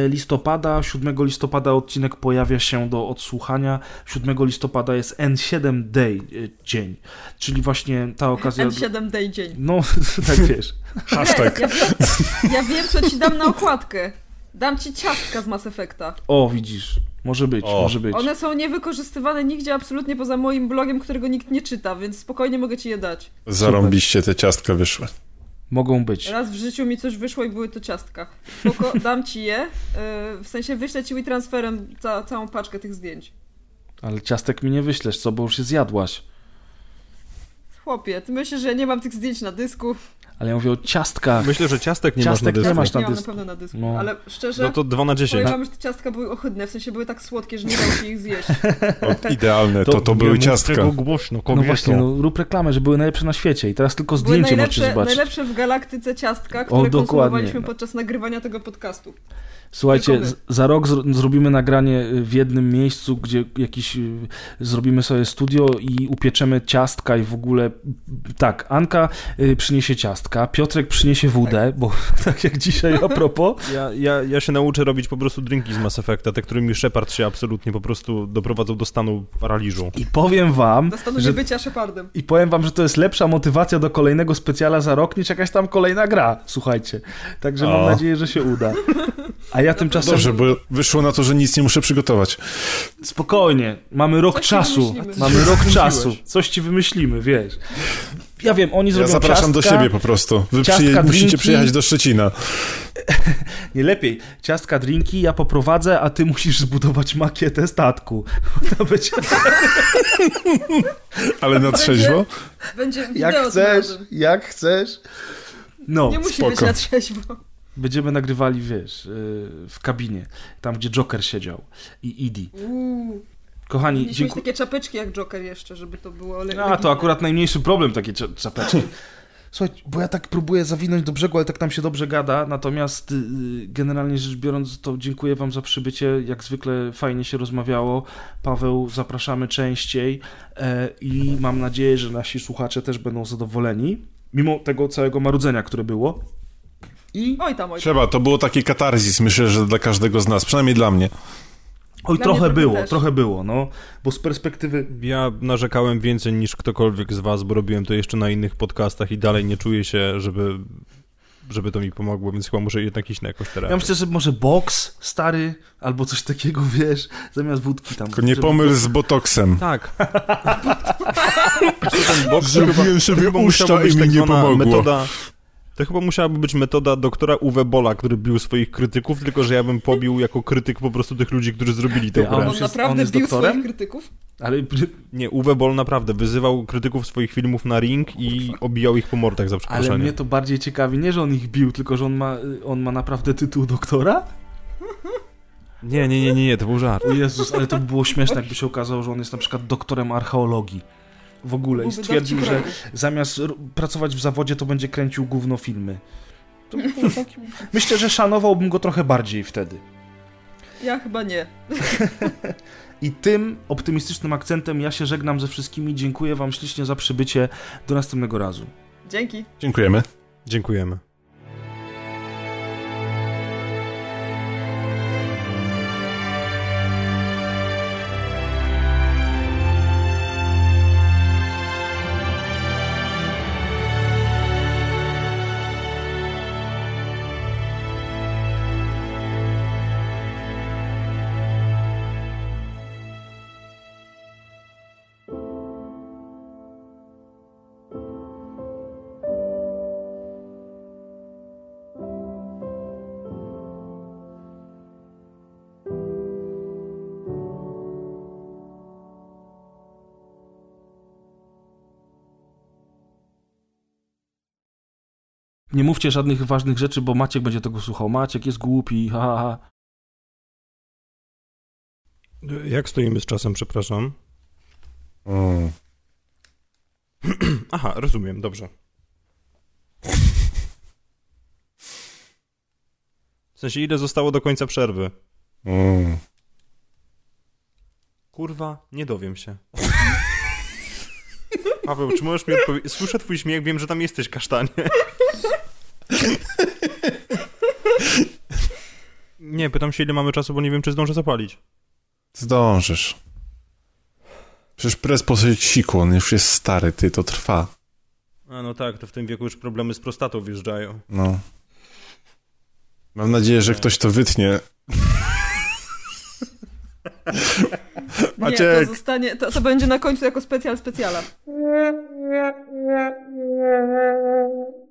listopada, 7 listopada odcinek pojawia się do odsłuchania, 7 listopada jest N7 Day e, dzień, czyli właśnie ta okazja...
N7 Day dzień.
No, tak wiesz.
Hashtag.
Ja wiem, ja wiem, co ci dam na okładkę. Dam ci ciastka z Mass Effecta.
O, widzisz. Może być,
O.
może być.
One są niewykorzystywane nigdzie absolutnie poza moim blogiem, którego nikt nie czyta, więc spokojnie mogę ci je dać.
Zarąbiście te ciastka wyszły.
Mogą być.
Raz w życiu mi coś wyszło i były to ciastka. Spoko, dam ci je, yy, w sensie wyślę ci transferem ca całą paczkę tych zdjęć.
Ale ciastek mi nie wyślesz, co, bo już się zjadłaś.
Chłopie, ty myślisz, że ja nie mam tych zdjęć na dysku?
Ale ja mówię o ciastkach.
Myślę, że ciastek nie
Ciastek
masz na
nie
dysku.
masz na
nie mam na
dysku.
pewno na dysku,
No.
ale szczerze,
No to 2 na 10.
powiem wam, że te ciastka były ohydne, w sensie były tak słodkie, że nie dało się ich zjeść.
O, idealne, to, to
Nie
były ciastka.
tego głośno,
No właśnie, no, rób reklamę, że były najlepsze na świecie i teraz tylko
Były
zdjęcie możecie zobaczyć.
najlepsze w galaktyce ciastka,
O,
które
dokładnie.
konsumowaliśmy podczas nagrywania tego podcastu.
Słuchajcie, z- za rok zro- zrobimy nagranie y, w jednym miejscu, gdzie jakiś y, zrobimy sobie studio i upieczemy ciastka i w ogóle tak, Anka y, przyniesie ciastka, Piotrek przyniesie wódę, bo tak jak dzisiaj a propos.
Ja, ja, ja się nauczę robić po prostu drinki z Mass Effecta, te, którymi Shepard się absolutnie po prostu doprowadzał do stanu paraliżu.
I powiem wam,
Do stanu
że
niebycia Shepardem.
I powiem wam, że to jest lepsza motywacja do kolejnego specjala za rok niż jakaś tam kolejna gra, słuchajcie. Także mam
O.
nadzieję, że się uda. A ja tymczasem...
Dobrze, bo wyszło na to, że nic nie muszę przygotować.
Spokojnie, mamy rok czasu. Mamy rok
Wymyśliłeś.
czasu. Coś ci wymyślimy, wiesz. Ja wiem, oni
Ja
zrobią
zapraszam do
ciastka,
siebie po prostu. Wy
ciastka,
przyje- musicie
drinki.
przyjechać do Szczecina.
Nie lepiej. Ciastka, drinki, ja poprowadzę, a ty musisz zbudować makietę statku. To będzie...
Ale na trzeźwo?
Będzie wideo
Jak chcesz, jak chcesz. No.
Nie musi
spoko.
być na trzeźwo.
Będziemy nagrywali, wiesz, yy, w kabinie, tam gdzie Joker siedział i Idi.
Uuu.
Kochani,
Mieliśmy
dziękuję.
takie czapeczki jak Joker jeszcze, żeby to było... le-
A, to akurat najmniejszy problem, takie cza- czapeczki. Słuchaj, bo ja tak próbuję zawinąć do brzegu, ale tak nam się dobrze gada, natomiast yy, generalnie rzecz biorąc, to dziękuję wam za przybycie, jak zwykle fajnie się rozmawiało. Paweł, zapraszamy częściej e, i mam nadzieję, że nasi słuchacze też będą zadowoleni, mimo tego całego marudzenia, które było. I
Oj tam, oj tam.
Trzeba, to było taki katarzis, myślę, że dla każdego z nas, przynajmniej dla mnie.
oj,
Dla
trochę było,
też.
trochę było, no, bo z perspektywy
Ja narzekałem więcej niż ktokolwiek z was, bo robiłem to jeszcze na innych podcastach i dalej nie czuję się, żeby, żeby to mi pomogło, więc chyba muszę jednak iść na jakąś terapię.
Ja myślę, że może boks stary, albo coś takiego, wiesz, zamiast wódki tam.
Tylko nie pomyl z botoksem.
Tak. to
Zrobiłem sobie
to
uszcza i mi
tak
nie pomogło.
metoda... To chyba musiałaby być metoda doktora Uwe Bola, który bił swoich krytyków, tylko że ja bym pobił jako krytyk po prostu tych ludzi, którzy zrobili tę grę.
on
On
jest-
naprawdę
on jest
bił
doktorem?
swoich krytyków?
Ale
Nie, Uwe Boll naprawdę wyzywał krytyków swoich filmów na ring i obijał ich po mordach za
Ale
przeproszeniem.
mnie to bardziej ciekawi, nie, że on ich bił, tylko że on ma, on ma naprawdę tytuł doktora?
Nie, nie, nie, nie, nie, to był żart.
Jezus, ale to by było śmieszne, jakby się okazało, że on jest na przykład doktorem archeologii. W ogóle. I stwierdził, że zamiast pracować w zawodzie, to będzie kręcił gówno filmy. To Myślę, że szanowałbym go trochę bardziej wtedy.
Ja chyba nie.
I tym optymistycznym akcentem ja się żegnam ze wszystkimi. Dziękuję Wam ślicznie za przybycie. Do następnego razu.
Dzięki.
Dziękujemy.
Dziękujemy.
Nie mówcie żadnych ważnych rzeczy, bo Maciek będzie tego słuchał. Maciek jest głupi, ha, ha, ha.
Jak stoimy z czasem, przepraszam?
Mm.
Aha, rozumiem, dobrze. W sensie, ile zostało do końca przerwy?
Mm.
Kurwa, nie dowiem się. Paweł, czy możesz mi odpowiedzieć? Słyszę twój śmiech, wiem, że tam jesteś, kasztanie. Nie, pytam się, ile mamy czasu, bo nie wiem, czy zdążę zapalić.
Zdążysz. Przecież pres posyć siku, on już jest stary, ty, to trwa.
A no tak, to w tym wieku już problemy z prostatą wjeżdżają.
No. Mam nadzieję, że ktoś to wytnie.
Nie, to zostanie, to, to będzie na końcu jako specjal specjala.